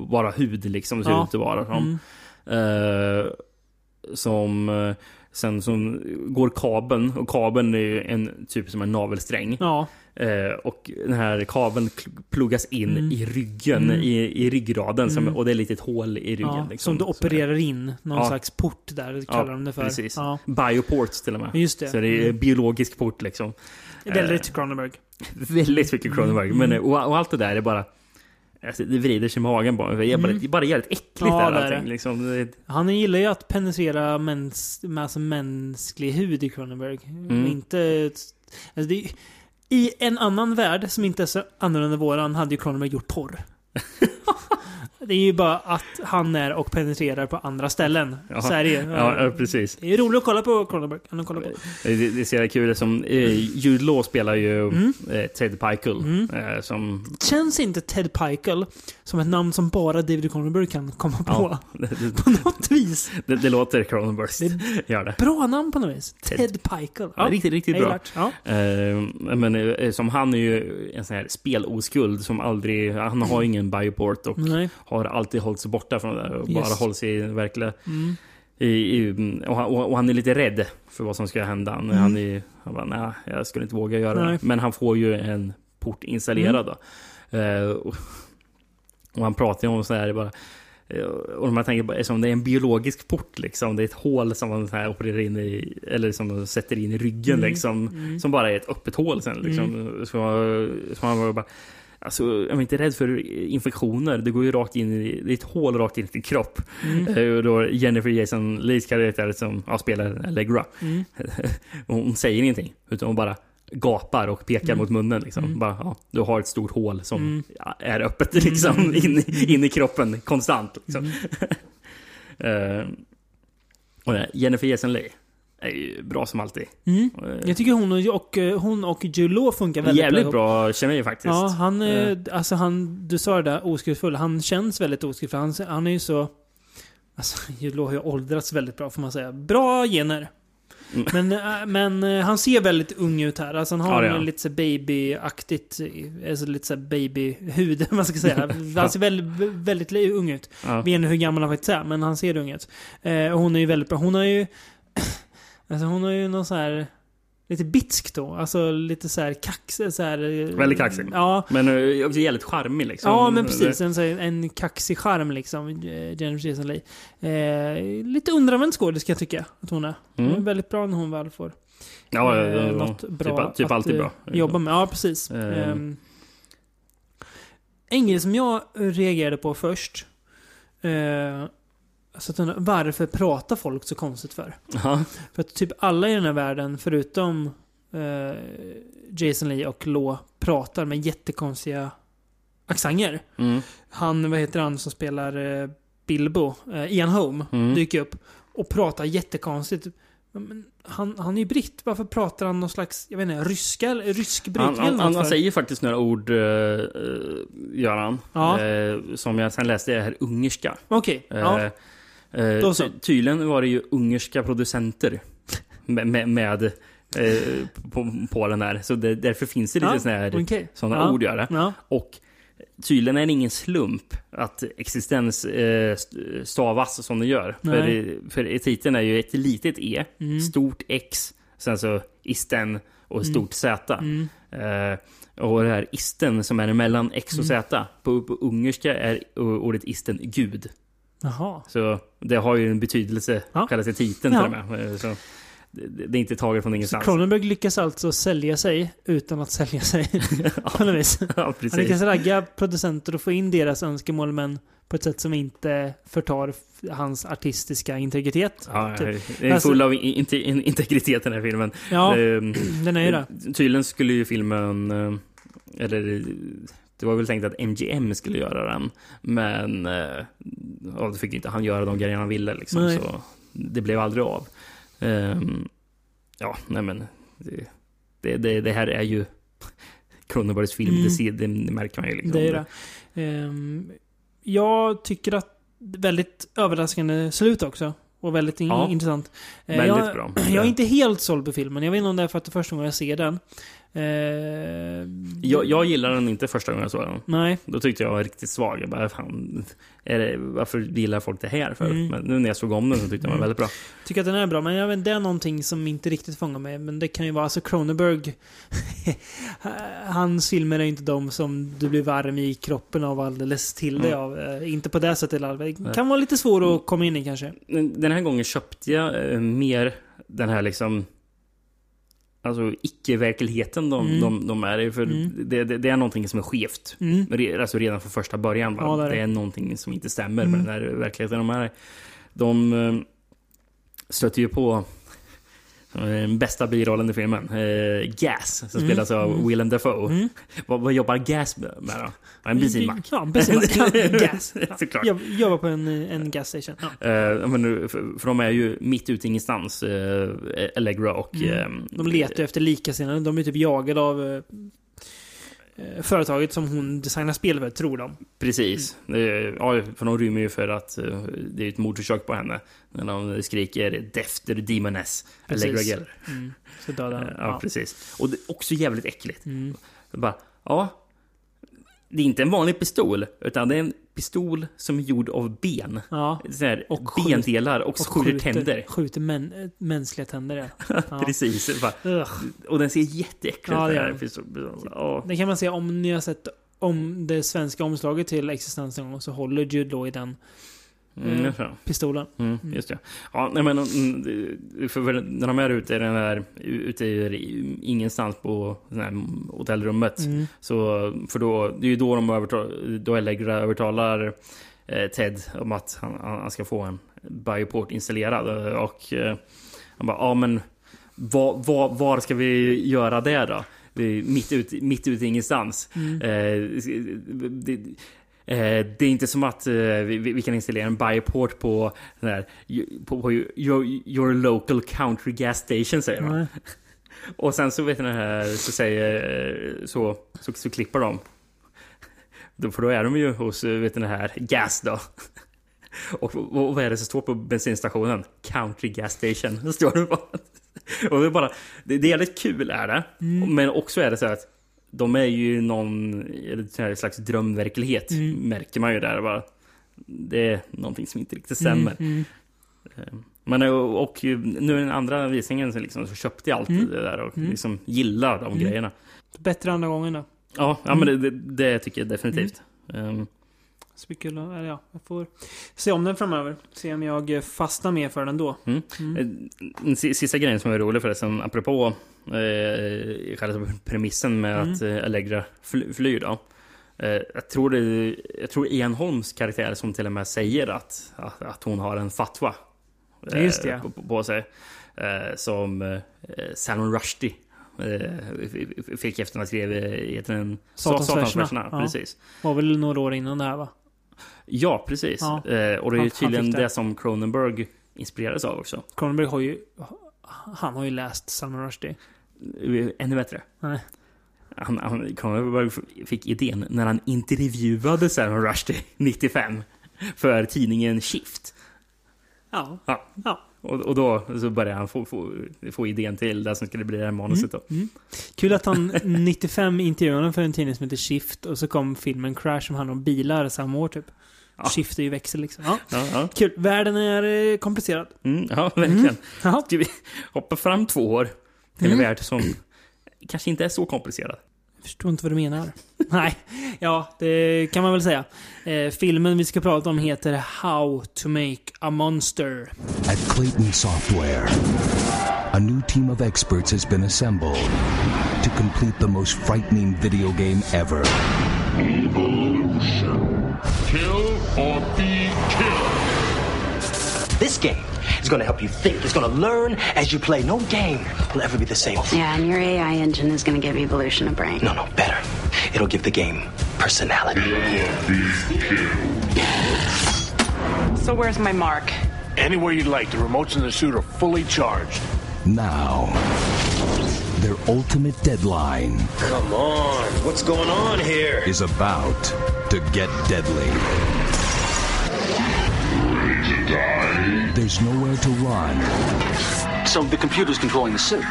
vara hud liksom. Ser Ja. ut att vara som. Mm. Eh, som eh, sen som går kabeln och kabeln är en typ som en navelsträng. Ja. Eh, och den här kabeln pluggas in Mm. i ryggen, Mm. i, i ryggraden. Som, Mm. och det är ett litet hål i ryggen. Ja, liksom, som du som opererar in. Någon Ja. slags port där, kallar de det för. Precis. Ja. Bioports till och med. Just det. Så det är Mm. biologisk port liksom. Väldigt Cronenberg. Väldigt mycket Cronenberg. Mm. Men, och, och allt det där är bara... Alltså, det vrider sig i magen bara. Det är bara, Mm. det är bara jävligt äckligt Ja, där allting. Liksom. Han gillar ju att penetrera mäns, alltså mänsklig hud i Cronenberg. Mm. Inte... Alltså det, I en annan värld som inte är så annorlunda våran hade ju Cronenberg gjort porr. [LAUGHS] Det är ju bara att han är och penetrerar på andra ställen. Ja. Så är det ju. Ja, precis. Det är roligt att kolla på Cronenberg. Kan kolla på. Det, det ser jag kul ut som eh, Jude Law spelar ju Mm. eh, Ted Pikel. Eh, som, Känns inte Ted Pikel som ett namn som bara David Cronenberg kan komma på? ja, [LAUGHS] [LAUGHS] det, det, På något vis. det, det låter Cronenberg. Gör det. [LAUGHS] Bra namn på något vis. Ted. Ted, Pikel. Ja, riktigt, riktigt bra. det. Eh, men eh, som han är ju en sån här speloskuld som aldrig... Han har ingen bioport och Nej. Har alltid hållit sig borta från det där och Yes. bara hållit sig i verkliga... Mm. I, i, och, han, och, han är lite rädd för vad som ska hända. Mm. han, är, han bara, nej, jag skulle inte våga göra Nej. det. Men han får ju en port installerad då. Eh, och, och han pratar ju om så här bara... eh, Och man tänker bara, som det är en biologisk port liksom. Det är ett hål som man så här opererar in i, eller som sätter in i ryggen Mm. liksom. Mm. Som bara är ett öppet hål sen liksom. Så, så man bara, alltså, jag är inte rädd för infektioner. Det går ju rakt in i, det är ett hål rakt in i din kropp. Mm. Eh, Och då Jennifer Jason Leighs karaktär som ja, spelar Allegra. Mm. [LAUGHS] Hon säger ingenting, utan hon bara gapar och pekar Mm. mot munnen. Liksom. Mm. Bara, ja, du har ett stort hål som Mm. är öppet [LAUGHS] liksom, Mm. in, i- in i kroppen konstant. Liksom. [LAUGHS] Det, Jennifer Jason Leigh är ju bra som alltid. Mm. Eh, Jag tycker hon och, och, eh, hon och Law funkar väldigt Jävligt ihop. bra kemi faktiskt. Ja, han, eh, Eh, alltså han, du sa det där oskuldsfull. Han känns väldigt oskuldsfull. Han, han är ju så... Alltså, [LAUGHS] Law har ju åldrats väldigt bra får man säga. Bra gener. Mm. Men, men han ser väldigt ung ut här. Alltså han har Ja, han. lite så babyaktigt, alltså lite så babyhud, [LAUGHS] man ska säga. [LAUGHS] Han ser väldigt, väldigt ung ut. Ja. Vet inte hur gammal han faktiskt är, men han ser ung ut. Eh, och hon är ju väldigt bra. Hon har ju... [CLEARS THROAT] Alltså hon har ju någon så här... Lite bitsk då. Alltså lite så här kaxig. Så här, eh, Väldigt kaxig. Ja. Men uh, också jävligt charmig liksom. Ja, men precis. En, en kaxig charm liksom. eh, Jennifer Jason Leigh. Eh, lite underanvänd skådis kan jag tycka att hon är. Hon är Mm. väldigt bra när hon väl får Ja, ja, eh, ja, ja. något Typ- bra typ att alltid eh, bra. jobba med. Ja, precis. Eh. Ehm, en grej som jag reagerade på först. Eh, alltså varför pratar folk så konstigt för? Ja. För att typ alla i den här världen, förutom eh, Jason Lee och Law, pratar med jättekonstiga accenter. Mm. Han, vad heter han som spelar eh, Bilbo? Eh, Ian Holm Mm. dyker upp och pratar jättekonstigt. Men han, han är ju britt. Varför pratar han någon slags, jag vet inte, ryska, eller- rysk brytning Han, han, han, säger faktiskt några ord, uh, gör han. Ja. Eh, som jag sen läste är ungerska. Okej, ja. Eh, eh, ty- tydligen var det ju ungerska producenter med, med, med eh, på, på den här. Så det, därför finns det lite Ja, här okej. såna Ja, ord. Gör det. ja. Och tydligen är det ingen slump att existens eh, st- stavas som det gör. För, Nej. för titeln är ju ett litet e, Mm. stort x, sen så isten och Mm. stort z. Mm. Eh, och det här isten som är mellan x och Mm. z. På, på ungerska är ordet isten gud. Jaha. Så det har ju en betydelse, Ja. kallas det titeln Ja. till och med. Eh, Så det, är inte taget från Så ingenstans. Cronenberg lyckas alltså sälja sig utan att sälja sig. [LAUGHS] på något vis. [LAUGHS] Ja, Han precis. lyckas ragga producenter och få in deras önskemål men på ett sätt som inte förtar hans artistiska integritet. Ja, typ. det är Alltså- full av in- in- integritet den här filmen. Ja, Ehm, den är ju det. Tydligen skulle ju filmen, eh, eller det var väl tänkt att MGM skulle göra den. Men eh, ja, det fick inte han göra de grejerna han ville liksom. Så det blev aldrig av. Ehm, ja, nej men. Det, det, det, det här är ju [LAUGHS] Cronenbergs film. Mm. Det, ser, det, märker man ju. Liksom. Det är det. Ehm, jag tycker att väldigt överraskande slut också. Och väldigt Ja. intressant. Eh, Väldigt jag, bra. [CLEARS THROAT] Jag är inte helt såld på filmen. Jag vet inte om det är för att det är första gången jag ser den. Eh, Jag, jag gillar den inte första gången jag såg den. Nej. Då tyckte jag var riktigt svag. Jag bara, fan, är det, varför gillar folk det här för? Mm. Men nu när jag såg om den så tyckte jag den var Mm. väldigt bra. tycker att den är bra, men jag vet, det är någonting som inte riktigt fångar mig. Men det kan ju vara, alltså Cronenberg, [LAUGHS] hans filmer är inte de som du blir varm i kroppen av alldeles till dig Mm. av. Eh, Inte på det sättet. Det kan vara lite svår att komma in i kanske. Den här gången köpte jag eh, mer den här liksom Alltså icke-verkligheten de, Mm. de, de är. För Mm. det, det, det är någonting som är skevt. Mm. Alltså redan från första början. Va? Ja, det är det, är någonting som inte stämmer Mm. med den här verkligheten de är i. De eh, stöter ju på bästa birollen i filmen. Eh, Gas, som Mm, spelas av mm. Willem Dafoe. Vad, vad jobbar Gas med då? En bensinmack. [LAUGHS] Ja, bensinmack. [LAUGHS] Ja, gas. Såklart. Jag jobbar på en, en gasstation. Ja. Eh, men, för, för de är ju mitt ute i ingenstans, eh, Allegra och... Mm. eh, De letar ju efter likasinnade. De är typ jagade av eh, eh, företaget som hon designar spel för, tror de. Precis. Är- Ja, för de rymmer ju för att eh, det är ett mordförsök på henne. När de skriker Defter Demoness, Allegra. Geller. Mm. Så dödar. Eh, Ja, precis. Och det är också jävligt äckligt. Mm. Bara, ja. Det är inte en vanlig pistol, utan det är en pistol som är gjord av ben. Ja. Här, Och bendelar och, skjuter tänder. Skjuter män, mänskliga tänder, ja. [LAUGHS] ja. Precis. Och den ser jätteäcklig Ja, ut. pistol- Ja. Det kan man se om ni har sett om det svenska omslaget till Existens någon gång så håller Jude Law i den Mm, eh, pistolen. Mm, just det. Ja, nej, men mm, för när de är ute i den här, ute i ingenstans på hotellrummet. Mm. Så, för då, det är ju då de övertalar, då Allegra övertalar eh, Ted om att han, han ska få en bioport installerad. Och eh, han bara, ja men var, var, var ska vi göra det då? Mitt ute mitt ut i ingenstans. Mm. Eh, det, eh, det är inte som att eh, vi, vi kan installera en bioport på, den här, på, på your, your local country gas station, säger de. [LAUGHS] Och sen så vet ni här, så säger, eh, så, så, så klipper de. Då, för då är de ju hos, eh, vet ni här, gas då. [LAUGHS] Och, och, och vad är det som står på bensinstationen? Country gas station. [LAUGHS] Står det bara. Och det är bara, det, det är jävligt kul är det. Mm. Men också är det så att de är ju någon slags drömverklighet. Mm. Märker man ju där bara. Det är någonting som inte riktigt Mm, stämmer. mm. Eh, Men eh, och nu den andra visningen så, liksom, så köpte jag allt Mm. det där och Mm. liksom gillar de Mm. grejerna. Bättre andra gången då. Ja, ja Mm. men det, det, det tycker jag definitivt. Um, Så eller ja, jag får se om den framöver. Se om jag eh, fastnar mer för den då. Mm. Mm. Eh, sista grejen som är rolig förresten, apropå eh, själva premissen med Mm. att eh, Allegra fly, flyr då. Eh, jag, tror det, jag tror Ian Holms karaktär som till och med säger att, att, att hon har en fatwa. Ja, just det, på, på sig. Eh, som eh, Salman Rushdie eh, fick efter att han skrev eh, Satans verserna. Ja. Precis. Var väl några år innan det här va? Ja, precis. Ja. Eh, och det är Han- tydligen det. det som Cronenberg inspirerades av också. Cronenberg har ju... Han har ju läst Salman Rushdie. Eh, Ännu bättre. Nej. Han, han, Cronenberg fick idén när han intervjuade Salman Rushdie [LAUGHS] 95 för tidningen Shift. Ja. Ja. ja. Och, och då så började han få, få, få idén till det som skulle bli det här manuset. Då. Mm. Kul att han 95 intervjuade för en tidning som heter Shift och så kom filmen Crash som handlar om bilar samma år typ. Shift är ju växel liksom. Ja. Ja, ja. Kul. Världen är eh, komplicerad. Mm, ja, verkligen. Ja. Vi hoppa fram två år till Mm. en värld som kanske inte är så komplicerad? Jag förstår inte vad du menar. [LAUGHS] Nej, ja, det kan man väl säga. Eh, filmen vi ska prata om heter How to make a monster. At Clayton Software, a new team of experts has been assembled to complete the most frightening video game ever. Evolution. Kill or be killed. This game is going to help you think. It's going to learn as you play. No game will ever be the same. Yeah, and your AI engine is going to give Evolution a brain. No, no, better. It'll give the game personality. So where's my mark? Anywhere you'd like. The remotes in the suit are fully charged. Now, their ultimate deadline Come on, what's going on here? is about to get deadly. There's nowhere to run, So the computer's controlling the suit.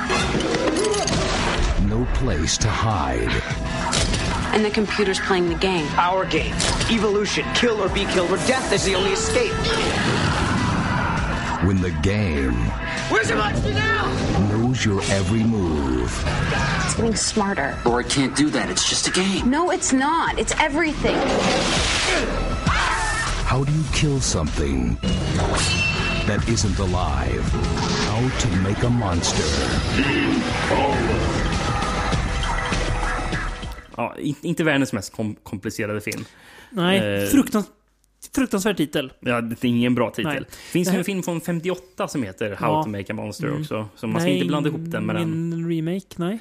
no place to hide. And the computer's playing the game. Our game. Evolution. Kill or be killed, or death is the only escape. When the game Where's your monster now? knows your every move. It's getting smarter. Or it can't do that. It's just a game. No, it's not. It's everything. How do you kill something that isn't alive? How to make a monster. Ja, in- inte världens mest kom komplicerade film. Nej, Eh, fruktans Fruktansvärd titel. Ja, det är ingen bra titel. Nej. Det finns Det här- en film från 58 som heter How Ja. to make a monster Mm. också. Så man ska inte blanda ihop den med den. Ingen remake, nej.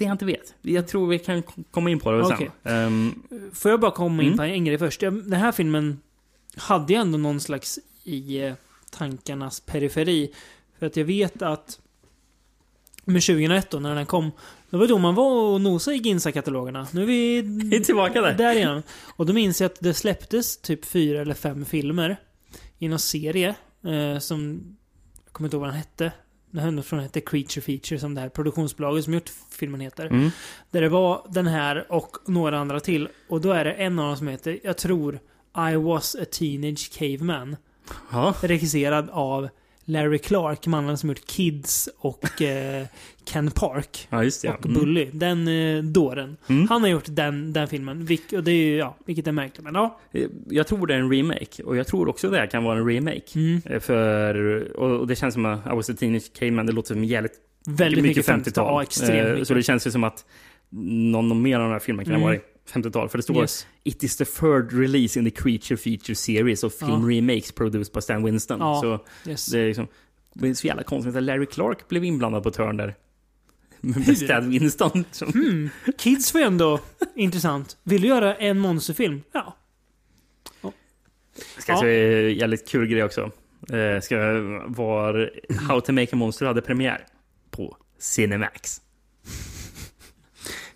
Det jag inte vet. Jag tror vi kan komma in på det Okej. sen. Ehm, Får jag bara komma in Mm. på en grej först? Den här filmen hade jag ändå någon slags i eh, tankarnas periferi. För att jag vet att med 2001 då, när den kom, då var det då man var och nosade i Ginsa-katalogerna. Nu är vi... Vi är tillbaka där. Där igen. Och då minns jag att det släpptes typ fyra eller fem filmer i någon serie eh, som... Jag kommer inte ihåg vad den hette. Den hände från hette Creature Feature som det här produktionsbolaget som gjort filmen heter. Mm. Där det var den här och några andra till. Och då är det en av dem som heter, jag tror, I was a teenage caveman. Ja. Regisserad av Larry Clark, mannen som gjort Kids och eh, Ken Park. Ja, just det, ja. Och Mm. Bully. Den eh, dåren. Mm. Han har gjort den, den filmen. Vilk, och det är ju, ja, vilket är märkligt. Men ja. Eh, Jag tror det är en remake. Och jag tror också det här kan vara en remake. Mm. Eh, För, och och det känns som att I was a teenage caveman, det låter som jävligt Väldigt mycket 50-tal. Ja, extremt Eh, mycket. Så det känns ju som att någon, mer av den här filmen kan Mm. ha varit 50-tal. För det står Yes. It is the third release in the Creature Feature Series of film Ja. remakes produced by Stan Winston. Ja, Så yes. det är liksom... Det är så jävla konstigt att Larry Clark blev inblandad på ett hörn där. [LAUGHS] Med Stan Winston. [LAUGHS] Hmm. Kids var ändå intressant. Vill du göra en monsterfilm? Ja. Ska jag säga en jävligt kul grej också. Eh, ska vara How to make a monster hade premiär på Cinemax.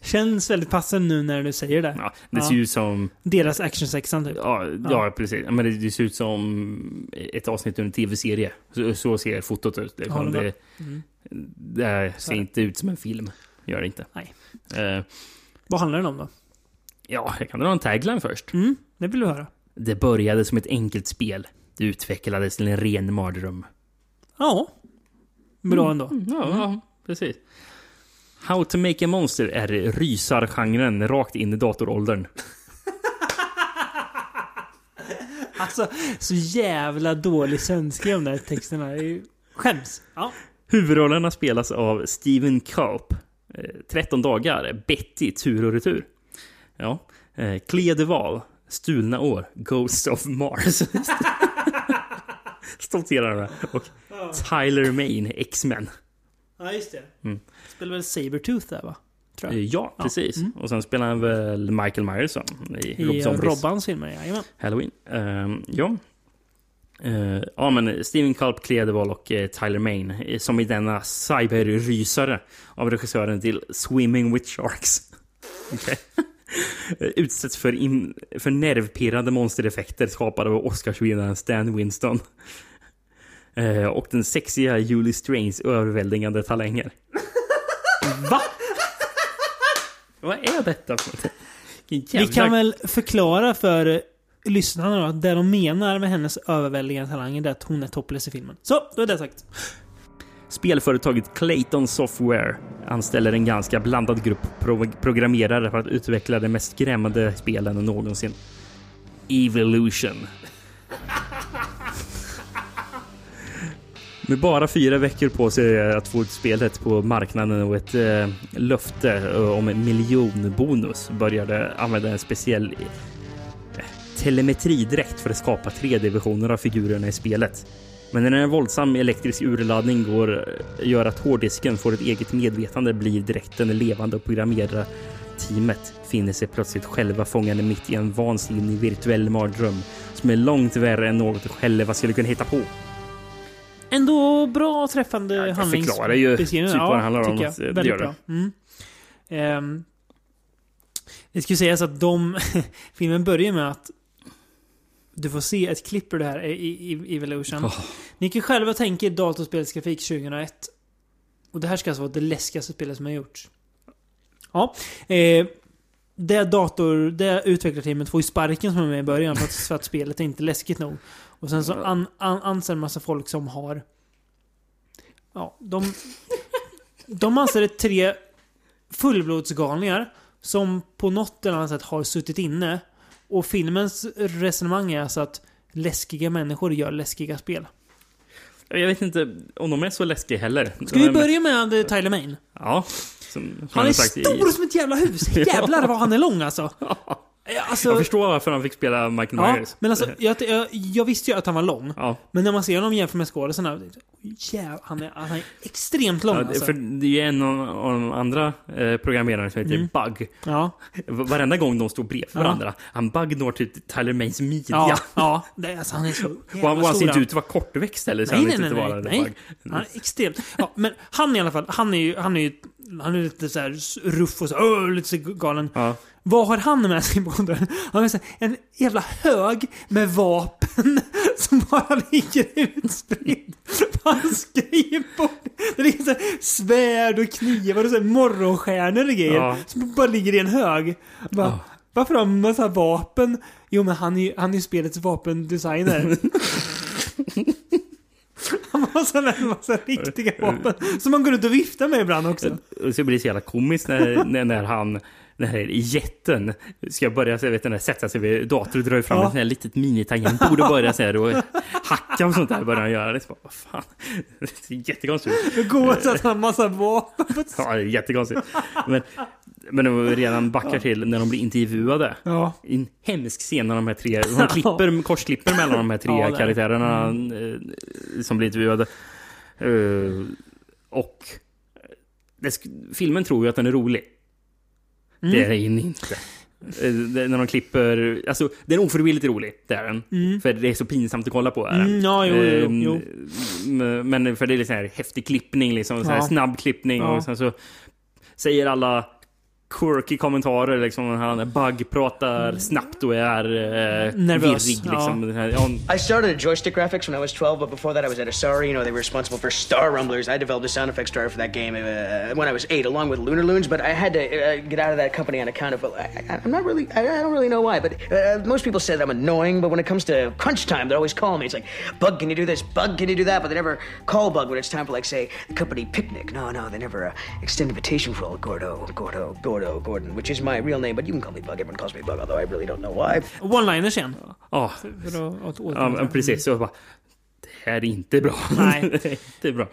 Känns väldigt passande nu när du säger det. Ja, det ser ju ut som... Deras actionsexan typ. Ja, ja. precis. Ja, Men det, det ser ut som ett avsnitt ur en tv-serie. Så, så ser fotot ut. Det, Ja, det Mm. det ser inte ut som en film. Gör det inte. Nej. Eh, Vad handlar den om då? ja, jag kan dra en tagline först. Mm, det vill du höra. Det började som ett enkelt spel. Det utvecklades till en ren mardröm. Ja. Bra ändå. Mm, ja, ja, precis. How to make a monster är rysargenren rakt in i datoråldern. [LAUGHS] Alltså, så jävla dålig svenska de där texterna. Skäms. Ja. Huvudrollerna spelas av Steven Culp. Eh, 13 dagar, Betty, tur och retur. Ja. Eh, Clea Deval, Stulna år, Ghosts of Mars. [LAUGHS] Stoltserar med. Och Tyler Main, X-Men. Ja, just det. Mm. Spelar väl Sabertooth där va? Tror Eh, jag. Ja, precis. Mm. Och sen spelar han väl Michael Myers i, I Rob Zombies. Robbans filmer, jajamän. Halloween. Ehm, ja. Eh, ja, men Steven Culp, Clea Deval och eh, Tyler Main eh, som i denna cyberrysare av regissören till Swimming with Sharks. [LAUGHS] Eh, Utsätts för, in, för nervpirrande monstereffekter skapade av Oscarsvinnaren Stan Winston. Eh, och den sexiga Julie Strains överväldigande talanger. Va? Vad är detta för något? Vilken Vi jävla- kan väl förklara för lyssnarna då, det de menar med hennes överväldigande talanger är att hon är topless i filmen. Så, då är det sagt. Spelföretaget Clayton Software anställer en ganska blandad grupp pro programmerare för att utveckla de mest skrämmande spelen någonsin. Evolution. Med bara fyra veckor på sig att få ut spelet på marknaden och ett eh, löfte eh, om en miljonbonus började använda en speciell eh, telemetridräkt för att skapa 3D-versioner av figurerna i spelet. Men när en våldsam elektrisk urladdning går, eh, gör att hårddisken får ett eget medvetande blir dräkten levande och programmerar teamet finner sig plötsligt själva fångade mitt i en vansinnig virtuell mardröm som är långt värre än något de själva skulle kunna hitta på. Ändå bra träffande det handlings... förklarar ju beskrivning. typ vad det handlar om. jag. det Väldigt gör det. bra. Mm. Ehm, det ska sägas att de... [LAUGHS] filmen börjar med att du får se ett klipp ur det här i, i, Evolution. Åh. Ni kan själva tänka er datorspelsgrafik 2001. Och det här ska alltså vara det läskigaste spelet som har gjorts. Ja. Eh, det dator... Det utvecklarteamet får ju sparken som är med i början för att, för att spelet är inte läskigt nog. Och sen så an, an, anser en massa folk som har... Ja, de... De anser det tre fullblodsgalningar som på något eller annat sätt har suttit inne. Och filmens resonemang är alltså att läskiga människor gör läskiga spel. Jag vet inte om de är så läskiga heller. Ska vi börja med Tyler Main? Ja. Som, som Han är sagt i- stor som ett jävla hus! [LAUGHS] Jävlar vad han är lång alltså! [LAUGHS] Alltså, jag förstår varför han fick spela Michael Ja, Myers. men alltså, [LAUGHS] jag, jag, jag visste ju att han var lång. Ja. Men när man ser honom jämfört med skådisarna, jävlar, han är, han är extremt lång Ja, alltså. För det är ju en av, de andra eh, programmerarna som heter Mm. Bug. Ja. Varenda gång de står bredvid Ja. varandra. Han Bug når typ Tyler Mays midja. Ja, [LAUGHS] ja. Det, är- alltså, han är så och han, jävla och han ser inte ut att vara kortväxt heller. Nej, nej, nej. nej, vara nej. Han är extremt... Ja, men han i alla fall, han är ju... Han är ju han är lite så här ruff och så, åh, lite så galen. Ja. Vad har han med sig på kontoret? Han har en jävla hög med vapen [LAUGHS] som bara ligger [LAUGHS] utspridd på hans [LAUGHS] skrivbord. Det ligger så här svärd och knivar och så här morgonstjärnor och grejer Ja. som bara ligger i en hög. Bara, Ja. Varför har han massa vapen? Jo, men han är han är spelets vapendesigner. [LAUGHS] Han har sådana här massa riktiga vapen som man går ut och viftar med ibland också. Så blir det så jävla komiskt när, när han den här jätten ska börja så vet, den här, sätta sig vid datorn och dra fram Ja. här litet minitangentbord och börja så här och hacka och sånt där börjar han göra. Det är så bara, vad fan. Det ser jättekonstigt går att sätta en massa vapen. Ja, det är jättekonstigt. Men, men de redan backar till när de blir intervjuade. Ja. En hemsk scen när de här tre, de klipper, korsklipper mellan de här tre Ja, är karaktärerna eh, som blir intervjuade. Eh, och det, filmen tror ju att den är rolig. Mm. Det är den inte. Eh, När de klipper, alltså den är ofrivilligt rolig, det är den. Mm. För det är så pinsamt att kolla på. Är den. Mm, ja, jo, jo, Ehm, jo. m- Men för det är så här häftig klippning, liksom, så här Ja. snabb klippning. Ja. Och sen så säger alla quirky kommentarer. Liksom, han Bug pratar snabbt och är eh, Nervös, virrig. Liksom. Ja, I started at Joystick Graphics when I was 12, but before that I was at Asari. You know, they were responsible for Star Rumblers. I developed a sound effects driver for that game uh, when I was eight, along with Lunar Loons. But I had to uh, get out of that company on account of. Well, I, I- I'm not really. I, I don't really know why, but uh, most people say that I'm annoying. But when it comes to crunch time, they always call me. It's like, Bug, can you do this? Bug, can you do that? But they never call Bug when it's time for, like, say, the company picnic. No, no, they never uh, extend invitation for old Gordo, Gordo, Gordo, Gordon, which is my real name. But you can call me Bug. Everyone calls me Bug, although I really don't know why. One-liners igen. ja, För att- ja, precis. Så jag bara, det här är inte bra. [LAUGHS] Nej. det är inte bra.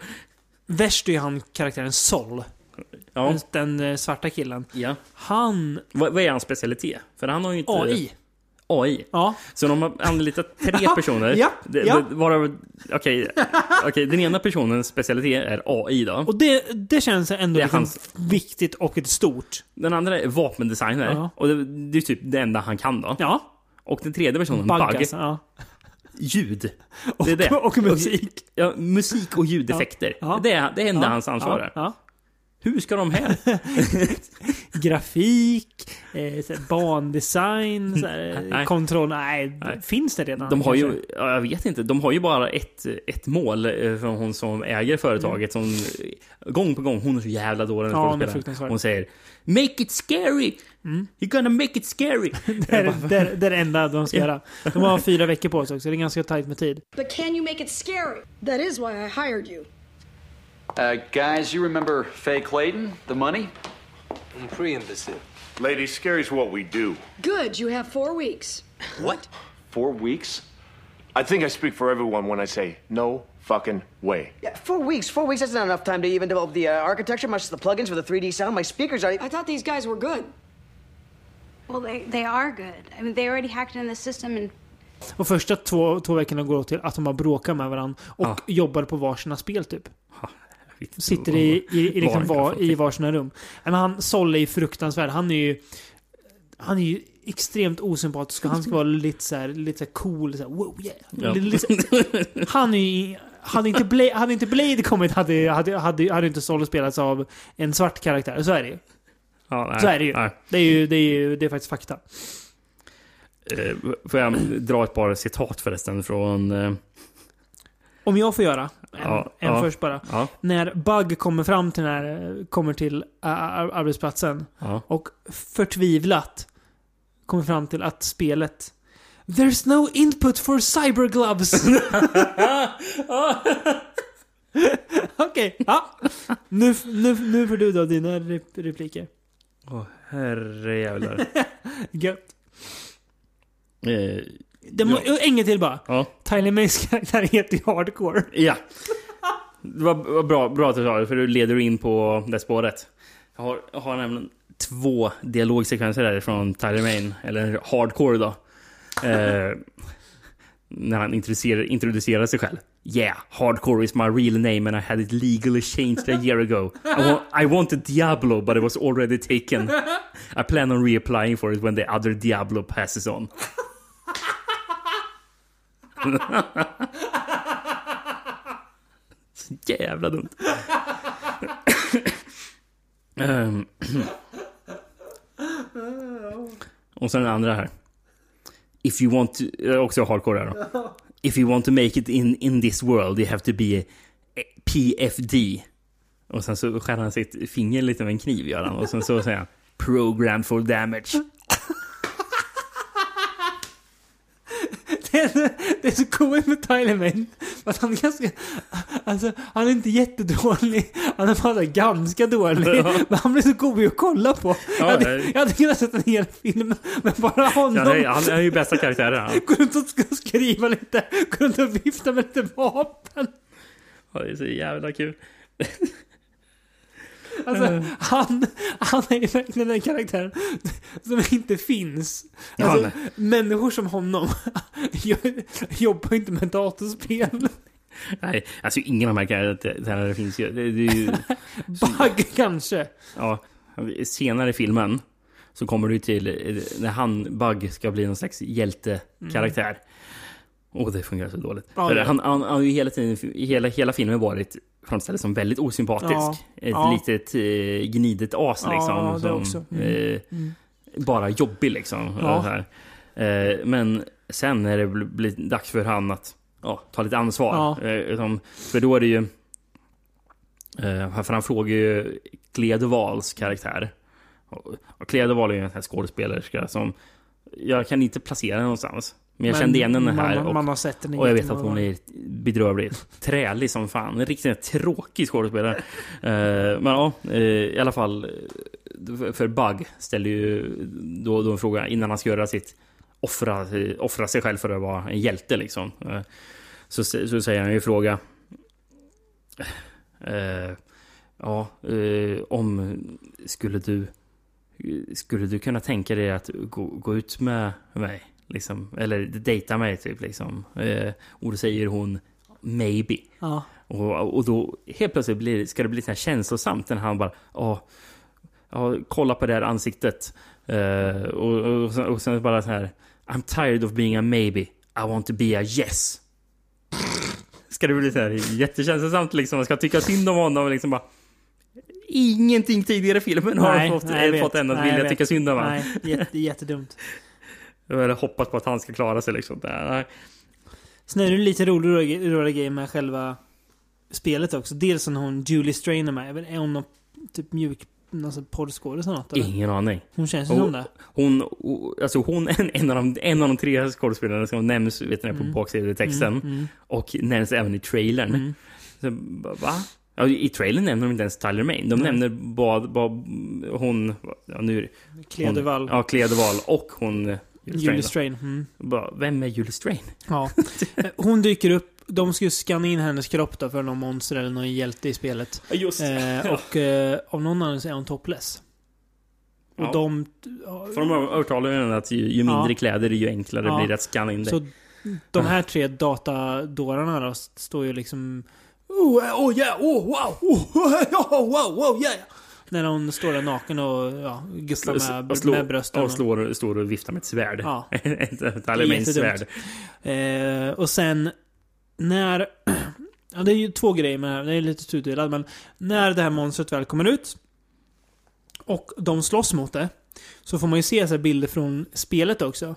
Värst är han karaktären Sol. Ja. Den eh, svarta killen. Ja. Han... Vad, vad är hans specialitet? För han har ju inte... AI. AI? Ja. Så de har anlitat tre [LAUGHS] personer. Ja, ja. Varav, okej, [LAUGHS] okej, den ena personens specialitet är AI då. Och det, det känns ändå Det liksom hans- viktigt och ett stort. Den andra är vapendesigner. Ja. Och det, det är typ det enda han kan då. Ja. Och den tredje personen, Bug, Bug, alltså, ja. ljud. [LAUGHS] Och, det är det. och musik. Ja, musik och ljudeffekter. Det är det enda hans ansvar är. Hur ska de här? [LAUGHS] Grafik, eh, så bandesign, så här, Nej. kontroll. Nej, finns det redan? De har kanske? ju, ja, jag vet inte, de har ju bara ett, ett mål eh, från hon som äger företaget som eh, gång på gång, hon är så jävla dålig Ja, skådespelare. Hon säger Make it scary! You're gonna make it scary! [LAUGHS] Det är, det, är, det är det enda de ska göra. De har fyra veckor på sig också, det är ganska tajt med tid. But can you make it scary? That is why I hired you. Uh, guys, you remember Faye Clayton, the money? I'm Pre-imbecile. Ladies, scary's what we do. Good, you have four weeks. What? Four weeks? I think I speak for everyone when I say no fucking way. Yeah, four weeks. Four weeks, that's not enough time to even develop the uh, architecture, much as the plugins for the 3D sound. My speakers are. I thought these guys were good. Well, they, they are good. I mean, they already hacked in the system and Och första två, två veckorna går åt till att de har bråkat med varandra och jobbar på varsina spel typ. Sitter i, i, i, liksom Var- i varsina rum. Men han, Sol är ju fruktansvärd. Han är ju... Han är ju extremt osympatisk och han ska vara lite så här, lite så här cool. Så här, wow, yeah. Ja. Lite, [LAUGHS] han är ju... Hade inte, Blade, hade inte Blade kommit hade, hade, hade, hade inte Sol spelats av en svart karaktär. Så är det ju. Ja, nej, Så är det ju. nej. Det är ju, det är ju det är faktiskt fakta. Eh, får jag dra ett par citat förresten från... Eh, Om jag får göra en, Ja, en ja, först bara. ja. När Bug kommer fram till den här, kommer till arbetsplatsen och förtvivlat kommer fram till att spelet There's no input for cyber gloves. [LAUGHS] Okej, ja. Nu, nu, nu får du då dina rep- repliker. Åh, herrejävlar. [LAUGHS] Gött. eh, Det må, En till bara. ja. Tyler Mays karaktär heter ju Hardcore. Ja. Det var, var bra, bra att du sa det, för du leder in på det spåret. Jag har, jag har nämligen två dialogsekvenser där från Tyler Main, eller Hardcore då. Eh, när han introducerar, introducerar sig själv. Yeah, Hardcore is my real name and I had it legally changed a year ago. I, wa- I wanted Diablo but it was already taken. I plan on reapplying for it when the other Diablo passes on. Så jävla dumt. Ehm. Och sen den andra här. If you want to, eh, också hardcore här då. If you want to make it in, in this world you have to be a PFD. Och sen så skär han sitt finger lite med en kniv gör han. Och sen så säger han Program for damage. Det är, så coolt med Tyler Mane. Att han är ganska... Alltså, han är inte jättedålig. Han är bara ganska dålig. Ja. Men han blir så god att kolla på. Ja, jag, hade, jag hade kunnat sätta en hel film med bara honom. Ja, är- han är ju bästa karaktären. han. Gå runt och sk- skriva lite. Gå runt och vifta med lite vapen. Ja, det är så jävla kul. Alltså, Mm. han, han är verkligen den karaktären som inte finns. Ja, Alltså, nej. människor som honom [LAUGHS] jo- jobbar inte med datorspel. Nej, alltså ingen av de här karaktärerna finns ju. Det, det ju [LAUGHS] Bug kanske. ja, senare i filmen så kommer du till när han, Bug, ska bli någon slags hjältekaraktär. Och det fungerar så dåligt. Ja, det- han, han har ju hela tiden, hela, hela filmen varit framställd som väldigt osympatisk. Ja, Ett ja. litet eh, gnidet as Ja, liksom. det som. Mm, Eh, mm. Bara jobbig liksom. Ja. Här. Eh, men sen när det blir, dags för han att ja, ta lite ansvar. Ja. Eh, som, för då är det ju... Eh, för han frågar ju Clea Duvals karaktär. Och, Duval är ju en skådespelerska som... Jag kan inte placera någonstans. Men jag Men kände igen henne här. man- och, man har sett henne Och jag vet att hon är bedrövlig. Trälig som fan. En riktigt tråkig skådespelare. [LAUGHS] Eh, men ja, eh, i alla fall. eh, För Bug ställer ju då, då en fråga innan han ska göra sitt offra, offra sig själv för att vara en hjälte liksom. Så, så säger han ju fråga. Ja, om skulle du skulle du kunna tänka dig att gå, gå ut med mig? Liksom, eller dejta mig typ liksom. Eh, och då säger hon maybe. Ja. Och, och då helt plötsligt blir, ska det bli så här känslosamt när han bara ja, kolla på det här ansiktet. Eh, och, och, sen, och sen bara så här I'm tired of being a maybe. I want to be a yes. Ska det bli så här jättekänslosamt liksom. Man ska tycka synd om honom och liksom bara Ingenting tidigare i filmen har Nej, fått, nej, fått en att vilja tycka synd om honom. Nej, jätte, jättedumt. Jag hade hoppats på att han ska klara sig liksom. Där. Sen är det lite rolig, rolig grej med själva spelet också. Dels när hon Julie Strain är med. Jag vet- Är hon någon typ mjuk alltså porrskådis eller något? Eller? Ingen aning. Hon känns ju som det. Hon, alltså hon är en, av de, en av de tre skådespelarna som nämns vet ni, på Mm. baksidetexten. Mm, mm. Och nämns även i trailern. Mm. Så, va? Ja, I trailern nämner de inte ens Tyler Main. De nämner vad, vad hon... Ja, nu, Clea hon-. Ja, Clea Duvall och hon... Julie. Strain. Mm. Bara, Vem är Julie Strain? Ja. [LAUGHS] Hon dyker upp. De ska ju scanna in hennes kropp då för någon monster eller någon hjälte i spelet. Ja, just. Eh, och eh, av någon anledning så är hon topless. Och Ja. de... För de övertalar ju henne att ju, ju mindre Ja. kläder ju enklare Ja. blir det att scanna in det. Så de här tre datadårarna då står ju liksom... Oh, eh, oh yeah, oh wow, oh, [LAUGHS] wow, wow, yeah. När hon står där naken och ja, guppar med, och slår, med brösten. Och slår, står och viftar med ett svärd. Ja. [LAUGHS] ett jättedumt. svärd. Eh, och sen när... [CLEARS THROAT] Ja, det är ju två grejer med det här. Det är lite tudelat, men när det här monstret väl kommer ut och de slåss mot det så får man ju se så här bilder från spelet också.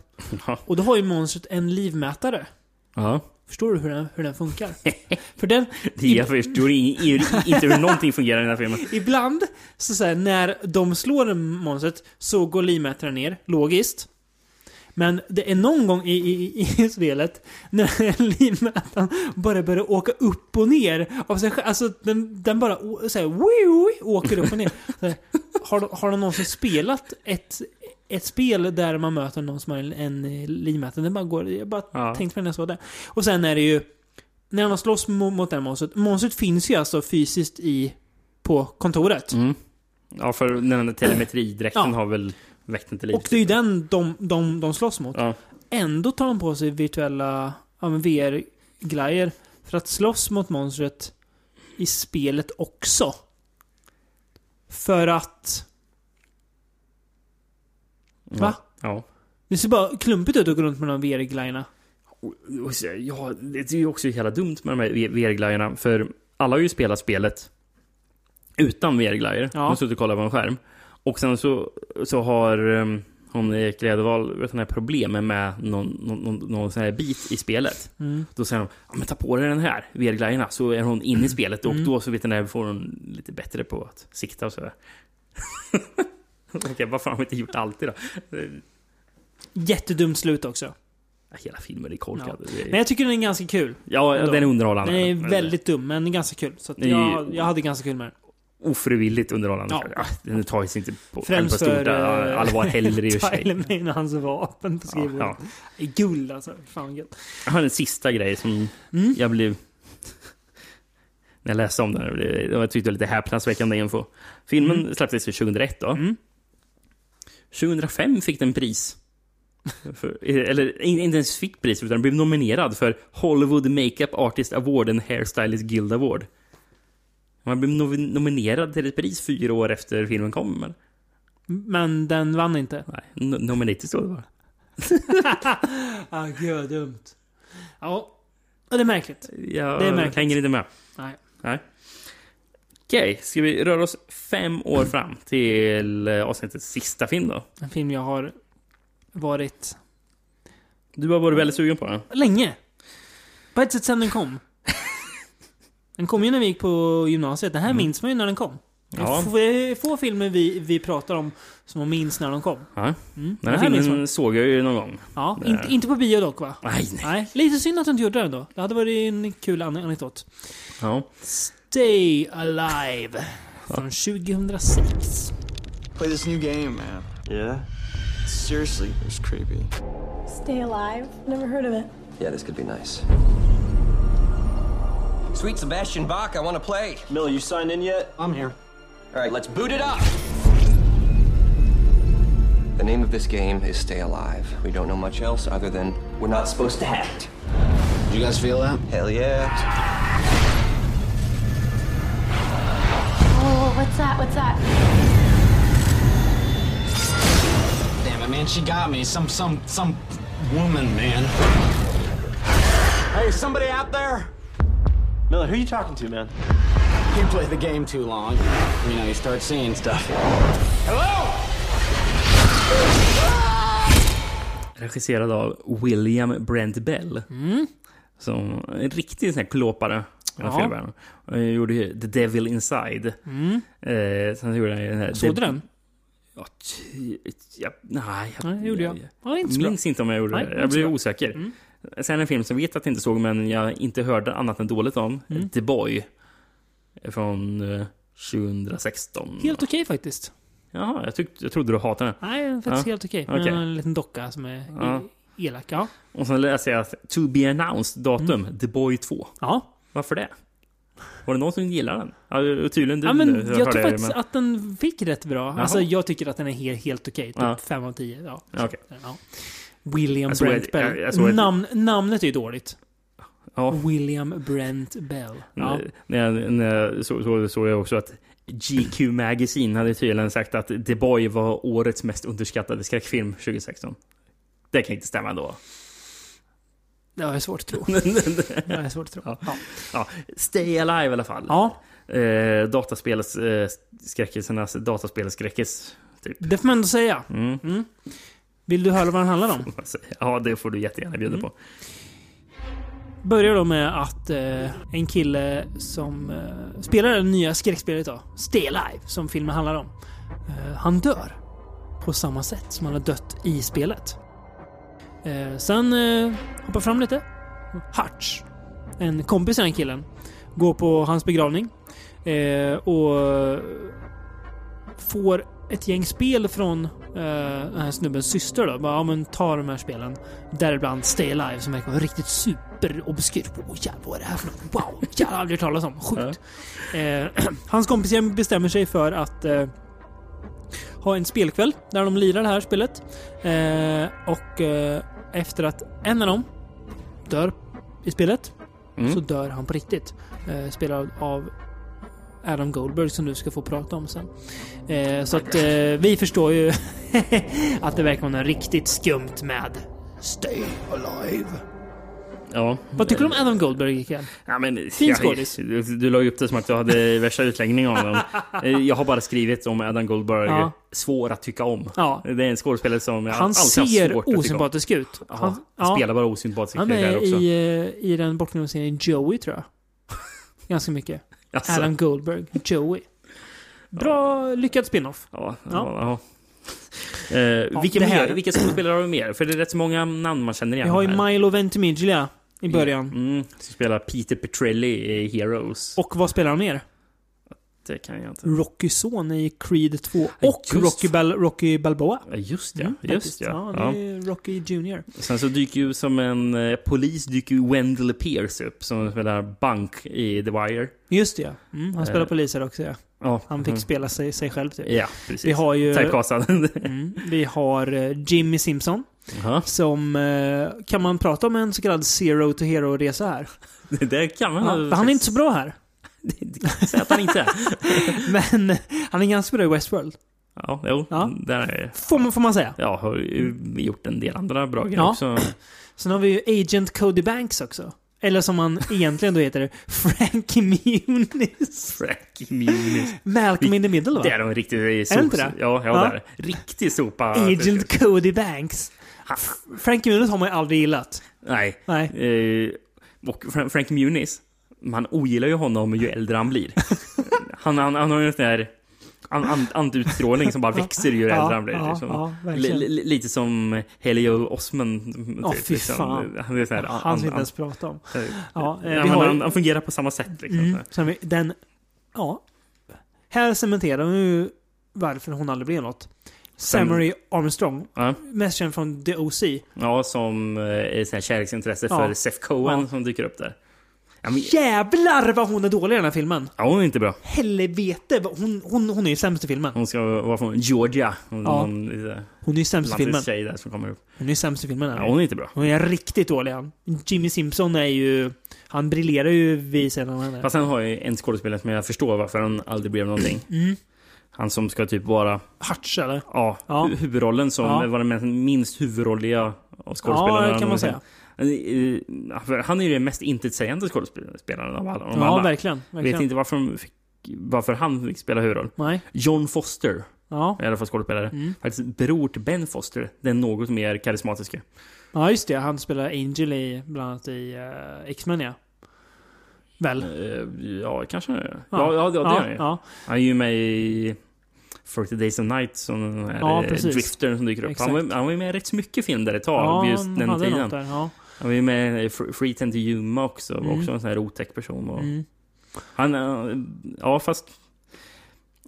Ja. Och då har ju monstret en livmätare. Ja. Förstår du hur den, hur den funkar? [LAUGHS] För den... Jag förstår inte hur någonting fungerar i den här filmen. [LAUGHS] Ibland, så, så här, när de slår monstret så går livmätaren ner, logiskt. Men det är någon gång i, i, i spelet när [LAUGHS] livmätaren bara börjar åka upp och ner av sig själv. Alltså den, den bara å- så här, wii, wii, åker upp och ner. Här, har, har du någonsin spelat ett, ett spel där man möter någon som har en, en livmätare? Den bara går, jag bara Ja. tänkte på det när jag såg det. Och sen är det ju när de slåss mot, mot det här monstret. Monstret finns ju alltså fysiskt i på kontoret. Mm. Ja, för den här telemetridräkten Ja. har väl väckt inte lite. Och det är ju den de, de, de slåss mot. Ja. Ändå tar de på sig virtuella ja, men VR-glajjor för att slåss mot monstret i spelet också. För att... Va? Ja. Det ser bara klumpigt ut att gå runt med de VR-glajjorna. Ja, det är ju också jävla dumt med de här VR-glajjorna. För alla har ju spelat spelet utan VR-glajjor. Ja. De har suttit och kollat på en skärm. Och sen så, så har um, hon Erik här problemen med någon, någon, någon, någon sån här bit i spelet. Mm. Då säger de, ja men ta på dig den här VR-glajjorna så är hon inne i spelet och Mm. då så vet den här, får hon lite bättre på att sikta och sådär. [LAUGHS] [LAUGHS] Okej, varför har de inte gjort alltid då? Jättedumt slut också. Ja, Hela filmen är korkad. Ja. Men jag tycker den är ganska kul. Ja, Ändå. den är underhållande. Den är väldigt dum, men ganska kul. Så jag, jag hade ganska kul med den. ofrivilligt underhållande. Ja. Ja. Den tar sig inte på, Främst på stort eh, allvar heller i och för [LAUGHS] sig. Tyler Mane och hans vapen på skrivbordet. Ja, är Guld alltså. Fan gött. Jag har en sista grej som Mm. jag blev... När jag läste om den, jag tyckte det var lite häpnadsväckande info. Filmen Mm. släpptes 2001 då. 2005 fick den pris. För, eller in- inte ens fick pris, utan blev nominerad för Hollywood Makeup Artist Award and Hairstylist Guild Award. Man blev nominerad till ett pris fyra år efter filmen kom. Men, Men den vann inte. nej, no- nominated stod det bara. [LAUGHS] ah, gud vad dumt. Ja, det är märkligt. Jag Det är märkligt. hänger inte med. Nej. Nej. Okej, ska vi röra oss fem år fram till eh, avsnittets sista film då? En film jag har varit Du har varit väldigt sugen på den. länge. På ett sätt sen den kom. [LAUGHS] Den kom ju när vi gick på gymnasiet. Den här minns man ju när den kom. Ja. få- är få filmer vi, vi pratar om som man minns när de kom. Ja. Mm. Den Den här här filmen såg jag ju någon gång. Ja, Det- inte, på bio dock va? Nej, nej. Lite synd att du inte gjorde det ändå. Det hade varit en kul an- anekdot. Ja. Stay Alive. Från 2006. Play this new game, man. Yeah? Seriously, it's creepy. Stay alive? Never heard of it. Yeah, this could be nice. Sweet Sebastian Bach, I want to play. Miller, you signed in yet? I'm here. All right, let's boot it up. The name of this game is Stay Alive. We don't know much else other than we're not supposed to have it. Did you guys feel that? Hell yeah. What's that? What's that? Damn it, man, she got me. Some, some, some woman, man. Hey, somebody out there? Miller, who are you talking to, man? You play the game too long. You know, you start seeing stuff. Hello? Regisserad av William Brent Bell. Mm. Som en riktig sån här klåpare. Den Ja. filmen. Han gjorde ju The Devil Inside. Mm. Eh, sen gjorde han ju den här... Såg du den? Ja, ja, nej, Nej, det gjorde jag. Ja, inte så minns inte om jag gjorde Nej, det. Jag blev osäker. Mm. Sen en film som jag vet att jag inte såg, men jag inte hörde annat än dåligt om. Mm. The Boy. Från eh, 2016. Helt okej faktiskt. Jaha, jag, tyckte, jag trodde du hatade den. Nej, den är faktiskt Ja. helt okej. Okej. Okay. En liten docka som är Ja. i- elak. Ja. Och sen läste jag att To be announced datum, The Boy 2. Ja. Varför det? Var det någon som gillade den? Ja, tydligen du. ja men jag, tror faktiskt men- att den fick rätt bra. Jaha. Alltså jag tycker att den är helt, helt okej. Typ Ja. 5 av 10. Ja. Okej. Ja. William Jag Brent Bell. jag- jag Namn, namnet är ju dåligt. Ja. William Brent Bell. Ja. När när så, så, såg jag också att GQ Magazine hade tydligen sagt att The Boy var årets mest underskattade skräckfilm 2016. Det kan inte stämma ändå. Det är svårt att tro. [LAUGHS] det är svårt att tro. Ja. Ja. Stay Alive i alla fall. Ja. Eh, dataspelets eh, dataspelsskräckis. Typ. Det får man ändå säga. Mm. Mm. Vill du höra vad den handlar om? [LAUGHS] Ja, det får du jättegärna bjuda Mm. på. Börjar då med att eh, en kille som eh, spelar det nya skräckspelet då, Stay Alive, som filmen handlar om. Eh, han dör. På samma sätt som han har dött i spelet. Eh, sen eh, hoppar fram lite. Hutch, en kompis till den killen, går på hans begravning. Eh, och får ett gäng spel från eh, den här snubbens syster då. Bara, ja men ta de här spelen. Däribland Stay Alive som verkar vara riktigt superobskyrt. Åh jävlar vad är det här för något? Wow! Jag har aldrig hört talas om. Sjukt. Eh, [CLEARS THROAT] hans kompis bestämmer sig för att eh, ha en spelkväll där de lirar det här spelet. Eh, och eh, efter att en av dem dör i spelet Mm. så dör han på riktigt. Eh, spelad av Adam Goldberg som du ska få prata om sen. Eh, så att eh, vi förstår ju [LAUGHS] att det verkar vara något riktigt skumt med Stay Alive. Ja. Vad tycker du om Adam Goldberg ikväll? Ja, men, Fin jag- skådis. [LAUGHS] Du, du la ju upp det som att du hade värsta utläggning om dem. Eh, Jag har bara skrivit om Adam Goldberg. Ja. Svår att tycka om. Ja. Det är en skådespelare som jag Han alltid ser svårt att tycka om. osympatisk ut. Ja, Han- han ja. spelar bara osympatiska Han är också. i, eh, i den bortglömda serien Joey, tror jag. [LAUGHS] Ganska mycket. Jaså? Adam Goldberg. Joey. Bra, lyckad spin-off. Ja, Ja. ja. Eh, vilka, här- mer, vilka skådespelare har vi mer? För det är rätt så många namn man känner igen. Vi har ju. Milo Ventimiglia i början. Mm, som spelar Peter Petrelli i Heroes. Och vad spelar han mer? Det kan jag inte. Rocky son i Creed 2. Ja, Och Rocky, Bal Rocky Balboa. Ja, just ja. Mm, just ja. Ja, det är Rocky Junior. Sen så dyker ju som en eh, polis dyker ju Wendell Pierce upp som spelar Bank i The Wire. Just det, ja. Mm, han spelar Eh, poliser också, ja. Ja. Han fick mm. spela sig, sig själv, typ. Ja, precis. Vi har ju... [LAUGHS] Mm, vi har eh, Jimmy Simpson. Jaha. Som... eh, Kan man prata om en så kallad zero to hero-resa här? [LAUGHS] Det kan man Ja, han är inte så bra här. Säg att han inte är. [LAUGHS] Men han är ganska bra i Westworld. Ja, jo. Ja. Där är... Får man, får man säga. Ja, har ju gjort en del andra bra grejer Ja. också. [CLEARS THROAT] Sen har vi ju Agent Cody Banks också. Eller som han egentligen då heter, Frankie Muniz. Frankie Muniz. Malcolm in the Middle va? Det är en riktig Är det sopa. inte det? Ja, ja, Ja. det är det. Riktig sopa. Agent Cody Banks. Frankie Muniz har man ju aldrig gillat. Nej. Nej. Eh, och Fra- Frank Muniz, man ogillar ju honom ju äldre han blir. [LAUGHS] han, han, han har ju en sån här an, an, andutstrålning som bara växer ju äldre Ja, han blir. ja, liksom. ja, lite som Helio Osman. Åh, typ, fy liksom. fan. Han, är här, an- Han ska inte ens prata om. eh, Ja, eh, ja, vi men har han, han fungerar på samma sätt. Liksom. Mm. Den... Ja. Här cementerar ju varför hon aldrig blev något. Samurai Armstrong. Ja. Mest känd från The OC. Ja, som eh, kärleksintresse Ja. för Seth Cohen Ja. som dyker upp där. Ja, men, Jävlar vad hon är dålig i den här filmen! ja, hon är inte bra. Helvete! Hon, hon, hon är ju sämst i filmen. Hon ska vara från Georgia. Hon, Ja. hon, Hon är ju sämst i filmen. tjej där som kommer upp. Hon är ju sämst i filmen. Ja, hon är inte bra. Hon är riktigt dålig han. Jimmy Simpson är ju... Han briljerar ju vid sidan av henne. Fast sen har jag en skådespelare som jag förstår varför han aldrig blev någonting. [CLEARS THROAT] Mm. Han som ska typ vara... Hutch eller? Ja, Ja. hu- huvudrollen som Ja. var den minst huvudrolliga av skådespelarna. Ja, det kan man säga. Eh, Han är ju den mest intetsägande skådespelaren av alla. Av Ja, alla. verkligen, verkligen. Vet inte varför, de fick, varför han fick spela huvudroll. Nej. John Foster, Ja. i alla fall skådespelare. Mm. Faktiskt bror till Ben Foster, den något mer karismatiska. Ja, just det. Han spelar Angel i, bland annat i uh, X-Men, ja. Väl? Eh, Ja, kanske. Ja, Ja. ja, det Ja, är han ja. Han är ju med i 40 Days of Night som den här Ja, driftern som dyker upp. Han var, han var med i rätt mycket film där ett tag, Ja, just den tiden. där, ja. Han var ju med i Fr- Free Tend to Yuma också, Mm. också en sån här otäck person. Och Mm. Han, eh, ja fast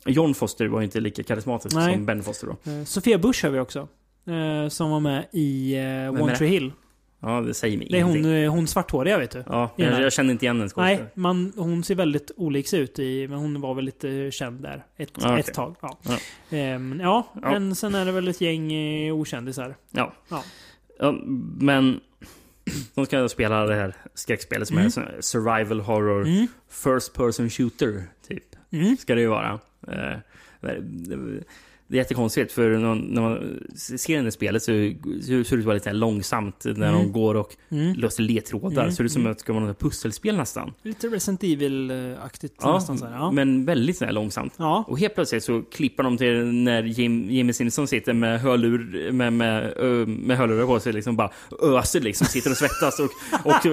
John Foster var ju inte lika karismatisk Nej. som Ben Foster då. Eh, Sofia Bush har vi också. eh, som var med i uh, One? Tree Hill. Ja, det säger mig Det är hon, ingenting. hon svarthåriga, vet du. Ja, jag, jag känner inte igen skådespelaren. Nej, man, hon ser väldigt olik ut i, men hon var väl lite känd där ett, Ja, ett tag. Ja. Ja. Ehm, ja, men sen är det väl ett gäng okändisar. Ja. Ja, men de ska spela det här skräckspelet som Mm. är survival horror Mm. first person shooter typ. Mm. Ska det ju vara. Det- är jättekonstigt för när man, man ser det här spelet så ser det ut att vara lite långsamt när Mm. de går och Mm. löser ledtrådar. Mm. Så det är som Mm. att vara något pusselspel nästan. Lite Resident Evil-aktigt Ja, nästan så här. Ja. men väldigt så här långsamt. Ja. Och helt plötsligt så klipper de till när Jim, Jimmy Simpson sitter med, hörlur, med, med, med hörlurar på sig liksom bara öser liksom, sitter och svettas och,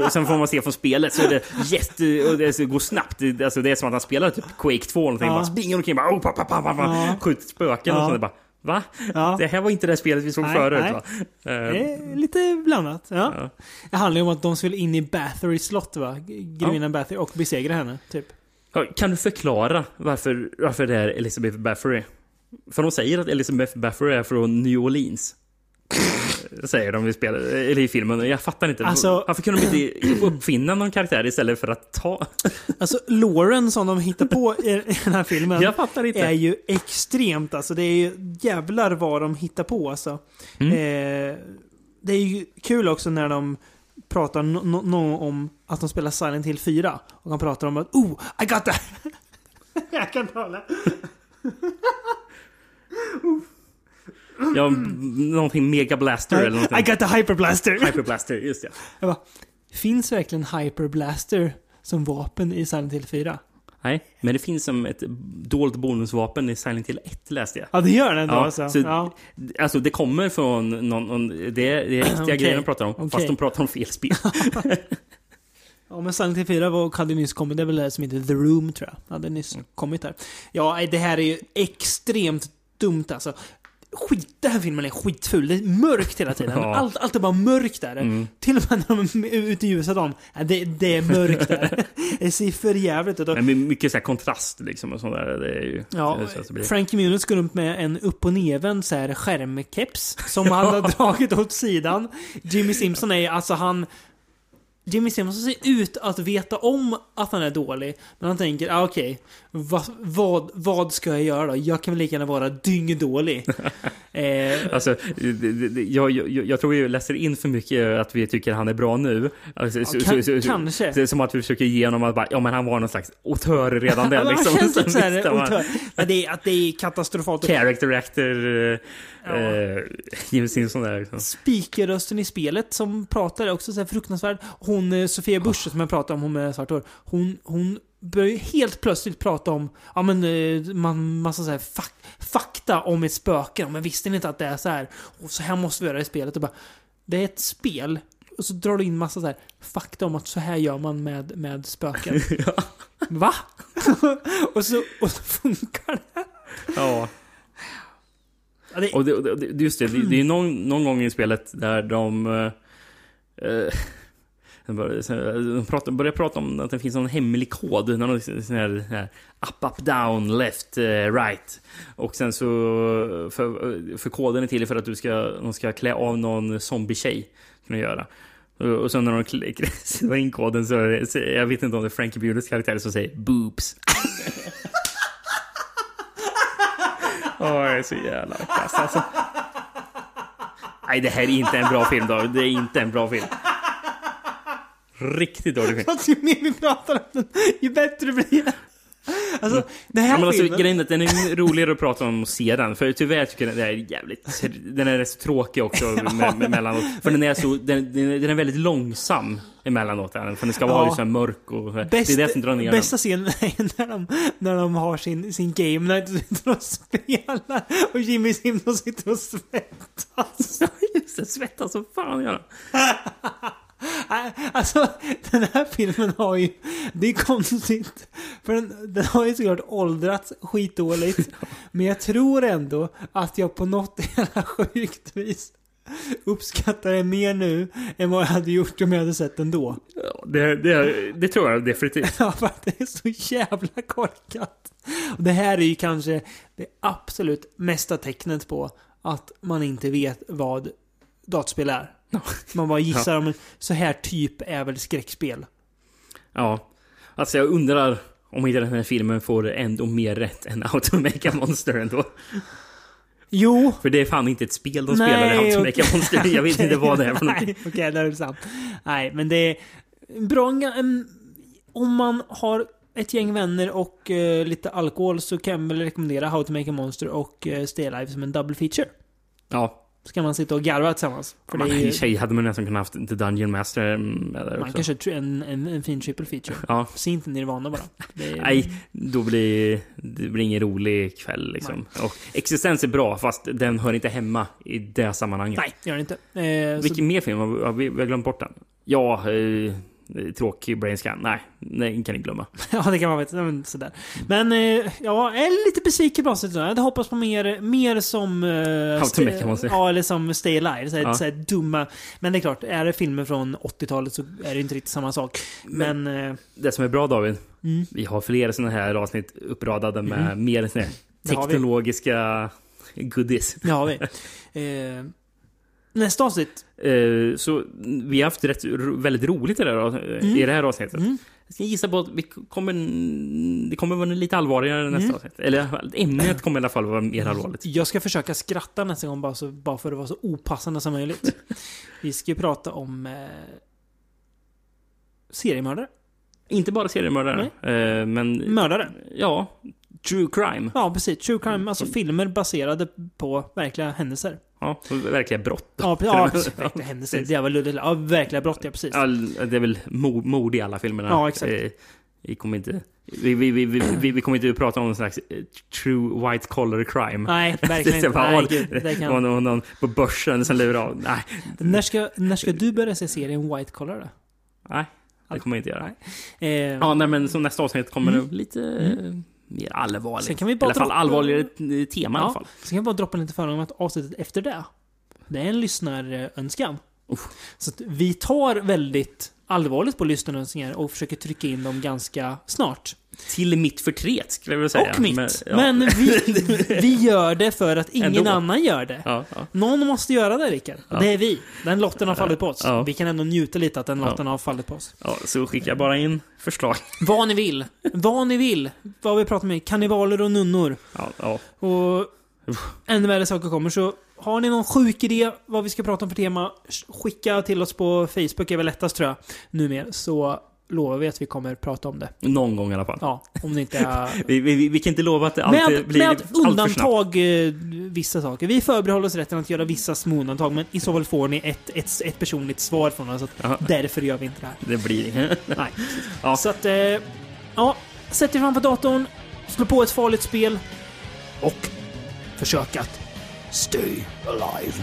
och sen får man se från spelet så är det jätte, och det går snabbt. Alltså det är som att han spelar typ Quake 2 eller någonting. Ja. Bara springer omkring bara oh, pa, pa, pa, pa, pa, Ja. skjuter spöken Ja. Och sånt. Bara, Va? Ja. Det här var inte det spelet vi såg Nej, förut nej. va? Det Eh, är lite blandat. Ja. Ja. Det handlar ju om att de skulle in i Bathory slott va? Grevinnan Bathory och besegra henne, typ. Ja, Kan du förklara varför, varför det är Elizabeth Bathory? För de säger att Elizabeth Bathory är från New Orleans. Säger de i, spel, eller i filmen. Jag fattar inte. Alltså- Varför kunde de inte uppfinna någon karaktär istället för att ta... Alltså, Lauren som de hittar på i den här filmen Jag fattar inte. är ju extremt. Alltså, det är ju jävlar vad de hittar på. Alltså. Mm. Eh, det är ju kul också när de pratar no, no, no, om att de spelar Silent Hill 4. Och de pratar om att oh, I got that! [LAUGHS] Jag kan tala. [LAUGHS] Ja, någonting Mega Blaster eller någonting. I got the Hyper Blaster! Hyper Blaster, just det. [LAUGHS] Jag bara, finns verkligen Hyper Blaster som vapen i Silent Hill 4? Nej, men det finns som ett dolt bonusvapen i Silent Hill 1 läste jag. Ja, det gör den då Ja, alltså. så, Ja. Alltså det kommer från någon, någon det, är, det är riktiga [CLEARS THROAT] Okej. grejer de pratar om, Okej. fast de pratar om fel spel. [LAUGHS] Ja, men Silent Hill 4 var, hade nyss kommit. Det är väl det som heter The Room, tror jag. Hade nyss Mm. kommit där. Ja, det här är ju extremt dumt alltså. Skit, den här filmen är skitful. Det är mörkt hela tiden. [LAUGHS] Ja. Allt, allt är bara mörkt där. Mm. Till och med när de är ute i ljuset. Ja, det, det är mörkt där. [LAUGHS] det ser för jävligt ut. Men mycket så kontrast liksom och sånt där. Det är ju... Ja, det, blir- Frankie Muniz går runt med en upp och här skärmkeps som han [LAUGHS] har dragit åt sidan. Jimmy Simpson är alltså han... Jimmy Simpson ser ut att veta om att han är dålig. Men han tänker, ah, okej, vad, vad, vad ska jag göra då? Jag kan väl lika gärna vara dyngdålig. [LAUGHS] eh, Alltså, jag, jag, jag tror vi läser in för mycket att vi tycker han är bra nu. Alltså, så- kan- så- så- kanske. Som att vi försöker ge honom att bara, ja men han var någon slags auteur redan [LAUGHS] där men han liksom. känns [LAUGHS] Så här, man- det är, att det är katastrofalt. Character actor, eh, eh, Jim Simpson där. Liksom. Speakerrösten i spelet som pratar är också så här fruktansvärd. Hon, eh, Sofia Busch som jag pratade om, hon med svart hår. Hon, hon börjar helt plötsligt prata om, ja men, eh, man, massa så här fak, fakta om ett spöke. Men visste ni inte att det är så här? Och så här måste vi göra i spelet. Och bara, det är ett spel. Och så drar du in massa så här fakta om att så här gör man med, med spöken. [LAUGHS] Va? [LAUGHS] och, så, och så funkar det. Ja. Ja, det- Och det, det, just det, det, det är någon, någon gång i spelet där de... eh, eh de börjar, de pratar, börjar prata om att det finns någon hemlig kod. Någon sån här, sån här up, up, down, left, eh, right. Och sen så... För, för koden är till för att du ska, de ska klä av någon zombie-tjej. Kan göra. Och, sen när de klickar [LAUGHS] in koden så är det, jag vet inte om det är Frankie Beautys karaktär som säger boobs. [LAUGHS] Åh, jag är så jävla kass alltså. Nej, det här är inte en bra film David. Det är inte en bra film. Riktigt dålig film. Fast ju mer vi pratar om den, ju bättre blir den. Alltså, den här Ja, men alltså, filmen... grejen är att den är roligare att prata om och se den. För tyvärr tycker jag den är jävligt... Den är rätt så tråkig också [LAUGHS] emellanåt. För den är så... Den, den, är- väldigt långsam emellanåt. För den ska vara Ja. liksom mörk och... det Bäst, är det som drar ner bästa scenen är [LAUGHS] när de, när de har sin, sin game och sitter och spelar och Jimmy Simpson sitter och svettas. [LAUGHS] den. Just det, svettas som fan gör Nej, Alltså, den här filmen har ju... Det är konstigt. För den, den har ju såklart åldrats skitdåligt. Men jag tror ändå att jag på något jävla sjukt vis uppskattar den mer nu än vad jag hade gjort om jag hade sett den då. det, det, det tror jag definitivt. [LAUGHS] Ja, för att det är så jävla korkat. Och det här är ju kanske det absolut mesta tecknet på att man inte vet vad dataspel är. Man bara gissar om så här typ är väl skräckspel. Ja. Alltså jag undrar om inte den här filmen får ändå mer rätt än How to Make a Monster ändå. Jo. För det är fan inte ett spel de spelar i How to Make a. Monster. Jag vet inte vad det är för [LAUGHS] Nej, någonting. Okej, det är sant. Nej, men det är bra. Om man har ett gäng vänner och eh, lite alkohol så kan jag väl rekommendera How to Make a Monster och uh, Stay Alive som en double feature. Ja. Så kan man sitta och garva tillsammans. För det Man, är I ju, för sig hade man nästan kunnat haft The Dungeon Master med där man också. kan köra tri- en, en, en fin triple feature. Ja. Se inte Nirvana bara. Det är, Nej, då blir det blir ingen rolig kväll liksom. Och existens är bra, fast den hör inte hemma i det sammanhanget. Nej, det gör det inte. Eh, Vilken så, mer film vi har glömt bort den? Ja, eh, tråkig brain scan. Nej, den kan ni glömma. [LAUGHS] ja, det kan man veta. Men, sådär. Men eh, ja, jag är lite besviken på avsnittet. Jag hade hoppats på mer, mer som... How to sta- Make a Monster. Ja, eller som Stay Alive. Såhär, Ja. såhär dumma... Men det är klart, är det filmer från 80-talet så är det inte riktigt samma sak. Men... eh, Det som är bra David, Mm. vi har flera sådana här avsnitt uppradade med Mm. mer såna här teknologiska goodies. Det har vi. [LAUGHS] Eh, Nästa avsnitt. Eh, så vi har haft rätt, väldigt roligt i det, här, Mm. i det här avsnittet. Jag ska gissa på att vi kommer, det kommer vara lite allvarligare nästa Mm. avsnitt. Eller ämnet kommer i alla fall vara mer allvarligt. Jag ska försöka skratta nästa gång bara, så, bara för att vara så opassande som möjligt. Vi ska ju prata om eh, seriemördare. Inte bara seriemördare, eh, men... Mördare. Ja, true crime. Ja, precis. True crime, alltså filmer baserade på verkliga händelser. Ja, verkliga brott. Ja, [LAUGHS] ja precis. verkliga händelser. Det var luddigt. Ja, verkliga brott, ja precis. All, det är väl mord, i alla filmerna. Ja, exakt. Eh, Vi kommer inte... Vi, vi, vi, vi, vi, kommer inte att prata om någon slags eh, true white collar crime. Nej, [LAUGHS] verkligen är bara, inte. Nej, gud, det kan- någon, någon på börsen som lever av. Nej, När ska, när ska du börja se serien White Collar då? nej. Det kommer jag inte göra. Eh, Ja, nej, men som nästa avsnitt kommer Mm. lite Mm. Mer allvarligt. Sen kan vi I bara alla fall droppa- allvarligare tema i alla fall. Sen kan jag bara droppa lite för om att avsnittet efter det. Det är en lyssnarönskan. Så att vi tar väldigt allvarligt på lyssnarönskningar och försöker trycka in dem ganska snart. Till mitt förtret, skulle jag vilja säga. Och mitt. Men, ja. Men vi, [LAUGHS] vi gör det för att ingen Ändå. annan gör det. Ja, ja. Någon måste göra det, Rickard. Det är vi. Den lotten har fallit på oss. Vi kan ändå njuta lite att den lotten har fallit på oss. Ja, så skicka bara in förslag. [LAUGHS] Vad ni vill. Vad ni vill. Vad vi pratar med. Kannibaler och nunnor. Och ännu värre saker kommer. Så har ni någon sjuk idé vad vi ska prata om för tema, skicka till oss på Facebook är väl lättast tror jag. Numera. Så lovar vi att vi kommer prata om det. Någon gång i alla fall. Ja, om det inte är... [LAUGHS] Vi, vi, vi kan inte lova att det alltid Med, blir med undantag eh, vissa saker. Vi förbehåller oss rätten att göra vissa små undantag, men i så fall får ni ett, ett, ett personligt svar från oss. Att. Därför gör vi inte det här. Det blir [LAUGHS] inget. Nej. Ja. Så att, eh, ja. Sätt er framför datorn, slå på ett farligt spel och försök att stay alive.